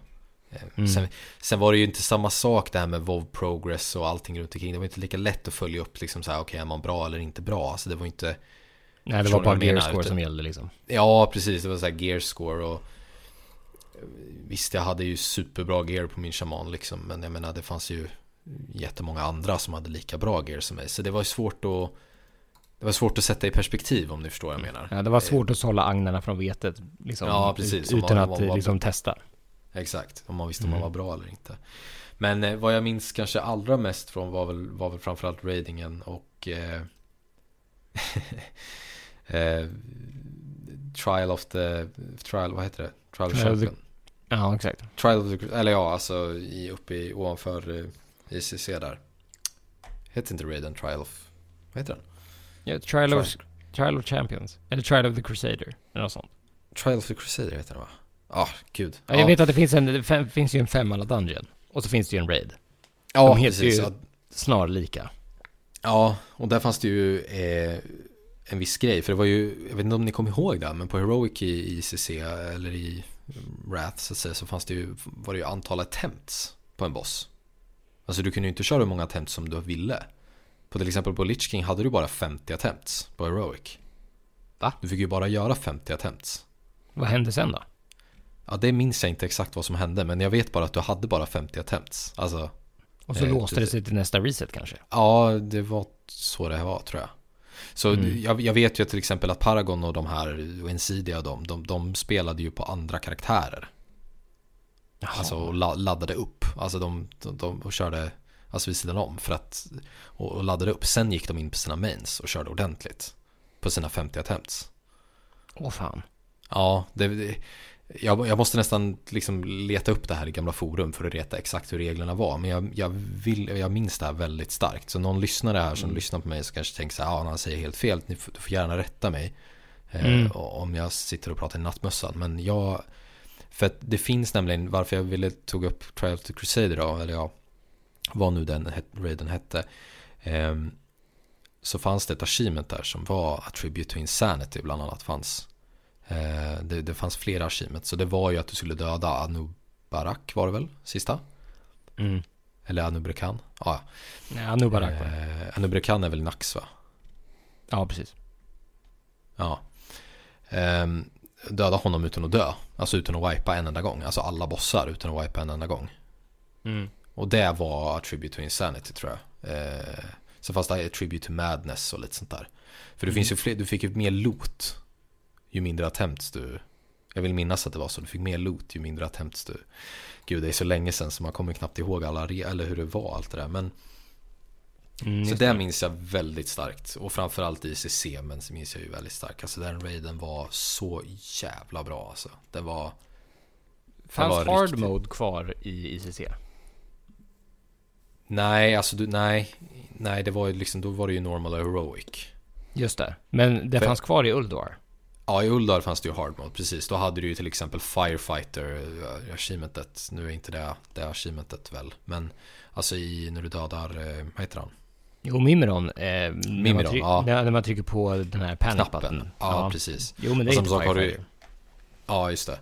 Eh, Mm. sen, sen var det ju inte samma sak det här med WoW Progress och allting runt omkring. Det var inte lika lätt att följa upp liksom så här, okej, är man bra eller inte bra? Alltså det var inte... Nej, det var bara gear score Utan- som gällde liksom. Ja, precis. Det var så här gear score och Visst, jag hade ju superbra gear på min shaman liksom. Men jag menar, det fanns ju jättemånga andra som hade lika bra gear som mig. Så det var svårt att det var svårt att sätta i perspektiv om ni förstår vad jag menar. Ja, det var svårt att sålla agnarna från vetet. Liksom, Ja, precis. ut- Utan man- att man- liksom testa. Exakt, om man visste om man Mm. var bra eller inte. Men eh, vad jag minns kanske allra mest från var väl, var väl framförallt raidingen och eh, eh, Trial of the, trial, vad heter det? Trial of of the- Champion. Ja, exakt. Trial of the, eller ja, alltså i, uppe i, ovanför eh, ICC där. Heter inte raiden Trial of, vad heter den? Ja, trial, of, trial of Champions. Eller Trial of the Crusader. Eller något sånt. Trial of the Crusader heter den va? Ah, gud. Ja, jag vet att det finns, en, det fem, finns ju en femmanna dungeon. Och så finns det ju en raid. Ja, De heter precis. ju snarlika. Ja, och där fanns det ju eh, en viss grej. För det var ju, jag vet inte om ni kommer ihåg det, men på Heroic i ICC eller i Wrath så, att säga, så fanns det ju, var det ju antal attempts på en boss. Alltså du kunde ju inte köra hur många attempts som du ville. På till exempel på Lich King hade du bara 50 attempts på Heroic. Va? Du fick ju bara göra 50 attempts. Vad hände sen då? Ja, det minns jag inte exakt vad som hände, men jag vet bara att du hade bara 50 attempts. Alltså, Och så Eh, låste det sig till nästa reset kanske? Ja, det var så det var tror jag. Så Mm. jag, jag vet ju till exempel att Paragon och de här, och Ensidia och de, de, de spelade ju på andra karaktärer. Alltså och la, laddade upp. Alltså de, de, de körde alltså vid sidan om för att och, och laddade upp. Sen gick de in på sina mains och körde ordentligt. På sina 50 attempts. Åh fan. Ja, det, det, jag, jag måste nästan liksom leta upp det här i gamla forum för att veta exakt hur reglerna var. Men jag, jag, vill, jag minns det här väldigt starkt. Så någon lyssnare här som lyssnar på mig så kanske tänker så här, ja han säger helt fel, Ni får, du får gärna rätta mig. Eh, Mm. om jag sitter och pratar i nattmössan. Men jag, för att det finns nämligen, varför jag ville tog upp Trial the Crusader då, eller ja, vad nu den raiden hette. ehm, så fanns det ett achievement där som var Attribute to Insanity bland annat fanns. Eh, det, det fanns flera achievements. Så det var ju att du skulle döda Anubarak var det väl? Sista? Mm. Eller Anubrekan? Ja, Ja, Anubarak va? eh, Anubrekan är väl Nax va? Ja, precis. Ja. Ehm, döda honom utan att dö. Alltså utan att wipa en enda gång. Alltså alla bossar utan att wipa en enda gång. Mm. Och det var Attribute to Insanity tror jag. Eh, så fanns det Attribute to Madness och lite sånt där. För det finns ju fler, du fick ju mer loot ju mindre attempts du... Jag vill minnas att det var så. Du fick mer loot ju mindre attempts du... Gud, det är så länge sedan så man kommer knappt ihåg alla eller hur det var allt det där. Men Mm, så det minns jag väldigt starkt. Och framförallt i ICC men så minns jag ju väldigt starkt. Alltså den raiden var så jävla bra alltså. Det var... Fanns var hard riktigt- mode kvar i ICC? Nej, alltså du, nej. Nej, det var ju liksom, då var det ju normal och heroic. Just det. Men det För- fanns kvar i Uldor? Ja, i Uldar fanns det ju hard mode, precis. Då hade du ju till exempel Firefighter, eh, achievementet. Nu är inte det det achievementet väl. Men alltså i, när du dödar, eh, vad heter han? Jo, Mimiron. Eh, när, man Mimiron, tryck, ja. när, när man trycker på den här panic Knappen. button. Ja, precis. Jo, men det är som inte har du- Firefighter. Ja, just det.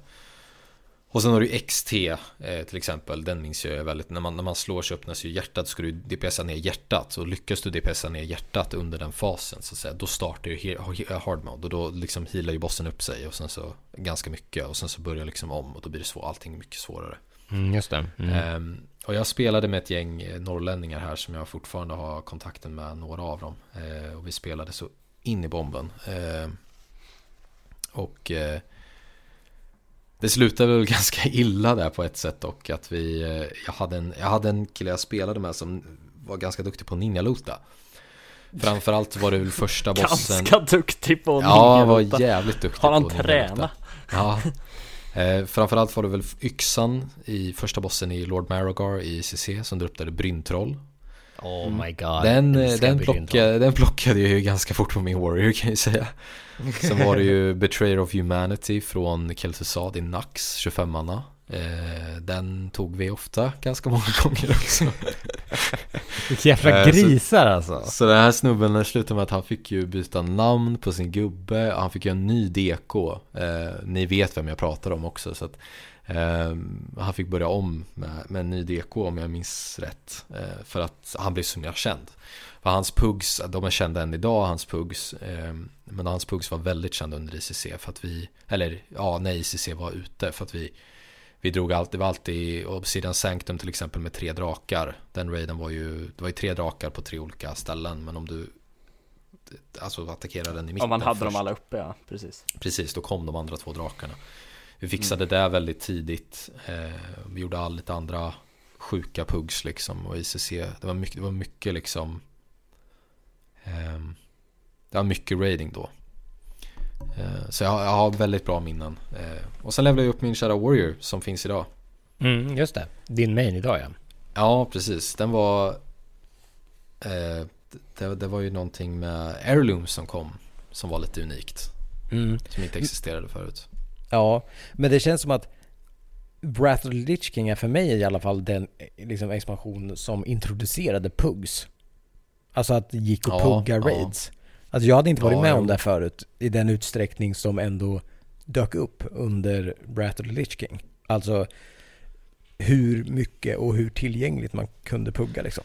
Och sen har du XT eh, till exempel, den minns jag väldigt. När man, när man slår så öppnas ju hjärtat, ska du DPSa ner hjärtat. Så lyckas du DPSa ner hjärtat under den fasen, så att säga, då startar ju hard mode. Och då liksom healar ju bossen upp sig och sen så ganska mycket. Och sen så börjar liksom om och då blir det svår, allting mycket svårare. Mm, just det. Mm. Ehm, och jag spelade med ett gäng eh, norrlänningar här som jag fortfarande har kontakten med, några av dem. Eh, och vi spelade så in i bomben. Ehm, och eh, det slutade väl ganska illa där på ett sätt och att vi, eh, jag, hade en, jag hade en kille jag spelade med som var ganska duktig på ninjalota. Framförallt var det väl första bossen. Ganska duktig på Ja, han var ninjalota. jävligt duktig Har han på ninjalota. tränat? Ja. Eh, framförallt var det väl yxan i första bossen i Lord Marogar i CC som där Bryntroll. Oh my god. Den, eh, den, plockade, den plockade jag ju ganska fort på min Warrior kan jag ju säga. Sen var det ju Betrayer of Humanity från Kel'Thuzad i Nax, 25 manna. Eh, den tog vi ofta, ganska många gånger också. Vilka jävla Eh, så- grisar alltså. Så den här snubben den slutade med att han fick ju byta namn på sin gubbe han fick ju en ny DK. Ni vet vem jag pratar om också. Så att, han fick börja om med, med en ny DK om jag minns rätt. Eh, för att han blev så himla känd. För hans pugs, de är kända än idag, hans pugs. Eh, men hans pugs var väldigt kända under ICC för att vi, eller ja, när ICC var ute för att vi Vi drog alltid, det var alltid Obsidian Sanctum till exempel med tre drakar. Den raiden var ju, det var ju tre drakar på tre olika ställen. Men om du alltså attackerade den i mitten Om man hade först, dem alla uppe ja, precis. Precis, då kom de andra två drakarna. Vi fixade Mm. det väldigt tidigt. Eh, vi gjorde all lite andra sjuka pugs liksom och ICC. Det var mycket, det var mycket liksom. ehm, det var mycket raiding då. Eh, så jag, har- jag har väldigt bra minnen. Eh, och sen levde jag upp min Shadow Warrior som finns idag. Mm, just det. Din main idag ja. Ja, precis. Den var... Eh, det, det var ju någonting med Heirlooms som kom. Som var lite unikt. Mm. Som inte existerade förut. Ja, men det känns som att Wrath of the Lich King är för mig i alla fall den liksom, expansion som introducerade pugs. Alltså att det gick att Ja, pugga ja. raids. Alltså jag hade inte varit Ja, med om det förut i den utsträckning som ändå dök upp under Wrath of the Lich King. Alltså hur mycket och hur tillgängligt man kunde pugga liksom.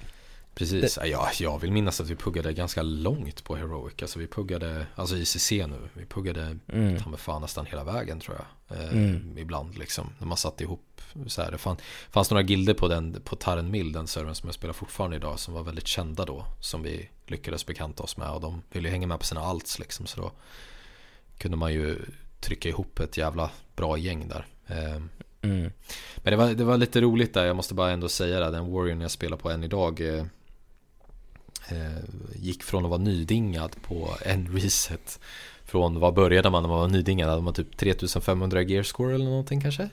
Precis, ja, jag vill minnas att vi puggade ganska långt på Heroic. Alltså vi puggade, alltså ICC nu, vi puggade Mm. ta fan nästan hela vägen tror jag. Eh, Mm. Ibland liksom, när man satte ihop så här. Det fann, fanns några gilder på den, på Tarren Mill, den servern som jag spelar fortfarande idag, som var väldigt kända då. Som vi lyckades bekanta oss med och de ville ju hänga med på sina alts liksom. Så då kunde man ju trycka ihop ett jävla bra gäng där. Eh, Mm. men det var, det var lite roligt där, jag måste bara ändå säga det. Den Warrior jag spelar på än idag eh, gick från att vara nydingad på en reset. Från vad började man när man var nydingad? Hade man typ 3500 gear score eller någonting kanske?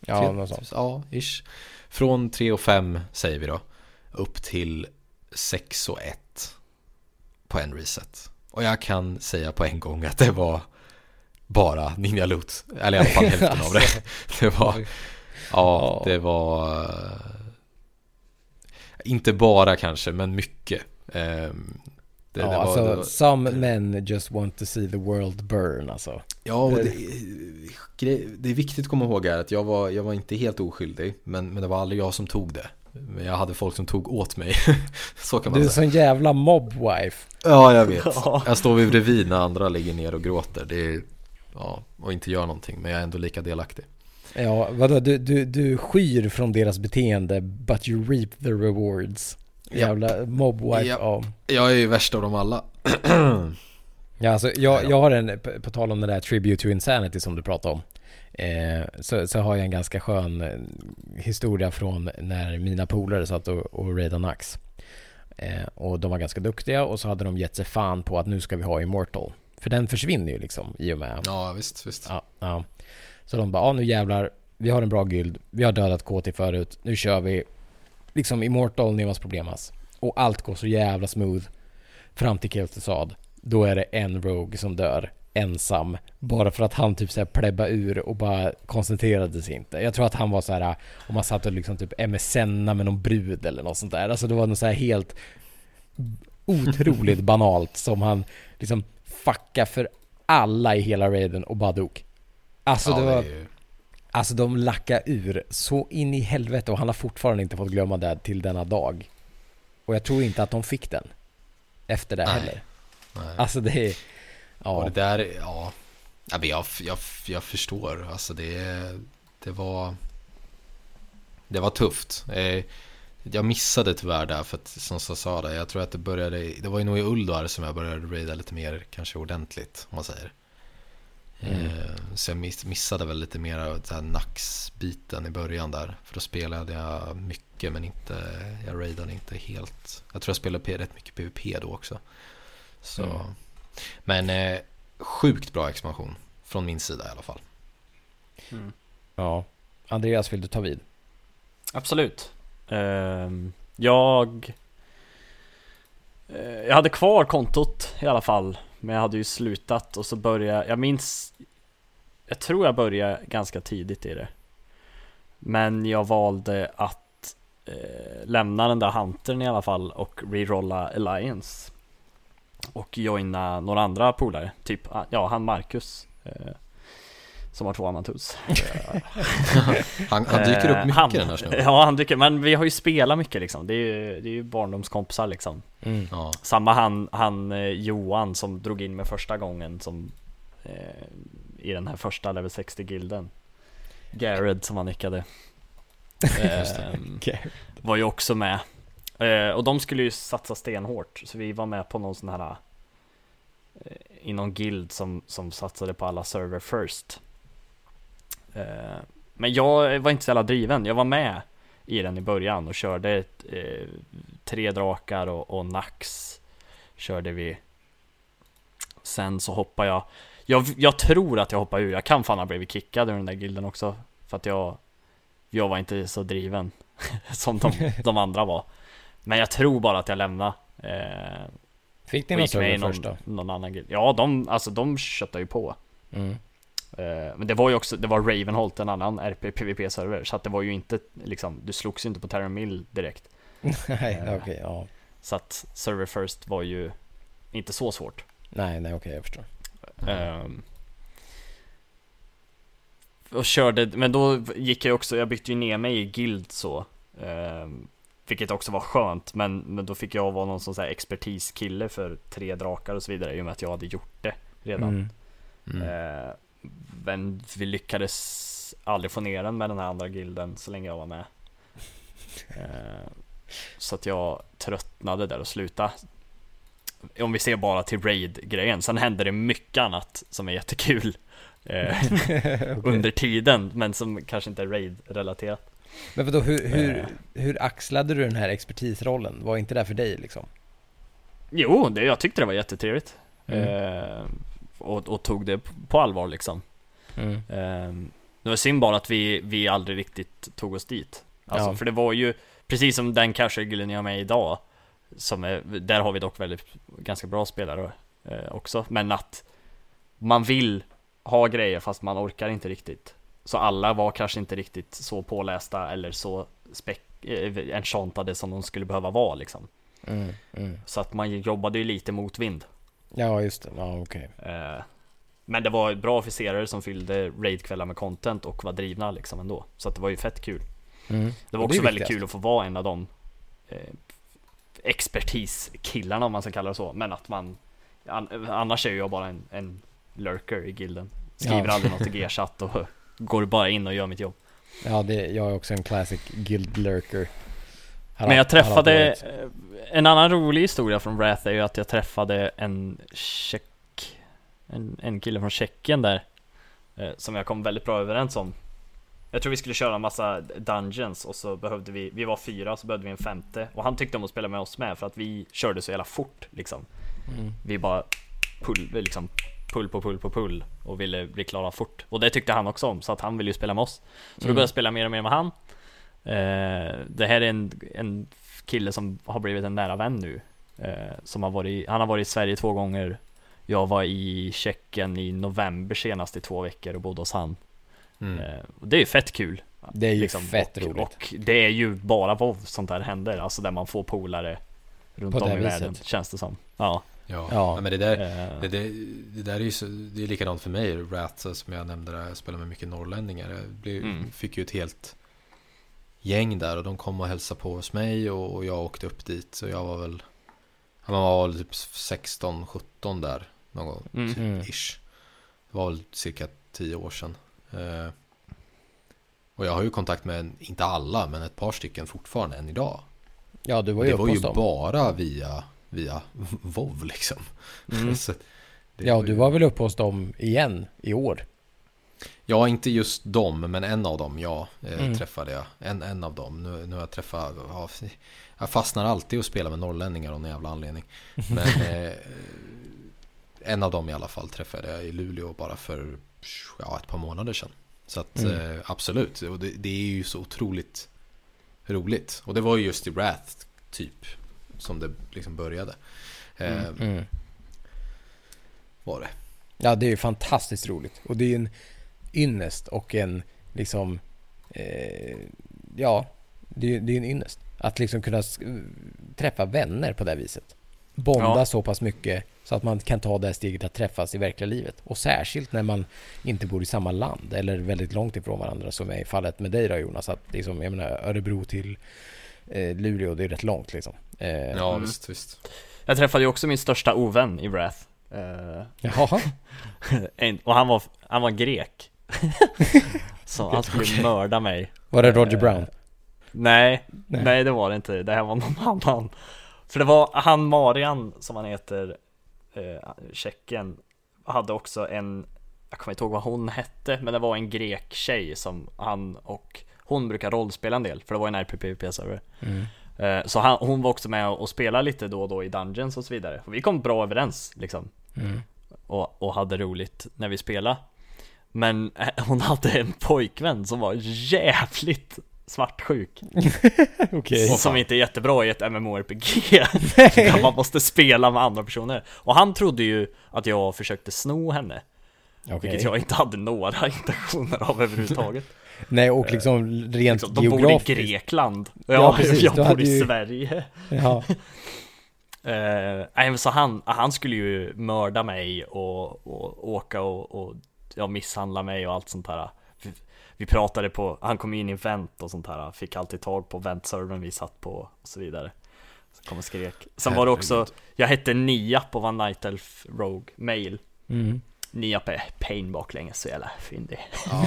Ja, Tre- något sånt. Ja, ish. Från 3 och 5 säger vi då. Upp till 6 och 1 på en reset. Och jag kan säga på en gång att det var bara Ninja Loot. Eller i alla fall hälften av det. Det var, ja, det var eh, inte bara kanske, men mycket. Ehm, Det, ja, det var, alltså det var, some men just want to see the world burn alltså. Ja, och det, det är viktigt att komma ihåg här att jag var, jag var inte helt oskyldig, men, men det var aldrig jag som tog det. Men jag hade folk som tog åt mig. Så kan man Du är säga. sån jävla mobwife. Ja, jag vet. Ja. Jag står vid bredvid när andra ligger ner och gråter. Det är, ja, och inte gör någonting, men jag är ändå lika delaktig. Ja, vadå, du, du, du skyr från deras beteende but you reap the rewards. Jävla mobwife, Japp. ja. Jag är ju värst av dem alla. Ja, alltså, jag, jag har en, på, tal om den där Tribute to Insanity som du pratade om. Eh, så, så har jag en ganska skön eh, historia från när mina polare satt och, och raidade Nax. Eh, och de var ganska duktiga och så hade de gett sig fan på att nu ska vi ha Immortal. För den försvinner ju liksom i och med Ja, visst, visst. Ja, ja. Så de bara, ja nu jävlar, vi har en bra guild, vi har dödat KT förut, nu kör vi liksom Immortal, Nevas Problemas. Och allt går så jävla smooth fram till Kel'Thuzad. Då är det en Rogue som dör ensam. Bara för att han typ såhär plebba ur och bara koncentrerade sig inte. Jag tror att han var så här om man satt och liksom typ MSNa med någon brud eller något sånt där. Alltså det var något så här helt otroligt banalt som han liksom fucka för alla i hela raiden och bara dog. Alltså ja, det var, är ju- alltså de lackade ur så in i helvete och han har fortfarande inte fått glömma det till denna dag. Och jag tror inte att de fick den. Efter det Nej. heller. nej. Alltså det är, Och ja. det där, ja. jag, jag, jag förstår. Alltså det, det var... Det var tufft. Eh, Jag missade tyvärr där för att som jag sa det, jag tror att det började, det var ju nog i Uldar som jag började raida lite mer kanske ordentligt om man säger. Mm. Så jag miss, missade väl lite mer av den här nacksbiten i början där. För då spelade jag mycket men inte, jag raidade inte helt. Jag tror jag spelade rätt mycket PVP då också. Så. Mm. Men eh, sjukt bra expansion. Från min sida i alla fall. ja. Andreas, vill du ta vid? Absolut. Ehm, jag... eh, jag hade kvar kontot i alla fall. Men jag hade ju slutat och så började jag minns... Jag tror jag började ganska tidigt i det. Men jag valde att eh, lämna den där huntern i alla fall och rerolla Alliance. Och joina några andra polare. Typ, ja han Marcus. Eh, som har två Amatus. Han, han dyker upp Eh, mycket han, den här snubben. Ja han dyker, men vi har ju spelat mycket liksom. Det är ju, det är ju barndomskompisar liksom. Mm. Ja, Samma han, han eh, Johan som drog in mig första gången som eh, I den här första level 60 gilden Garrett som han nickade. Garrett. Var ju också med. Eh, Och de skulle ju satsa stenhårt Så vi var med på någon sån här eh, I någon guild som, som satsade på alla server first. Eh, Men jag var inte så jävla driven. Jag var med i den i början och körde ett, eh, Tre drakar och, och Nax Körde vi. Sen så hoppade jag. Jag, jag tror att jag hoppade ur, jag kan fan ha blivit kickad ur den där gilden också För att jag Jag var inte så driven Som de, de andra var. Men jag tror bara att jag lämnade eh, Fick ni gick med i först då? någon annan guild. Ja, de, alltså de köttade ju på. Mm. Eh, Men det var ju också, det var Ravenholt, en annan RP-PVP-server Så att det var ju inte liksom, du slogs ju inte på Terra Mill direkt nej, Eh. okej, ja. Så att Server First var ju inte så svårt Nej, nej, okej, jag förstår. Ehm, och körde, men då gick jag också, jag bytte ju ner mig i guild så um, Vilket också var skönt, men, men då fick jag vara någon sån så här expertiskille för tre drakar och så vidare i och med att jag hade gjort det redan Mm. Mm. Ehm, Men vi lyckades aldrig få ner den med den här andra gilden så länge jag var med Ehm, Så att jag tröttnade där och slutade om vi ser bara till raid-grejen, sen hände det mycket annat som är jättekul eh, under tiden, men som kanske inte är raid-relaterat. Men vadå, hur, hur, Eh. hur axlade du den här expertisrollen? Var inte det för dig liksom? Jo, det, jag tyckte det var jättetrevligt. Mm. Eh, och, och tog det på allvar liksom. Mm. Eh, det var synd bara att vi, vi aldrig riktigt tog oss dit. Alltså, Ja. För det var ju, precis som den casual-gillen jag är med idag, som är, där har vi dock väldigt, ganska bra spelare eh, också, men att man vill ha grejer fast man orkar inte riktigt. Så alla var kanske inte riktigt så pålästa eller så spek- eh, enchantade som de skulle behöva vara liksom. Mm. Mm. Så att man jobbade ju lite motvind. Ja, just det. Ja, okej. Eh, men det var bra officerare som fyllde raidkvällar med content och var drivna liksom ändå. Så att det var ju fett kul. Mm. Det var Och det också väldigt viktigast. kul att få vara en av de eh, expertiskillarna om man ska kalla det så. Men att man, an, annars är jag bara en, en lurker i gilden. Skriver Ja. aldrig något i G-chatt och går bara in och gör mitt jobb. Ja, det, jag är också en classic guild lurker. Men jag träffade, eh, en annan rolig historia från Wrath är ju att jag träffade en tjeck, en, en kille från Tjeckien där, eh, som jag kom väldigt bra överens om. Jag tror vi skulle köra en massa dungeons och så behövde vi, vi var fyra så behövde vi en femte och han tyckte om att spela med oss med för att vi körde så jävla fort liksom. Mm. Vi bara pull, liksom pull på pull på pull och ville bli klara fort. Och det tyckte han också om så att han ville ju spela med oss. Så då Mm. började jag spela mer och mer med han. Eh, det här är en, en kille som har blivit en nära vän nu. Eh, som har varit, han har varit i Sverige två gånger. Jag var i Tjeckien i november senast i två veckor och bodde hos han. Mm. Eh, och det är ju fett kul. Det är ju liksom, fett och, roligt. Och det är ju bara WoW sånt där händer, alltså där man får polare runt På om i viset. världen, känns det som. Ja. Ja. Ja. men det där, det, det, det där är ju så, det är likadant för mig, Rats som jag nämnde där, jag spelar med mycket norrlänningar. Jag blev, Mm. fick ju ett helt gäng där och de kom och hälsade på hos mig och, jag åkte upp dit. Så jag var väl, man var väl typ 16-17 där någon gång, Mm. typ, Mm. ish. Det var väl cirka 10 år sedan. Eh, och jag har ju kontakt med, inte alla, men ett par stycken fortfarande än idag. Ja, du var ju det var ju dem. bara via, via WoW liksom. Mm. Så det Ja, ju- du var väl uppe hos dem igen i år? Ja, inte just dem, men en av dem, ja, eh, Mm. träffade jag. En, en av dem. Nu, nu har jag träffat, ja, jag fastnar alltid och spelar med norrlänningar av någon jävla anledning. Men eh, en av dem i alla fall träffade jag i Luleå bara för ja, ett par månader sedan. Så att Mm. eh, absolut, och det, det är ju så otroligt roligt. Och det var ju just i Wrath typ som det liksom började. Eh, Mm. Mm. Var det. Ja, det är ju fantastiskt roligt. Och det är ju en ynnest och en liksom... Eh, ja, det är ju det är ju en ynnest. Att liksom kunna träffa vänner på det här viset. Bonda Ja. så pass mycket så att man kan ta det här steget att träffas i verkliga livet. Och särskilt när man inte bor i samma land eller väldigt långt ifrån varandra som är i fallet med dig då Jonas. Att liksom, jag menar Örebro till eh, Luleå, det är rätt långt liksom. Eh, Ja, Mm. visst, visst. Jag träffade ju också min största ovän i Wrath. Eh, Jaha. och han var, han var grek. Så han skulle mörda mig Var det Roger Brown? Nej, Nej. nej, det var det inte. Det här var någon annan. För det var han Marian som han heter, eh, Tjeckien, hade också en, jag kommer inte ihåg vad hon hette, men det var en grek tjej som han och hon brukar rollspela en del, för det var en RPPP-server. Eh, så han, hon var också med och spelade lite då och då i Dungeons och så vidare. Och vi kom bra överens liksom. Och, och hade roligt när vi spelade. Men eh, hon hade en pojkvän som var jävligt svartsjuk. Okej. Som inte är jättebra i ett MMORPG Där man måste spela med andra personer Och han trodde ju att jag försökte sno henne Okej. Vilket jag inte hade några intentioner av överhuvudtaget Nej, och liksom rent liksom, De bor i geografiskt. Grekland Ja, Ja, precis. jag bor i ju- Sverige Ja. Eh, men så han, han skulle ju mörda mig och, och åka och, och ja, misshandla mig och allt sånt här. Vi, vi pratade på, han kom in i vent och sånt här Fick alltid tag på ventservern vi satt på och så vidare. Så kom och skrek. Sen var det också, jag hette Niap och var Night Elf Rogue Mail. Mm. Niap är pain baklänges, så jävla fyndig. Ja,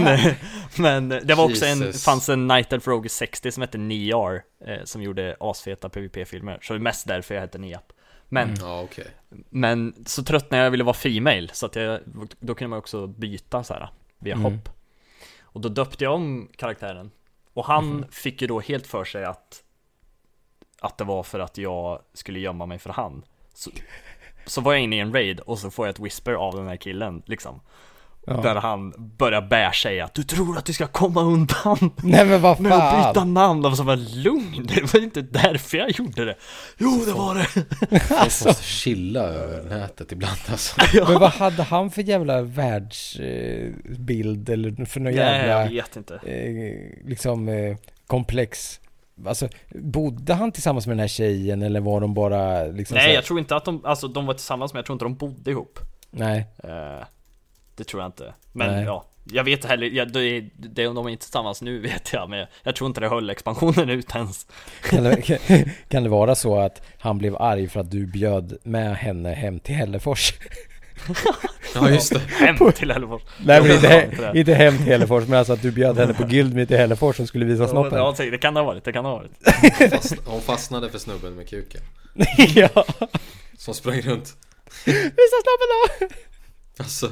men, men det var också en, Jesus. fanns en Night Elf Rogue 60 som hette Niar eh, Som gjorde asfeta PVP-filmer, så det är mest därför jag hette Niap Men, ja okej. men så tröttnade jag, jag ville vara female Så att jag, då kunde man också byta så här via Mm. hopp. Och då döpte jag om karaktären. Och han fick ju då helt för sig att Att det var för att jag skulle gömma mig för han. Så, så var jag inne i en raid och så får jag ett whisper av den här killen liksom Ja. Där han börjar bär sig att du tror att du ska komma undan? Nej men vad med att byta fan! namn och så var lugn, det var inte därför jag gjorde det. Jo det var det! Folk måste chilla över nätet ibland alltså. Men vad hade han för jävla världsbild eller för någon Nej, jävla jag vet inte. eh, liksom eh, komplex? Alltså, bodde han tillsammans med den här tjejen eller var de bara liksom Nej här- jag tror inte att de, alltså de var tillsammans men jag tror inte de bodde ihop. Nej, Eh, Det tror jag inte Men Nej. ja, jag vet heller, ja, det, är- det, de är inte tillsammans nu vet jag Men jag tror inte det höll expansionen ut ens kan det, kan det vara så att han blev arg för att du bjöd med henne hem till Hällefors? Ja just det. Hem till Hällefors Nej men Jag inte, he, inte hem till Hällefors men alltså att du bjöd henne på Guildmeet i Hällefors som skulle visa snoppen Ja, det kan det ha varit, det kan det ha varit Fast, hon fastnade för snubben med kuken. ja. Som sprang runt. Visa snoppen då! Alltså.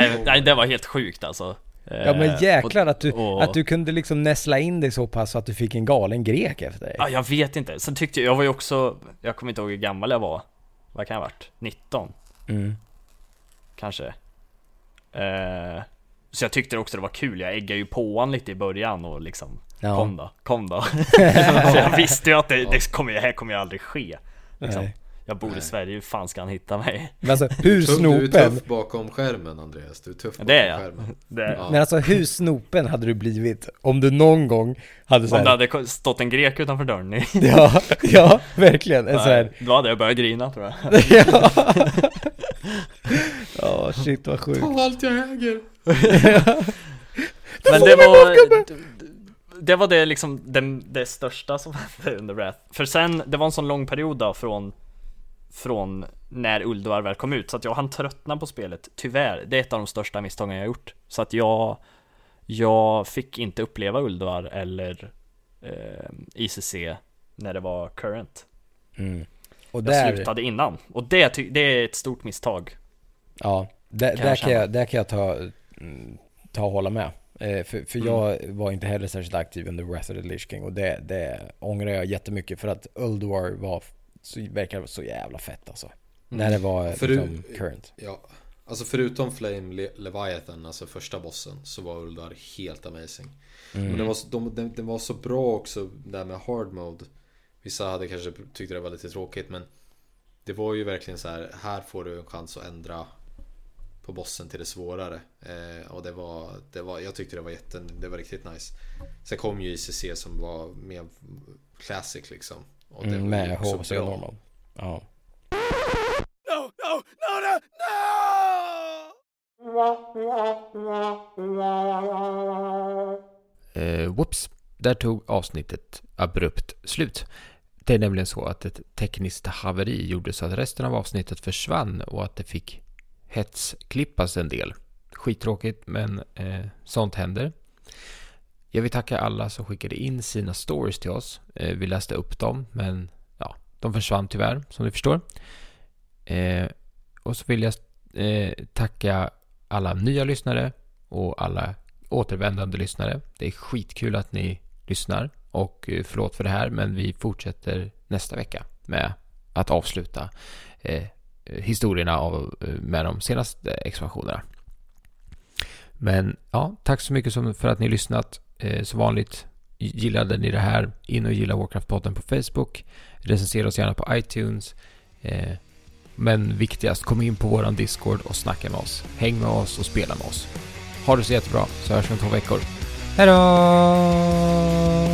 Nej, nej, det var helt sjukt alltså Ja men Eh, jäklar att du, och- att du kunde liksom näsla in dig så pass så att du fick en galen grek efter dig Ja, jag vet inte. Sen tyckte jag, jag var ju också, jag kommer inte ihåg hur gammal jag var. Vad kan jag ha varit? 19? Mm. Kanske. Eh, så jag tyckte också det var kul. Jag eggade ju på han lite i början och liksom Ja. Kom då, kom då. jag visste ju att det, det kommer, här kommer ju aldrig ske. Liksom. Nej. Jag bor i Sverige, hur fan ska han hitta mig? Men alltså hur Tuff, du är snopen, tuff bakom skärmen Andreas. Du är tuff bakom Det är jag. skärmen. Det, Ja. men alltså hur snopen hade du blivit om du någon gång hade så Om det hade stått en grek utanför dörren Ja, ja verkligen en här Då hade jag börjat grina tror jag. Ja, Ja, shit vad sjukt Ta allt jag äger. Men det var Det var det liksom det, det största som hände under Wrath För sen, det var en sån lång period då från Från när Ulduar väl kom ut. Så att jag hann tröttna på spelet Tyvärr, det är ett av de största misstagen jag har gjort. Så att jag Jag fick inte uppleva Ulduar eller eh, ICC När det var current. Mm. Och Jag där, slutade innan. Och det, det är ett stort misstag. Ja, där, Kan där, jag kan jag, där kan jag ta, mm, ta och hålla med. Eh, För, för jag var inte heller särskilt aktiv under Wrath of the Lich King och det, det ångrar jag jättemycket för att Ulduar var, så, verkar så jävla fett alltså När det var För liksom current Ja. Alltså förutom Flame Le- Leviathan, alltså första bossen, så var Uldar helt amazing. Men det var, så, de, den, den var så bra också där med hard mode. Vissa hade kanske tyckte det var lite tråkigt men det var ju verkligen så här, här får du en chans att ändra på bossen till det svårare. Eh, och det var, det var, jag tyckte det var jätte, det var riktigt nice. Sen kom ju ICC som var mer classic liksom. Och det mm, var ju Med också HC bra. normal Ja Eh, whoops, där tog avsnittet abrupt slut. Det är nämligen så att ett tekniskt haveri gjorde så att resten av avsnittet försvann och att det fick hetsklippas en del. skittråkigt, men eh, sånt händer. Jag vill tacka alla som skickade in sina stories till oss. Eh, vi läste upp dem, men ja, de försvann tyvärr, som ni förstår. Eh, och så vill jag eh, tacka alla nya lyssnare och alla återvändande lyssnare. Det är skitkul att ni lyssnar och eh, förlåt för det här, men vi fortsätter nästa vecka med att avsluta eh, historierna av, eh, med de senaste expansionerna. Men ja, tack så mycket för att ni lyssnat. Eh, som vanligt, gillade ni det här, in och gilla Warcraft-podden på Facebook. Recensera oss gärna på iTunes. Eh, men viktigast, kom in på våran Discord och snacka med oss. Häng med oss och spela med oss. Ha det så jättebra, så hörs vi om två veckor. Hej då!